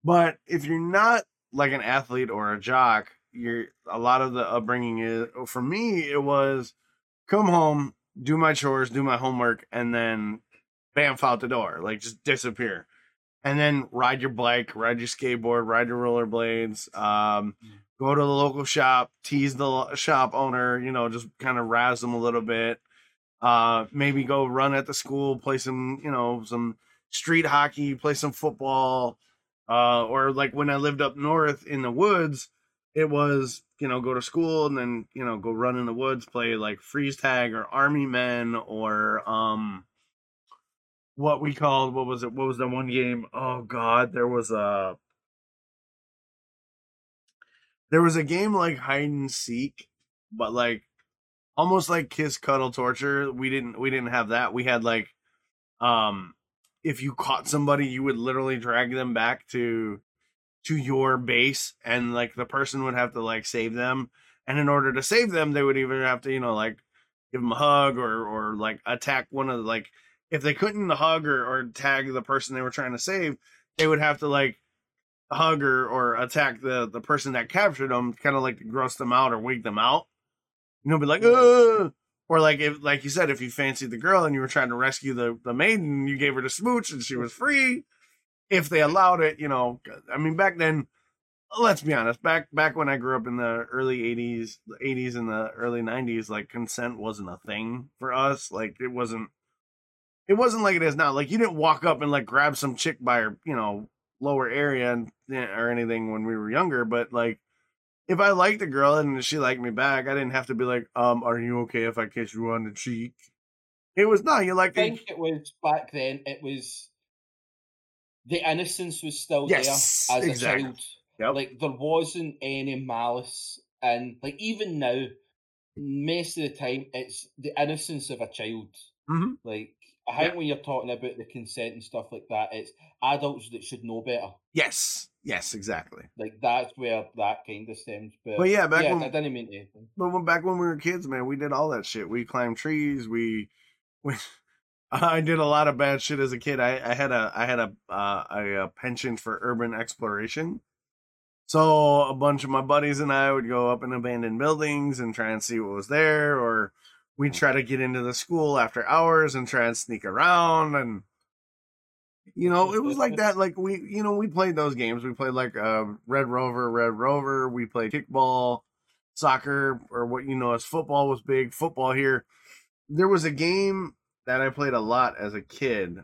but if you're not like an athlete or a jock, you're a lot of the upbringing is oh, for me. It was come home, do my chores, do my homework, and then bam, out the door, like just disappear and then ride your bike, ride your skateboard, ride your rollerblades, um, mm. go to the local shop, tease the shop owner, you know, just kind of razz them a little bit. Uh, maybe go run at the school, play some, you know, some street hockey, play some football. Uh, or like when I lived up north in the woods, it was, you know, go to school and then, you know, go run in the woods, play like freeze tag or army men or, um, what we called what was it? What was the one game? Oh God, there was a there was a game like hide and seek, but like almost like kiss cuddle torture. We didn't we didn't have that. We had like um if you caught somebody, you would literally drag them back to to your base and like the person would have to like save them and in order to save them they would even have to you know like give them a hug or or like attack one of the like if they couldn't hug or, or tag the person they were trying to save, they would have to like hug or, or attack the, the person that captured them, kind of like to gross them out or wake them out. You know, be like, Ugh! or like if, like you said, if you fancied the girl and you were trying to rescue the the maiden, you gave her the smooch and she was free. If they allowed it, you know, I mean, back then, let's be honest, back back when I grew up in the early '80s, the '80s and the early '90s, like consent wasn't a thing for us. Like it wasn't it wasn't like it is now. Like you didn't walk up and like grab some chick by her, you know, lower area and eh, or anything when we were younger. But like, if I liked a girl and she liked me back, I didn't have to be like, um, are you okay if I kiss you on the cheek? It was not. You like. I think it was back then. It was the innocence was still yes, there as exactly. a child. Yep. Like there wasn't any malice, and like even now, most of the time, it's the innocence of a child. Mm-hmm. Like I think yeah. when you're talking about the consent and stuff like that, it's adults that should know better. Yes, yes, exactly. Like that's where that kind of stems. But, but yeah, back yeah, when I didn't mean anything. But when back when we were kids, man, we did all that shit. We climbed trees. We, we, I did a lot of bad shit as a kid. I, I had a I had a, uh, a a penchant for urban exploration. So a bunch of my buddies and I would go up in abandoned buildings and try and see what was there, or we'd try to get into the school after hours and try and sneak around and you know it was like that like we you know we played those games. We played like uh, red rover red rover. We played kickball soccer or what you know as football was big football here. There was a game that i played a lot as a kid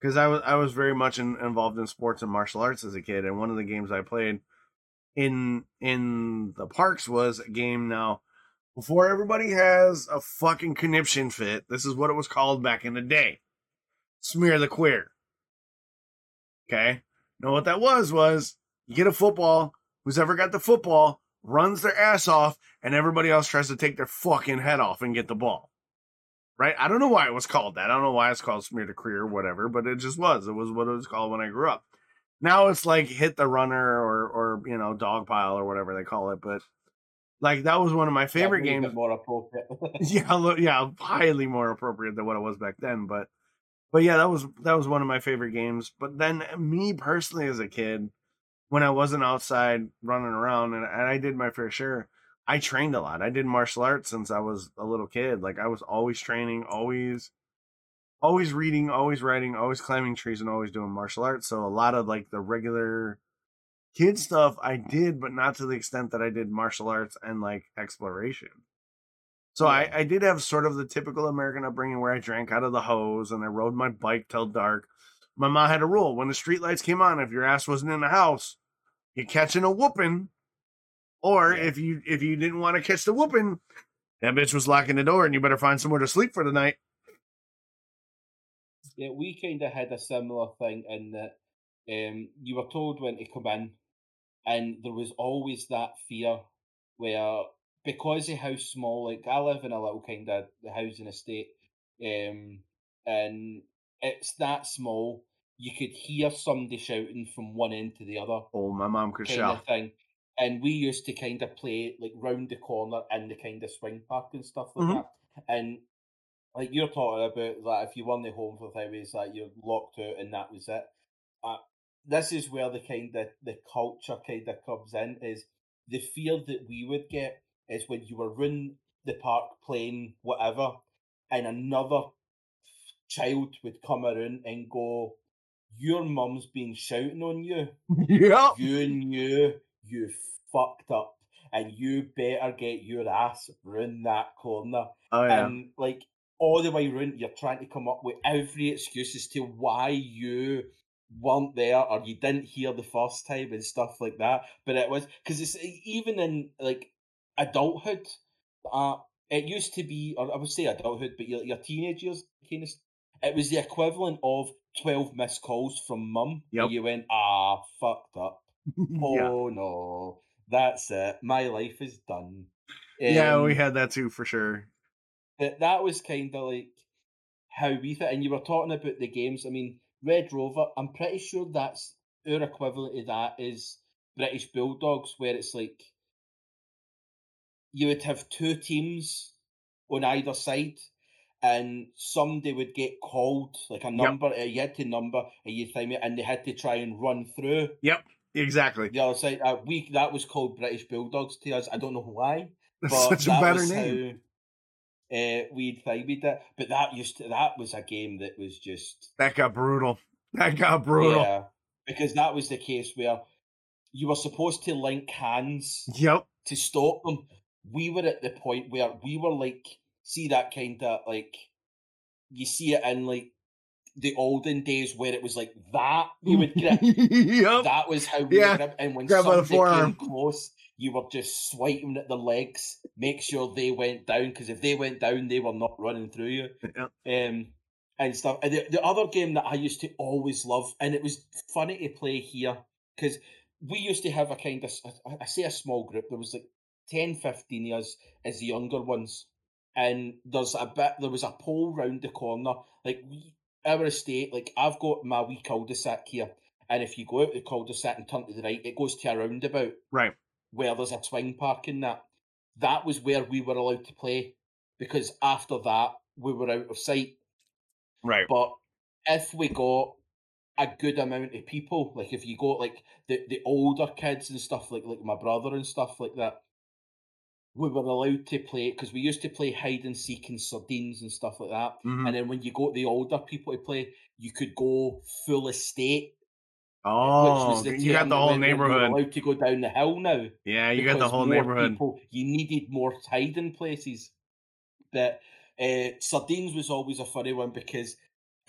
because i was i was very much in, involved in sports and martial arts as a kid and one of the games i played in in the parks was a game now before everybody has a fucking conniption fit this is what it was called back in the day smear the queer Okay. Know what that was was you get a football, who's ever got the football runs their ass off, and everybody else tries to take their fucking head off and get the ball. Right? I don't know why it was called that. I don't know why it's called smear the queer or whatever, but it just was. It was what it was called when I grew up. Now it's like hit the runner or or you know, dog pile or whatever they call it, but like that was one of my favorite Yeah, games. more appropriate. yeah, lo- yeah, highly more appropriate than what it was back then. But but yeah, that was that was one of my favorite games. But then eh, me personally as a kid, when I wasn't outside running around and, and I did my fair share, I trained a lot. I did martial arts since I was a little kid. Like I was always training, always always reading, always writing, always climbing trees and always doing martial arts. So a lot of like the regular kid stuff I did, but not to the extent that I did martial arts and like exploration. So I, Yeah. I did have sort of the typical American upbringing where I drank out of the hose and I rode my bike till dark. My mom had a rule when the street lights came on, if your ass wasn't in the house, you're catching a whooping. Or Yeah. if you if you didn't want to catch the whooping, that bitch was locking the door and you better find somewhere to sleep for the night. Yeah, we kind of had a similar thing in that um, you were told when to come in, and there was always that fear where because of how small, like I live in a little kind of housing estate, um, and it's that small, you could hear somebody shouting from one end to the other Oh, my mom could shout. thing. And we used to kind of play like round the corner in the kind of swing park and stuff like Mhm. that. And like you're talking about that if you weren't home for five days, that you're locked out and that was it. Uh, this is where the kind of the culture kind of comes in. Is the fear that we would get is when you were in the park playing whatever, and another child would come around and go, "Your mum's been shouting on you." yep. you knew you fucked up and you better get your ass round that corner. Oh yeah. And like all the way round, you're trying to come up with every excuse as to why you weren't there or you didn't hear the first time and stuff like that. But it was because it's even in like adulthood, uh, it used to be, or I would say adulthood, but your, your teenage years, kind of, it was the equivalent of 12 missed calls from mum. Yep. You went, ah, fucked up. yeah. Oh no, that's it. My life is done. Yeah, we Um, had that too for sure. That that was kind of like how we thought. And you were talking about the games. I mean, Red Rover. I'm pretty sure that's our equivalent to that is British Bulldogs, where it's like you would have two teams on either side. And somebody would get called, like a number, uh, you had to number, and you time it, and they had to try and run through Yep, Exactly. the other side. Uh, we that was called British Bulldogs to us. I don't know why, That's but such a better name. Uh, we'd find it. But that used to that was a game that was just That got brutal. That got brutal. yeah, because that was the case where you were supposed to link hands Yep. to stop them. We were at the point where we were like, see that kind of like you see it in like the olden days where it was like that you would grip. yep. That was how we Yeah, grip. And when grab somebody came close, you were just swiping at the legs, make sure they went down. Because if they went down, they were not running through you. Yep. Um, and stuff. And the, the other game that I used to always love, and it was funny to play here, because we used to have a kind of, I- I say a small group, there was like 10, 15 years as the younger ones. And there's a bit, there was a pole round the corner. Like, we, our estate, like, I've got my wee cul de sac here. And if you go out the cul de sac and turn to the right, it goes to a roundabout Right. Where there's a swing park in that. That was where we were allowed to play because after that we were out of sight. Right. But if we got a good amount of people, like if you got like the, the older kids and stuff, like like my brother and stuff like that, we were allowed to play because we used to play hide and seek and sardines and stuff like that. Mhm. And then when you got the older people to play, you could go full estate. Oh, you got the whole went when you were neighborhood. allowed to go down the hill now. Yeah, you got the whole neighborhood. People, you needed more hiding places. But uh, sardines was always a funny one because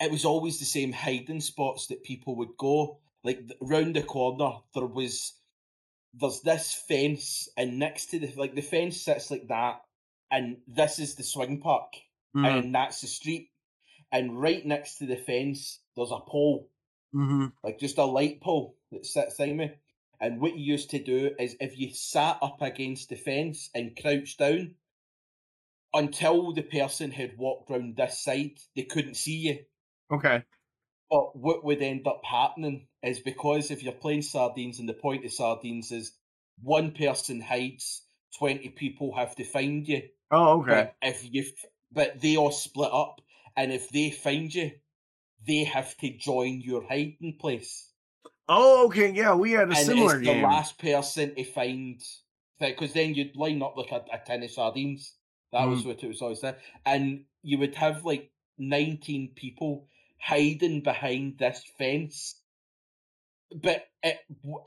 it was always the same hiding spots that people would go. Like round the corner, there was there's this fence, and next to the like the fence sits like that, and this is the swing park, Mhm. and that's the street, and right next to the fence there's a pole Mhm. like just a light pole that sits in me. And what you used to do is if you sat up against the fence and crouched down until the person had walked round this side, they couldn't see you. Okay. But what would end up happening is because if you're playing sardines and the point of sardines is one person hides, twenty people have to find you. Oh, okay. But if you, but they all split up, and if they find you, they have to join your hiding place. Oh, okay. Yeah, we had a and similar it's game. the last person to find because then you'd line up like a, a tin of sardines. That was Mm. what it was always there. And you would have like 19 people hiding behind this fence. But it,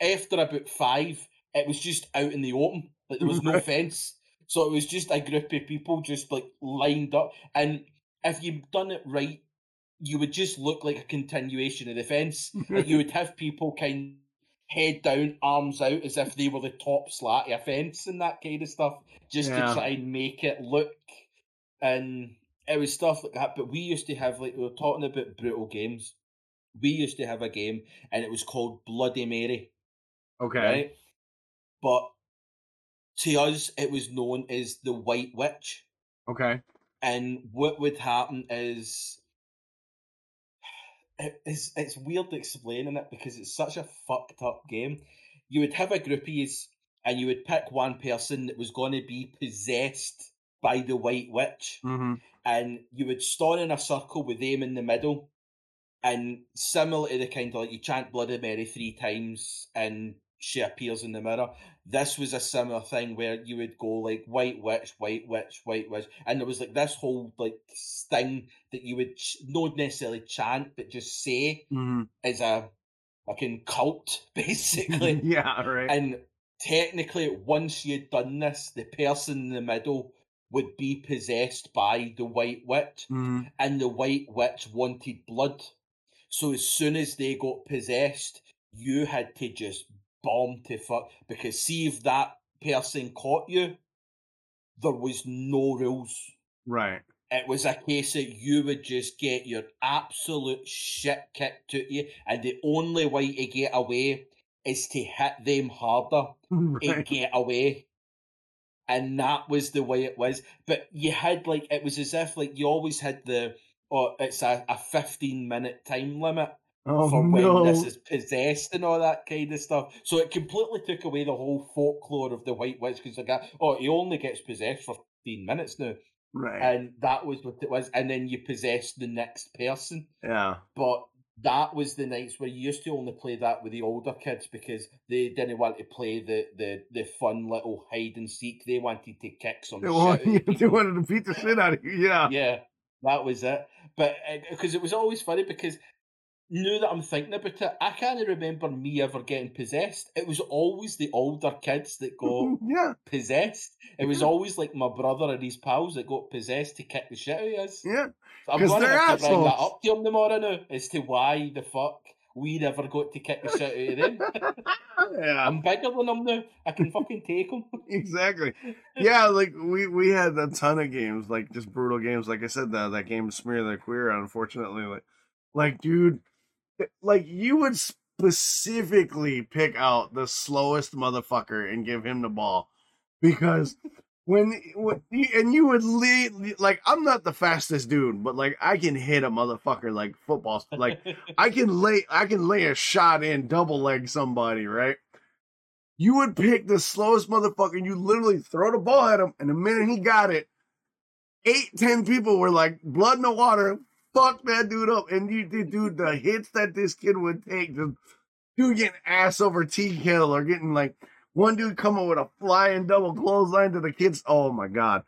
after about five, it was just out in the open. Like there was no fence. So it was just a group of people just like lined up. And if you'd done it right, you would just look like a continuation of the fence. Like you would have people kind head down, arms out, as if they were the top slat of a fence and that kind of stuff, just Yeah. to try and make it look. And it was stuff like that. But we used to have like we were talking about brutal games. We used to have a game, and it was called Bloody Mary, okay. right? But to us, it was known as the White Witch. Okay. And what would happen is it- it's it's weird explaining it because it's such a fucked up game. You would have a groupies and you would pick one person that was going to be possessed by the White Witch, Mm-hmm. and you would stand in a circle with them in the middle, and similar to the kind of like you chant Bloody Mary three times and she appears in the mirror. This was a similar thing where you would go like white witch, white witch, white witch, and there was like this whole like thing that you would ch- not necessarily chant but just say Mm-hmm. as a fucking cult basically. yeah. Right. And technically, once you'd done this, the person in the middle would be possessed by the White Witch, Mhm. and the White Witch wanted blood. So as soon as they got possessed, you had to just bomb to fuck because see if that person caught you, there was no rules. Right. It was a case that you would just get your absolute shit kicked at you, and the only way to get away is to hit them harder to right. get away. And that was the way it was. But you had like it was as if like you always had the oh it's a, a fifteen minute time limit Oh for when no. this is possessed and all that kind of stuff. So it completely took away the whole folklore of the White Witch because the guy oh he only gets possessed for fifteen minutes now. right. And that was what it was. And then you possess the next person. yeah. But that was the nights where you used to only play that with the older kids because they didn't want to play the the, the fun little hide and seek. They wanted to kick some They shit. wanted, they wanted to beat the shit out of you. Yeah. yeah, that was it. But uh, because it was always funny because now that I'm thinking about it, I can't remember me ever getting possessed. It was always the older kids that got yeah. possessed. It was always like my brother and his pals that got possessed to kick the shit out of us. Yeah. So I'm going to have to bring that up to him tomorrow now as to why the fuck we never got to kick the shit out of them. yeah. I'm bigger than them now. I can fucking take them. exactly. Yeah, like we we had a ton of games, like just brutal games. Like I said, that that game Smear the Queer. Unfortunately, like like dude, like you would specifically pick out the slowest motherfucker and give him the ball because. When, when and you would lead like I'm not the fastest dude, but like I can hit a motherfucker like football. Like I can lay I can lay a shot in, double leg somebody, right? You would pick the slowest motherfucker, and you literally throw the ball at him, and the minute he got it, eight, ten people were like, blood in the water, fucked that dude up. And you did, dude, the hits that this kid would take, just dude getting ass over T kill or getting like one dude coming with a flying double clothesline to the kids. Oh my god.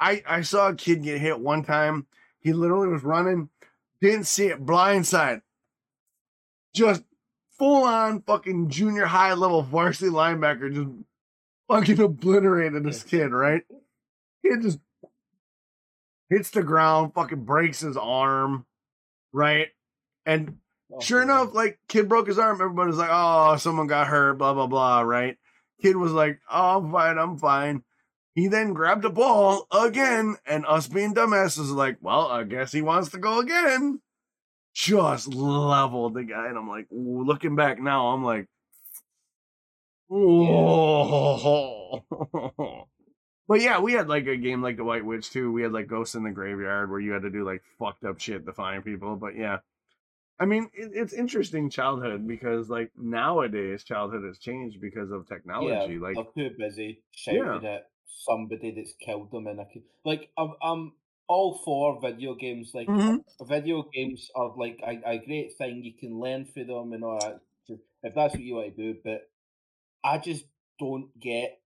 I I saw a kid get hit one time. He literally was running, didn't see it, blindside. Just full on fucking junior high level varsity linebacker just fucking obliterated this kid, right? He just hits the ground, fucking breaks his arm, right? And Oh, sure God. enough, like kid broke his arm. Everybody's like, "Oh, someone got hurt." Blah blah blah. Right? Kid was like, "Oh, I'm fine. I'm fine." He then grabbed a ball again, and us being dumbasses like, "Well, I guess he wants to go again." Just leveled the guy, and I'm like, looking back now, I'm like, oh. But yeah, we had like a game like the White Witch too. We had like Ghosts in the Graveyard where you had to do like fucked up shit to find people. But yeah, I mean, it, it's interesting childhood because like nowadays childhood has changed because of technology. yeah, like, they're too busy shouting at somebody that's killed them in a like I'm, I'm all for video games. Like Mhm. video games are like a, a great thing. You can learn through them and all that if that's what you want to do. But I just don't get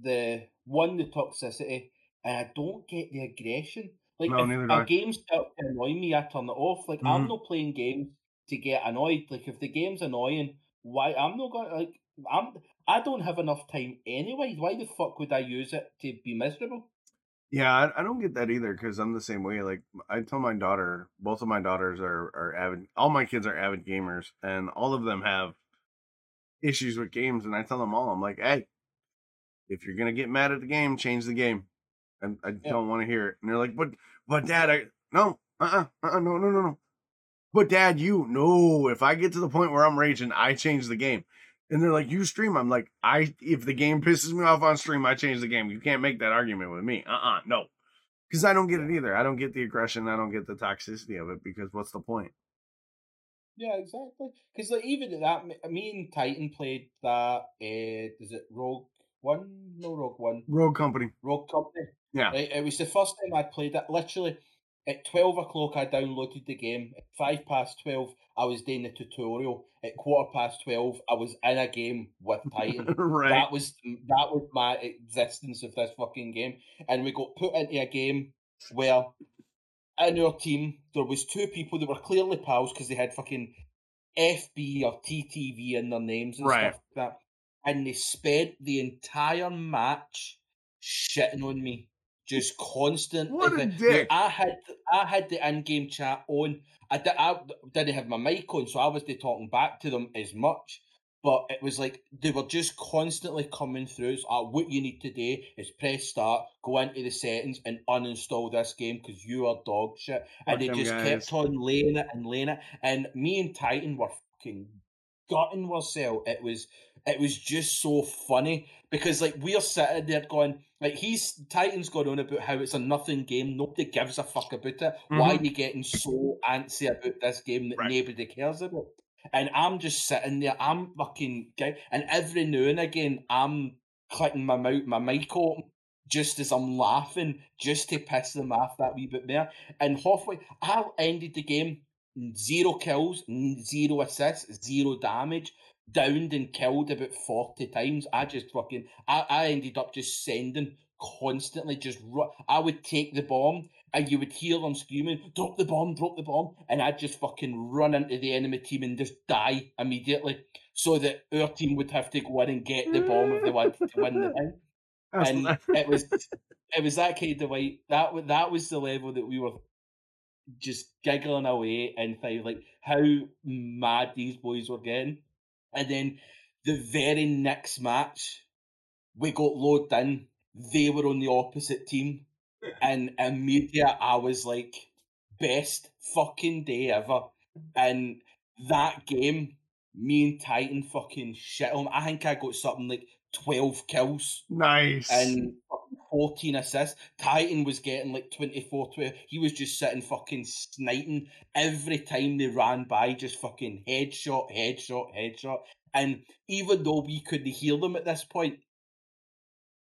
the one the toxicity, and I don't get the aggression. Like No, if neither do game starts to annoy me, I turn it off. Like I'm Mhm. not playing games to get annoyed. Like if the game's annoying, why I'm not going to like I'm I don't have enough time anyway. Why the fuck would I use it to be miserable? yeah, I, I don't get that either because I'm the same way. Like, I tell my daughter, both of my daughters are are avid. All my kids are avid gamers, and all of them have issues with games. And I tell them all, I'm like, hey, if you're gonna get mad at the game, change the game. And I Yeah. don't want to hear it. And they're like, but but dad, I no, uh uh-uh, uh, no, no, no, no. But dad, you no, if I get to the point where I'm raging, I change the game. And they're like, you stream. I'm like, I if the game pisses me off on stream, I change the game. You can't make that argument with me. Uh uh no. Because I don't get it either. I don't get the aggression. I don't get the toxicity of it because what's the point? Yeah, exactly. Because like even at that, me and Titan played that. Uh, is it Rogue One? No, Rogue One. Rogue Company. Rogue Company. Yeah. Right, it was the first time I played it. Literally, at twelve o'clock, I downloaded the game. At five past twelve, I was doing the tutorial. At quarter past twelve, I was in a game with Titan. right. That was that was my existence of this fucking game, and we got put into a game where in our team there was two people that were clearly pals because they had fucking FB or TTV in their names and Right. stuff like that, and they spent the entire match shitting on me, just constant. What a dick. I had I had the in-game chat on. I, di- I didn't have my mic on, so I was not talking back to them as much. But it was like they were just constantly coming through. So, uh, what you need to do is press start, go into the settings, and uninstall this game because you are dog shit. Fuck And they just guys. kept on laying it and laying it. And me and Titan were fucking gutting ourselves. It was it was just so funny because like we're sitting there going like he's Titan's gone on about how it's a nothing game. Nobody gives a fuck about it. Why mm-hmm. are you getting so antsy about this game that Right. nobody cares about? And I'm just sitting there. I'm fucking guy, and every now and again I'm clicking my mouth, my mic open. Just as I'm laughing, just to piss them off that wee bit there. And halfway, I ended the game zero kills, zero assists, zero damage, downed and killed about 40 times. I just fucking, I, I ended up just sending constantly, just, ru- I would take the bomb and you would hear them screaming, drop the bomb, drop the bomb. And I'd just fucking run into the enemy team and just die immediately so that our team would have to go in and get the bomb if they wanted to win the thing That's- and it was it was that kind of like that that was the level that we were just giggling away and things like how mad these boys were getting. And then the very next match, we got loaded in. They were on the opposite team, and immediately I was like, best fucking day ever. And that game, me and Titan fucking shit on. I think I got something like twelve kills nice. and 14 assists. Titan was getting like 24 12. He was just sitting fucking sniping every time they ran by, just fucking headshot, headshot, headshot. And even though we couldn't hear them at this point,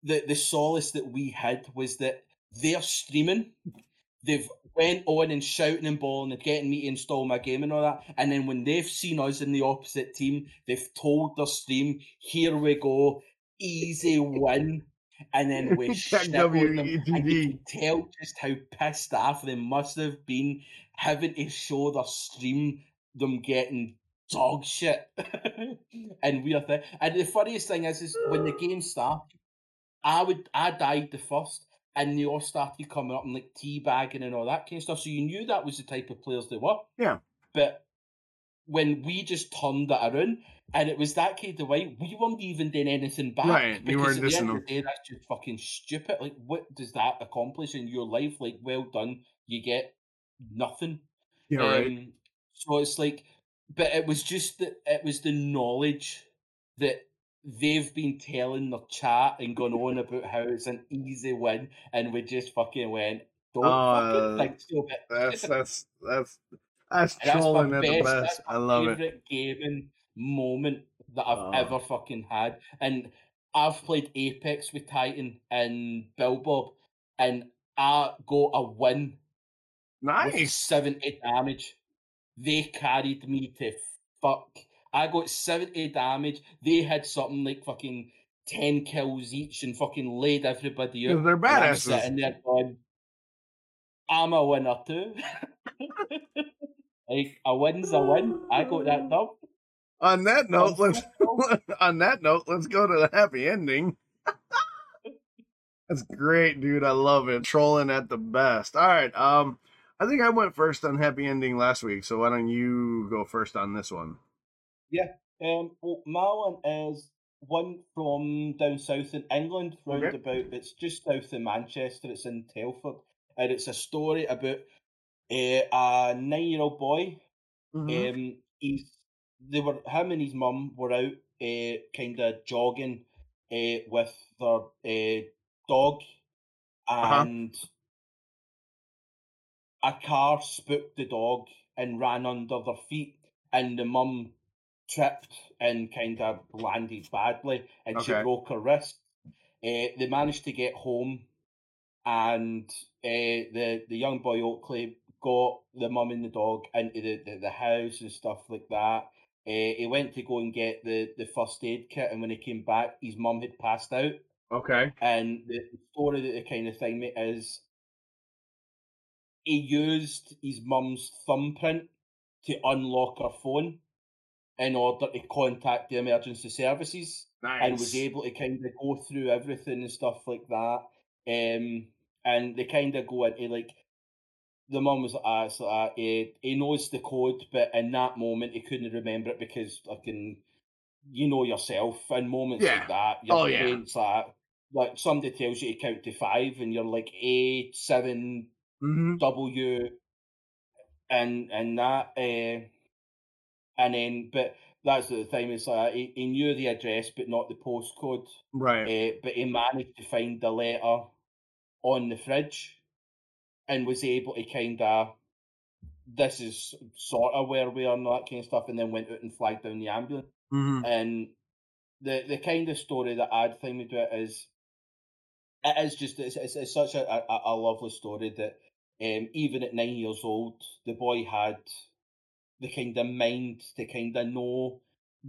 the, the solace that we had was that they're streaming. They've went on and shouting and bawling and getting me to install my game and all that. And then when they've seen us in the opposite team, they've told their stream, "Here we go, easy win." And then we shit them. And you can tell just how pissed off they must have been having to show their stream them getting dog shit. and we're there. And the funniest thing is, is when the game started, I would I died the first, and they all started coming up and like teabagging and all that kind of stuff. So you knew that was the type of players they were. Yeah. But when we just turned it around, and it was that kind of way, we weren't even doing anything back. Right, you weren't dissing them. Day, that's just fucking stupid. Like, what does that accomplish in your life? Like, well done. You get nothing. Yeah, um, right. So it's like, but it was just that it was the knowledge that they've been telling their chat and gone on about how it's an easy win, and we just fucking went, don't uh, fucking think so. That's that's that's that's trolling at the best. I love it. Gaming moment that I've uh, ever fucking had, and I've played Apex with Titan and Bill Bob, and I got a win. Nice seventy damage. They carried me to fuck. I got 70 damage. They had something like fucking 10 kills each and fucking laid everybody out. They're badasses. Sitting there going, I'm a winner too. like a win's a win. I got that dub. On that note, let's on that note, let's go to the happy ending. That's great, dude. I love it. Trolling at the best. All right. Um, I think I went first on happy ending last week, so why don't you go first on this one? Yeah. Um, well, my one is one from down south in England, round okay. about. It's just south of Manchester. It's in Telford, and it's a story about uh, a nine-year-old boy. Mm-hmm. Um, he's they were him and his mum were out, uh, kind of jogging, uh, with their uh, dog, uh-huh. and uh-huh. a car spooked the dog and ran under their feet, and the mum tripped and kind of landed badly, and okay. she broke her wrist. Uh, they managed to get home, and uh, the the young boy Oakley got the mum and the dog into the, the, the house and stuff like that. Uh, he went to go and get the, the first aid kit, and when he came back, his mum had passed out. Okay. And the story that the kind of thing is, he used his mum's thumbprint to unlock her phone in order to contact the emergency services nice. and was able to kind of go through everything and stuff like that. Um, and they kind of go into like the mum was uh, so, uh, he, he knows the code, but in that moment he couldn't remember it because I can, you know yourself, in moments yeah. like that, your oh, brain's yeah. like, like somebody tells you to count to five, and you're like A 7 mm-hmm. W, and and that. Uh, and then but that's the thing. It's like he, he knew the address but not the postcode. Right. Uh, but he managed to find the letter on the fridge, and was able to kind of. This is sort of where we are and that kind of stuff, and then went out and flagged down the ambulance. Mm-hmm. And the the kind of story that I'd think with it is, it is just it's, it's, it's such a, a, a lovely story that um, even at nine years old, the boy had the kind of mind to kind of know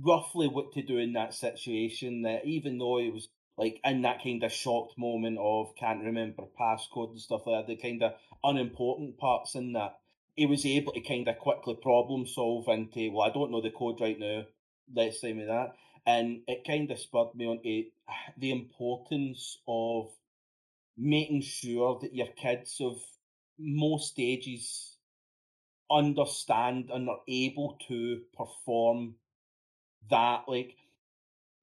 roughly what to do in that situation. That even though he was like in that kind of shocked moment of can't remember passcode and stuff like that, the kind of unimportant parts in that, he was able to kind of quickly problem solve into, well, I don't know the code right now, let's say me that. And it kind of spurred me on to the importance of making sure that your kids of most ages understand and are able to perform that. Like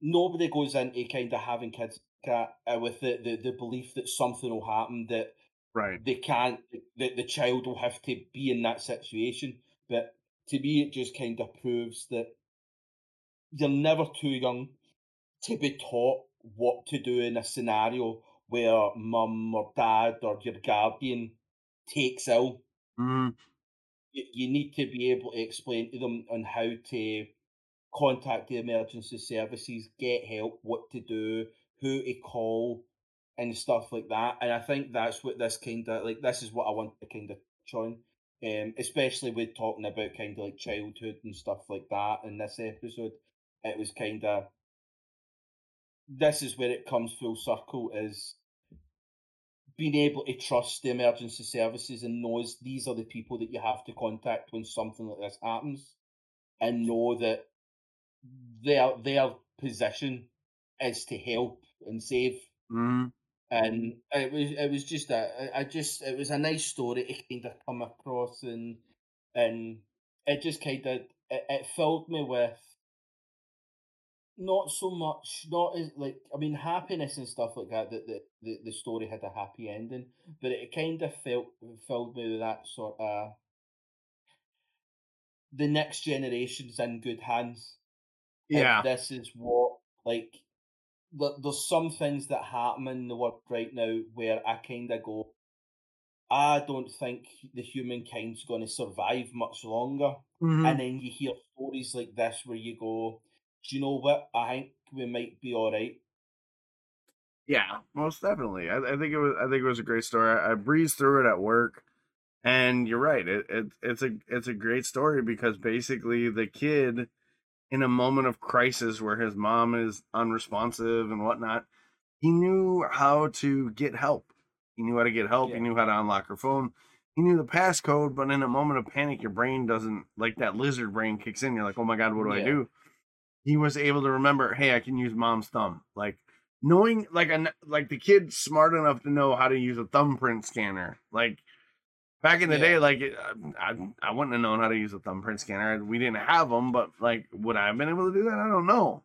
nobody goes into kind of having kids uh, with the, the, the belief that something will happen that right they can't that the child will have to be in that situation. But to me, it just kind of proves that you're never too young to be taught what to do in a scenario where mum or dad or your guardian takes ill. Mm you need to be able to explain to them on how to contact the emergency services, get help, what to do, who to call, and stuff like that. And I think that's what this kind of like this is what I want to kind of touch on, um, especially with talking about kind of like childhood and stuff like that in this episode. It was kind of this is where it comes full circle is being able to trust the emergency services and knows these are the people that you have to contact when something like this happens and know that their their position is to help and save Mm-hmm. and it was it was just a I just it was a nice story to kind of come across and and it just kind of it, it filled me with not so much not as like I mean happiness and stuff like that that the, the, the story had a happy ending but it kind of felt filled me with that sort of the next generation's in good hands Yeah. this is what like there, there's some things that happen in the world right now where I kind of go, I don't think the humankind's going to survive much longer. Mhm. And then you hear stories like this where you go, do you know what? I think we might be all right. Yeah, most definitely. I, I think it was. I think it was a great story. I, I breezed through it at work, and you're right. It, it it's a it's a great story because basically the kid, in a moment of crisis where his mom is unresponsive and whatnot, he knew how to get help. He knew how to get help. He knew how to unlock her phone. He knew the passcode, but in a moment of panic, your brain doesn't like that lizard brain kicks in. You're like, oh my god, what do I do? He was able to remember, hey, I can use mom's thumb. Like knowing like a, like the kid smart enough to know how to use a thumbprint scanner like back in the day like I, I wouldn't have known how to use a thumbprint scanner we didn't have them but like would i have been able to do that i don't know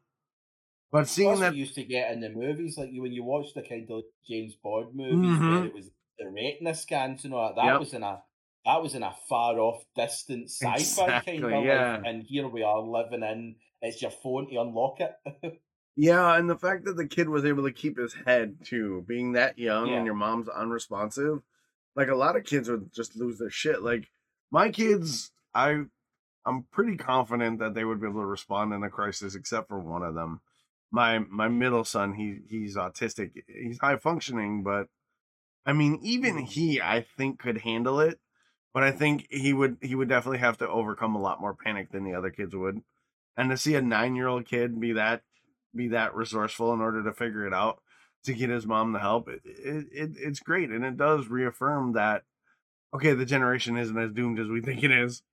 but seeing Plus, that used to get in the movies, like you when you watch the kind of James Bond movies where Mhm. it was the retina scans and all that. That Yep. was in a that was in a far off, distant sci-fi kind of yeah. life, and here we are living in. It's your phone to unlock it. yeah and the fact that the kid was able to keep his head too being that young Yeah. and your mom's unresponsive like a lot of kids would just lose their shit like my kids i i'm pretty confident that they would be able to respond in a crisis except for one of them my my middle son he he's autistic he's high functioning but i mean even Mhm. he i think could handle it but i think he would he would definitely have to overcome a lot more panic than the other kids would and to see a nine year old kid be that be that resourceful in order to figure it out to get his mom the help it, it, it it's great and it does reaffirm that okay the generation isn't as doomed as we think it is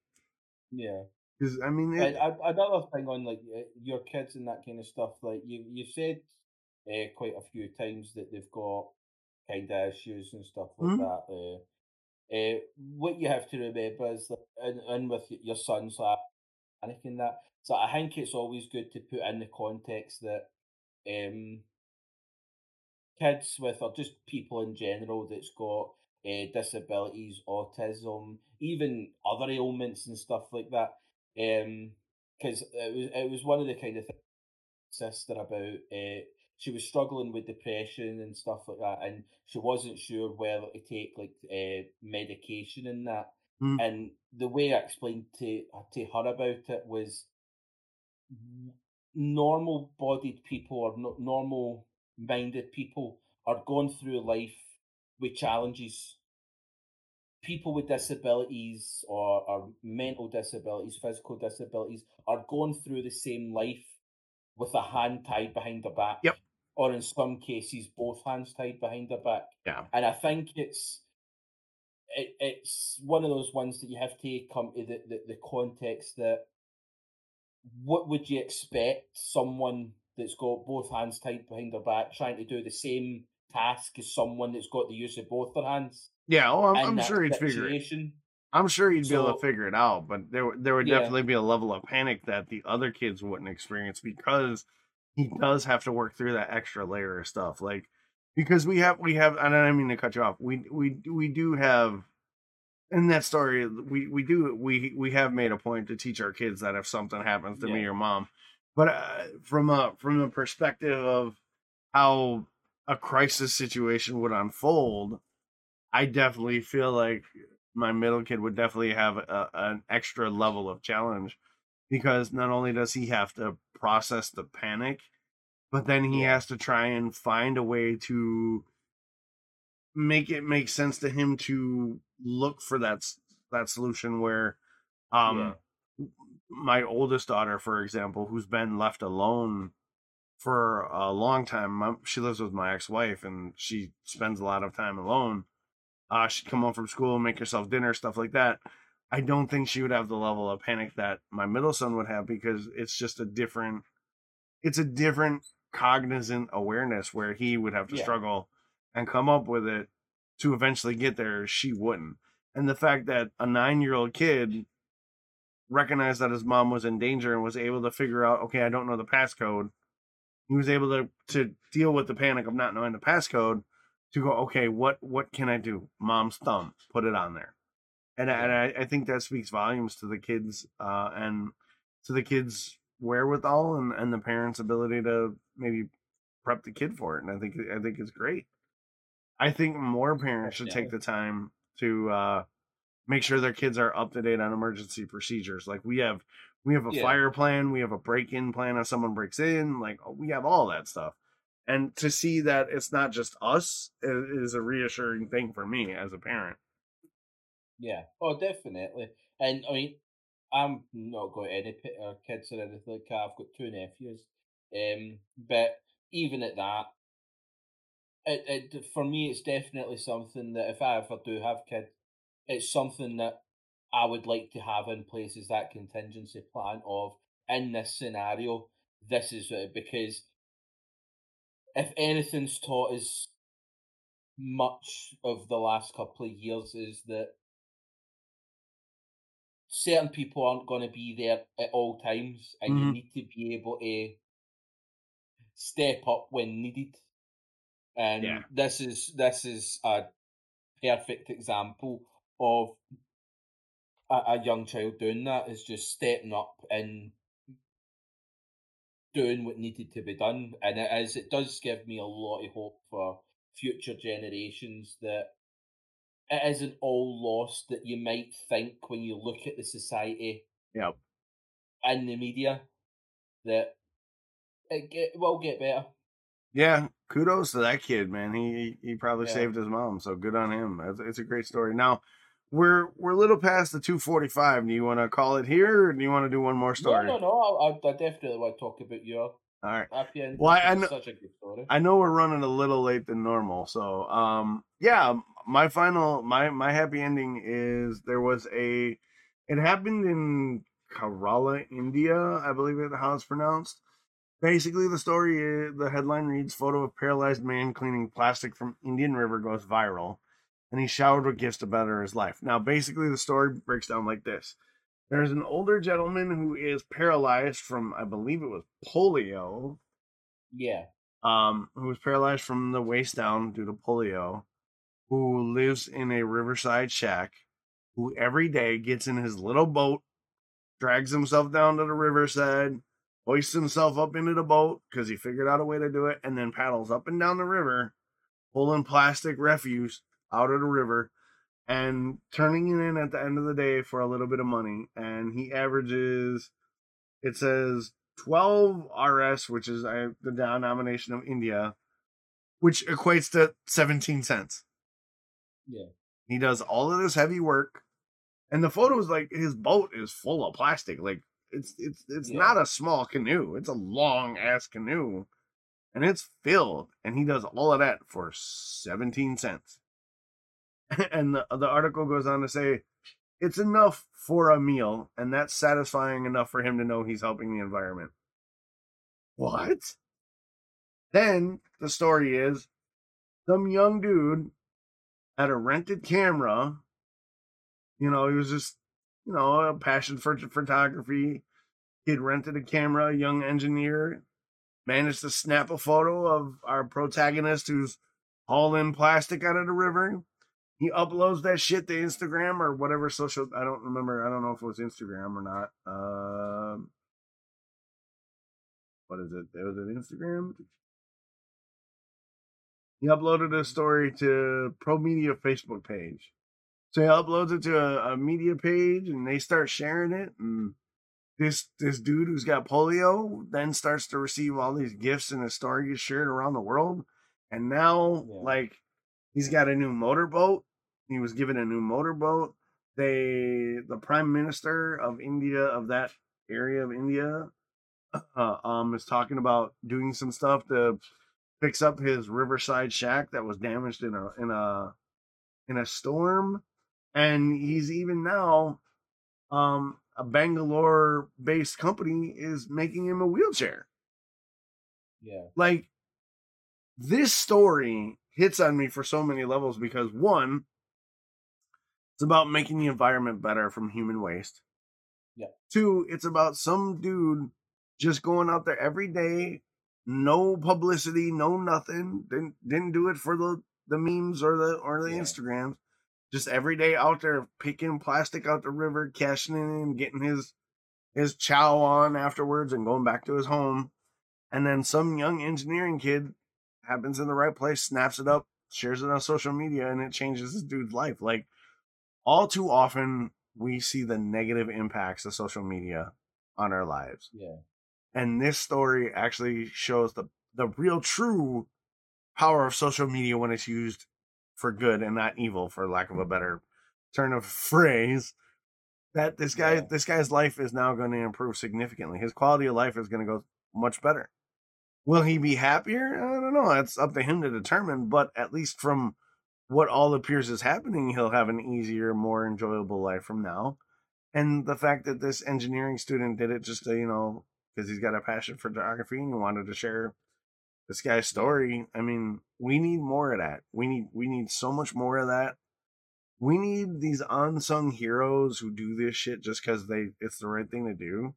yeah. because i mean And it, a- another thing on like your kids and that kind of stuff, like you you said uh, quite a few times that they've got kind of issues and stuff like Mhm. that. Uh, uh, what you have to remember is that and, in with your son's like panicking that. So I think it's always good to put in the context that um, kids with or just people in general that's got uh, disabilities, autism, even other ailments and stuff like that. Because it was it was one of the kind of things sister about uh, she was struggling with depression and stuff like that, and she wasn't sure whether to take like uh, medication and that. Mm. And the way I explained to to her about it was normal bodied people or no, normal minded people are going through life with challenges. People with disabilities or, or mental disabilities, physical disabilities, are going through the same life with a hand tied behind their back. Yep. Or in some cases, both hands tied behind their back. yeah And I think it's it, it's one of those ones that you have to come to the, the, the context that what would you expect someone that's got both hands tied behind their back trying to do the same task as someone that's got the use of both their hands? yeah oh i'm, I'm sure he'd figure it i'm sure he'd be able to figure it out but there would- there would Yeah. definitely be a level of panic that the other kids wouldn't experience because he does have to work through that extra layer of stuff like because we have we have and i don't mean to cut you off we we we do have in that story we we do we we have made a point to teach our kids that if something happens to me or mom but uh, from a from a perspective of how a crisis situation would unfold i definitely feel like my middle kid would definitely have a, an extra level of challenge because not only does he have to process the panic but then he has to try and find a way to make it make sense to him to look for that that solution where um my oldest daughter for example who's been left alone for a long time my, she lives with my ex-wife and she spends a lot of time alone. Uh she'd come home from school make herself dinner stuff like that. I don't think she would have the level of panic that my middle son would have because it's just a different it's a different cognizant awareness where he would have to Yeah. struggle and come up with it to eventually get there she wouldn't. And the fact that a nine year old kid recognized that his mom was in danger and was able to figure out okay i don't know the passcode. He was able to to deal with the panic of not knowing the passcode to go okay what what can i do? Mom's thumb put it on there. And, I and I, I think that speaks volumes to the kids uh and to the kids wherewithal and, and the parents ability to maybe prep the kid for it and i think i think it's great. I think more parents should take the time to uh make sure their kids are up to date on emergency procedures like we have we have a Yeah. fire plan we have a break-in plan if someone breaks in like we have all that stuff and to see that it's not just us is a reassuring thing for me as a parent Yeah. Oh, definitely. And I mean, I'm not got any p- uh, kids or anything like that. I've got two nephews. Um, but even at that, it, it for me, it's definitely something that if I ever do have kids, it's something that I would like to have in place is that contingency plan of in this scenario, this is it because if anything's taught us much of the last couple of years is that certain people aren't going to be there at all times, and Mhm. you need to be able to step up when needed. And Yeah. this is this is a perfect example of a, a young child doing that is just stepping up and doing what needed to be done. And it is it does give me a lot of hope for future generations that it isn't all lost that you might think when you look at the society yep and the media that it get, will get better. yeah kudos to that kid man he he probably Yeah. saved his mom so good on him it's, it's a great story now we're we're a little past the 245 do you want to call it here or do you want to do one more story No, no, no. I, I definitely want to talk about your all right happy ending. Well, I- I It's kn- such a good story. I know we're running a little late than normal, so um yeah, my final my my happy ending is there was a it happened in Kerala, India, I believe that's how it's pronounced. Basically the story is the headline reads photo of paralyzed man cleaning plastic from Indian River goes viral and he showered with gifts to better his life. Now basically the story breaks down like this. There's an older gentleman who is paralyzed from I believe it was polio yeah, um, who was paralyzed from the waist down due to polio, who lives in a riverside shack, who every day gets in his little boat, drags himself down to the riverside, hoists himself up into the boat because he figured out a way to do it, and then paddles up and down the river, pulling plastic refuse out of the river and turning it in at the end of the day for a little bit of money. And he averages, it says 12 RS, which is the denomination of India, which equates to 17 cents. yeah, He does all of this heavy work, and the photos like his boat is full of plastic. Like it's it's it's Yeah. not a small canoe; it's a long ass canoe, and it's filled. And he does all of that for 17 cents. and the the article goes on to say it's enough for a meal, and that's satisfying enough for him to know he's helping the environment. What? Then the story is some young dude had a rented camera. You know, he was just, you know, a passion for photography. He'd rented a camera, a young engineer, managed to snap a photo of our protagonist who's hauling plastic out of the river. He uploads that shit to Instagram or whatever social. I don't remember. I don't know if it was Instagram or not. Um, what is it? There was it Instagram? He uploaded a story to Pro Media Facebook page. So he uploads it to a, a media page and they start sharing it. And this this dude who's got polio then starts to receive all these gifts and his story gets shared around the world. And now Yeah. like he's got a new motorboat. He was given a new motorboat. they the prime minister of India of that area of India uh, um is talking about doing some stuff to fix up his riverside shack that was damaged in a in a in a storm and he's even now um a Bangalore based company is making him a wheelchair Yeah. like this story hits on me for so many levels because one it's about making the environment better from human waste Yeah. two it's about some dude just going out there every day no publicity no nothing didn't didn't do it for the the memes or the or the Yeah. instagrams just every day out there picking plastic out the river cashing it and getting his his chow on afterwards and going back to his home and then some young engineering kid happens in the right place, snaps it up, shares it on social media, and it changes this dude's life. Like all too often, we see the negative impacts of social media on our lives, Yeah. and this story actually shows the the real true power of social media when it's used for good and not evil, for lack of a mm-hmm. better turn of phrase. That this guy, Yeah. this guy's life is now going to improve significantly. His quality of life is going to go much better. Will he be happier? I don't know. It's up to him to determine. But at least from what all appears is happening, he'll have an easier, more enjoyable life from now. And the fact that this engineering student did it just to, you know, because he's got a passion for geography and he wanted to share this guy's story. I mean, we need more of that. We need we need so much more of that. We need these unsung heroes who do this shit just because they it's the right thing to do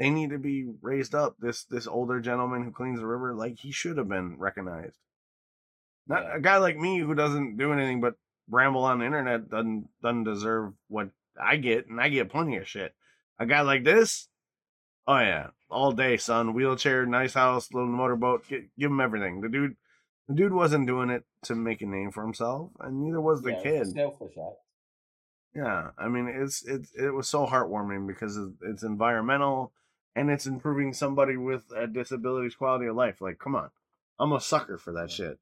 they need to be raised up. This this older gentleman who cleans the river, like he should have been recognized. Not Yeah. a guy like me who doesn't do anything but ramble on the internet doesn't doesn't deserve what I get, and I get plenty of shit. A guy like this, oh yeah, all day, son. Wheelchair, nice house, little motorboat. Give, give him everything. The dude, the dude wasn't doing it to make a name for himself, and neither was the yeah, kid. Selfish act. Yeah, I mean it's it's it was so heartwarming because it's environmental and it's improving somebody with a disability's quality of life. Like, come on, I'm a sucker for that Yeah. shit.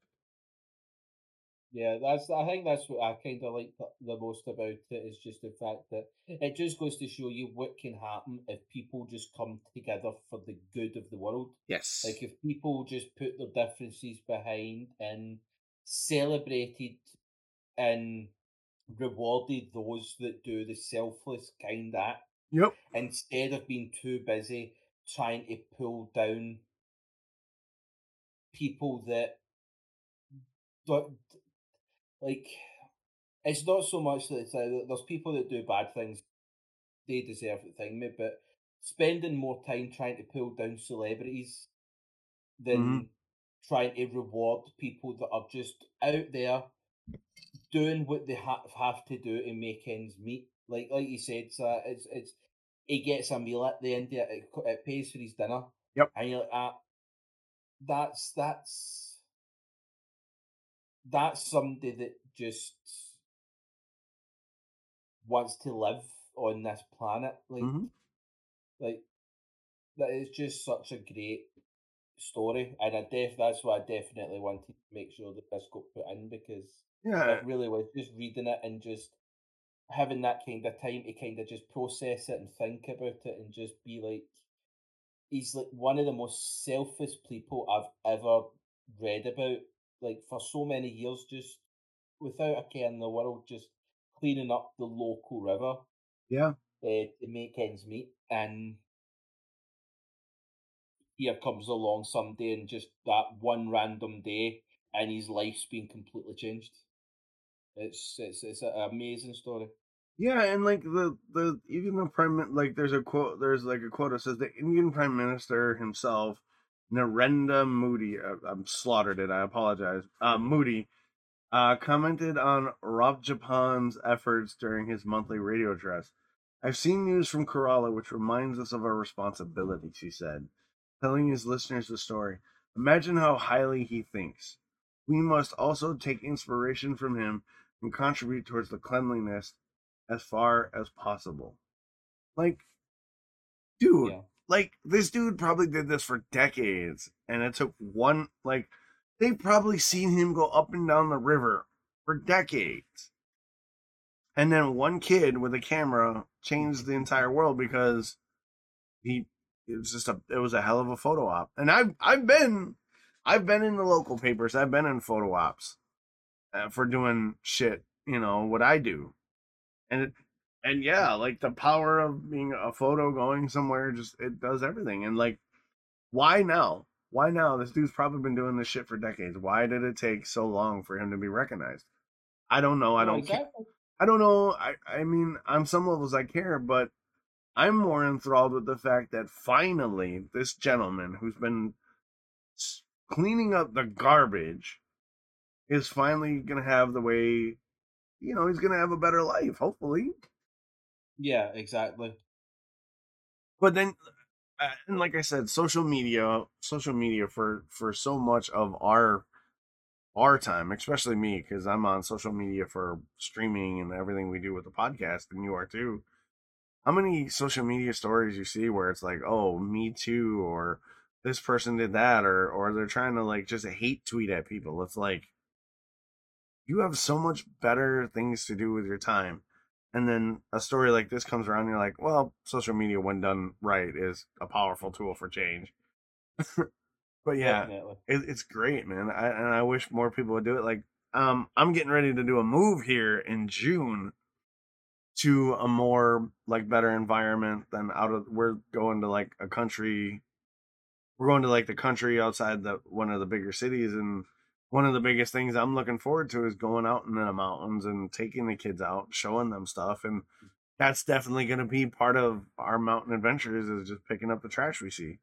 Yeah, that's. I think that's what I kind of like the, most about it is just the fact that it just goes to show you what can happen if people just come together for the good of the world. Yes, Like if people just put their differences behind and celebrated and rewarded those that do the selfless kind act yep, instead of being too busy trying to pull down people that don't like it's not so much that it's, uh, there's people that do bad things they deserve the thing but spending more time trying to pull down celebrities than trying to reward people that are just out there doing what they ha- have to do to make ends meet like like you said so it's it's he gets a meal at the end it, it pays for his dinner Yep. and you're like ah, that's that's that's somebody that just wants to live on this planet like Mhm. like that is just such a great story and I def that's why I definitely wanted to make sure that this got put in because yeah, it really was just reading it and just having that kind of time to kind of just process it and think about it and just be like he's like one of the most selfish people I've ever read about like for so many years just without a care in the world just cleaning up the local river yeah, uh, to make ends meet and here comes along someday and just that one random day and his life's been completely changed. It's it's it's an amazing story. Yeah, and like the the even the prime like there's a quote there's like a quote that says the Indian Prime Minister himself, Narendra Moody, uh, I'm slaughtered it. I apologize. Uh, Moody, uh, commented on Rajappan's efforts during his monthly radio address. I've seen news from Kerala which reminds us of our responsibilities, he said, telling his listeners the story. Imagine how highly he thinks. We must also take inspiration from him and contribute towards the cleanliness as far as possible. Like, dude, yeah like this dude probably did this for decades and it took one like they've probably seen him go up and down the river for decades and then one kid with a camera changed the entire world because he it was just a it was a hell of a photo op. And I've I've been I've been in the local papers. I've been in photo ops uh, for doing shit. You know what I do, and it and yeah, like the power of being a photo going somewhere just it does everything. And like, why now? Why now? This dude's probably been doing this shit for decades. Why did it take so long for him to be recognized? I don't know. I don't. ca- exactly. I don't know. I I mean, on some levels, I care, but I'm more enthralled with the fact that finally, this gentleman who's been cleaning up the garbage is finally gonna have the way. You know, he's gonna have a better life, hopefully. Yeah, exactly. but then uh, and like i said social media social media for for so much of our our time especially me because i'm on social media for streaming and everything we do with the podcast and you are too. How many social media stories you see where it's like oh me too or this person did that or or they're trying to like just hate tweet at people. It's like you have so much better things to do with your time and then a story like this comes around and you're like well social media when done right is a powerful tool for change. But yeah it, it's great man I, and i wish more people would do it like um i'm getting ready to do a move here in june to a more like better environment than out of we're going to like a country we're going to like the country outside the one of the bigger cities and one of the biggest things i'm looking forward to is going out in the mountains and taking the kids out showing them stuff and that's definitely going to be part of our mountain adventures is just picking up the trash we see.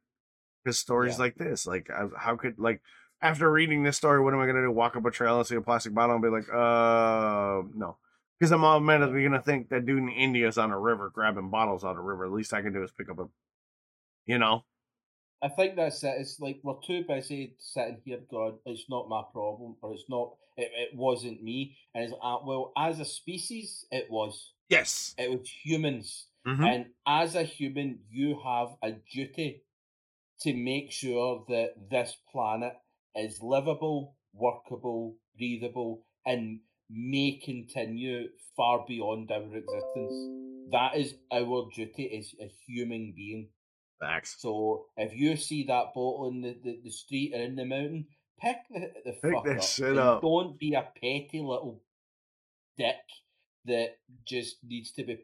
Because stories Yeah. like this like how could like after reading this story what am i going to do? Walk up a trail and see a plastic bottle and be like uh no. Because i'm automatically going to think that dude in india is on a river grabbing bottles out of a river. At least i can do is pick up a you know I think that's it. It's like we're too busy sitting here going, it's not my problem, or it's not, it, it wasn't me. And it's, uh, well, as a species, it was. yes It was humans. Mhm. And as a human, you have a duty to make sure that this planet is livable, workable, breathable, and may continue far beyond our existence. That is our duty as a human being. Facts So if you see that bottle in the, the, the street or in the mountain, pick the, the Pick fuck that up. shit up. Don't be a petty little dick that just needs to be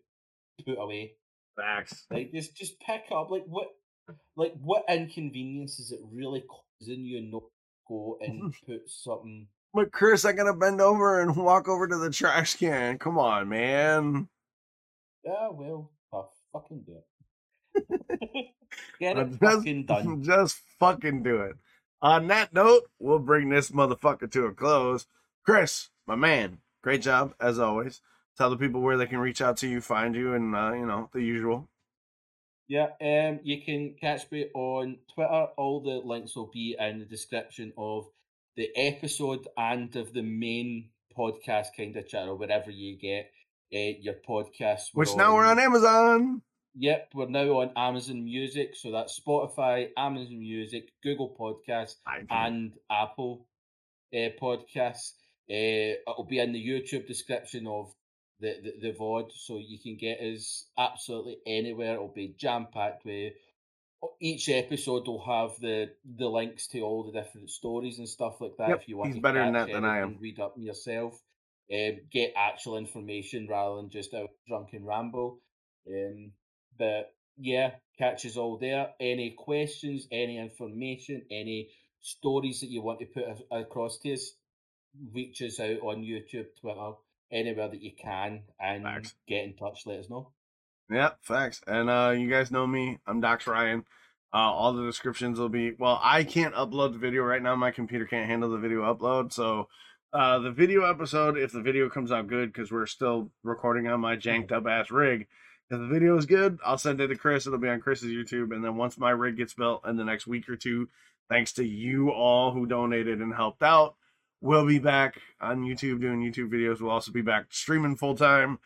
put away. facts Like just just pick up like what like what inconvenience is it really causing you not go and put something but chris i gotta bend over and walk over to the trash can come on man Yeah, well, uh, fucking do it. Get it fucking done. Just fucking do it. On that note, we'll bring this motherfucker to a close. Chris, my man, great job as always. Tell the people where they can reach out to you, find you, and uh, you know the usual. Yeah, um, you can catch me on Twitter. All the links will be in the description of the episode and of the main podcast kind of channel, wherever you get uh, your podcast. Which now we're on Amazon. Yep, we're now on Amazon Music, so that's Spotify, Amazon Music, Google Podcasts, and Apple uh, Podcasts. Uh, it'll be in the YouTube description of the, the, the VOD, so you can get us absolutely anywhere. It'll be jam packed with each episode will have the the links to all the different stories and stuff like that. Yep, if you want he's to better than that than I am. read up yourself, um, get actual information rather than just a drunken ramble. Um, but yeah, catch us all there. Any questions, any information, any stories that you want to put across to us, reach us out on YouTube, Twitter, anywhere that you can, and Facts. get in touch. Let us know. Yeah, facts. And uh you guys know me. I'm Dox Ryan. Uh all the descriptions will be well, I can't upload the video right now. My computer can't handle the video upload. So uh the video episode, if the video comes out good, because we're still recording on my janked up ass rig. If the video is good, I'll send it to Chris. It'll be on Chris's YouTube. And then once my rig gets built in the next week or two, thanks to you all who donated and helped out, we'll be back on YouTube doing YouTube videos. We'll also be back streaming full time.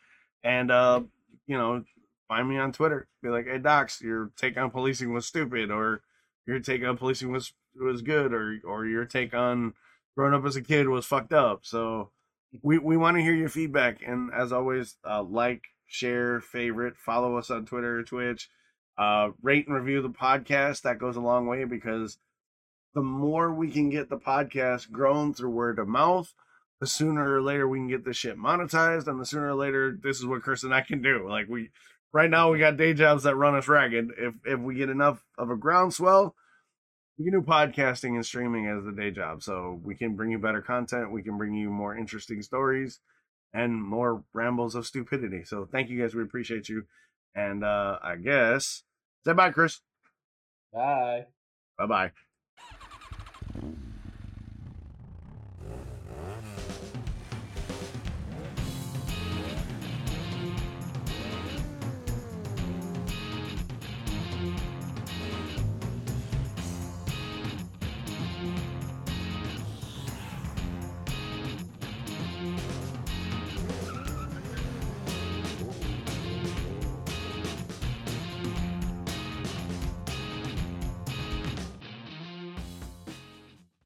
And uh, you know, find me on Twitter. Be like, hey Dox, your take on policing was stupid, or your take on policing was was good, or or your take on growing up as a kid was fucked up. So we we want to hear your feedback, and as always, uh, like, share, favorite, follow us on Twitter, or Twitch, uh, rate and review the podcast. That goes a long way because the more we can get the podcast grown through word of mouth, the sooner or later we can get this shit monetized, and the sooner or later this is what Chris and I can do. Like we right now we got day jobs that run us ragged. If if we get enough of a groundswell, we can do podcasting and streaming as the day job. So we can bring you better content, we can bring you more interesting stories and more rambles of stupidity. So thank you guys, we appreciate you. And uh I guess say bye, Chris. Bye. Bye bye.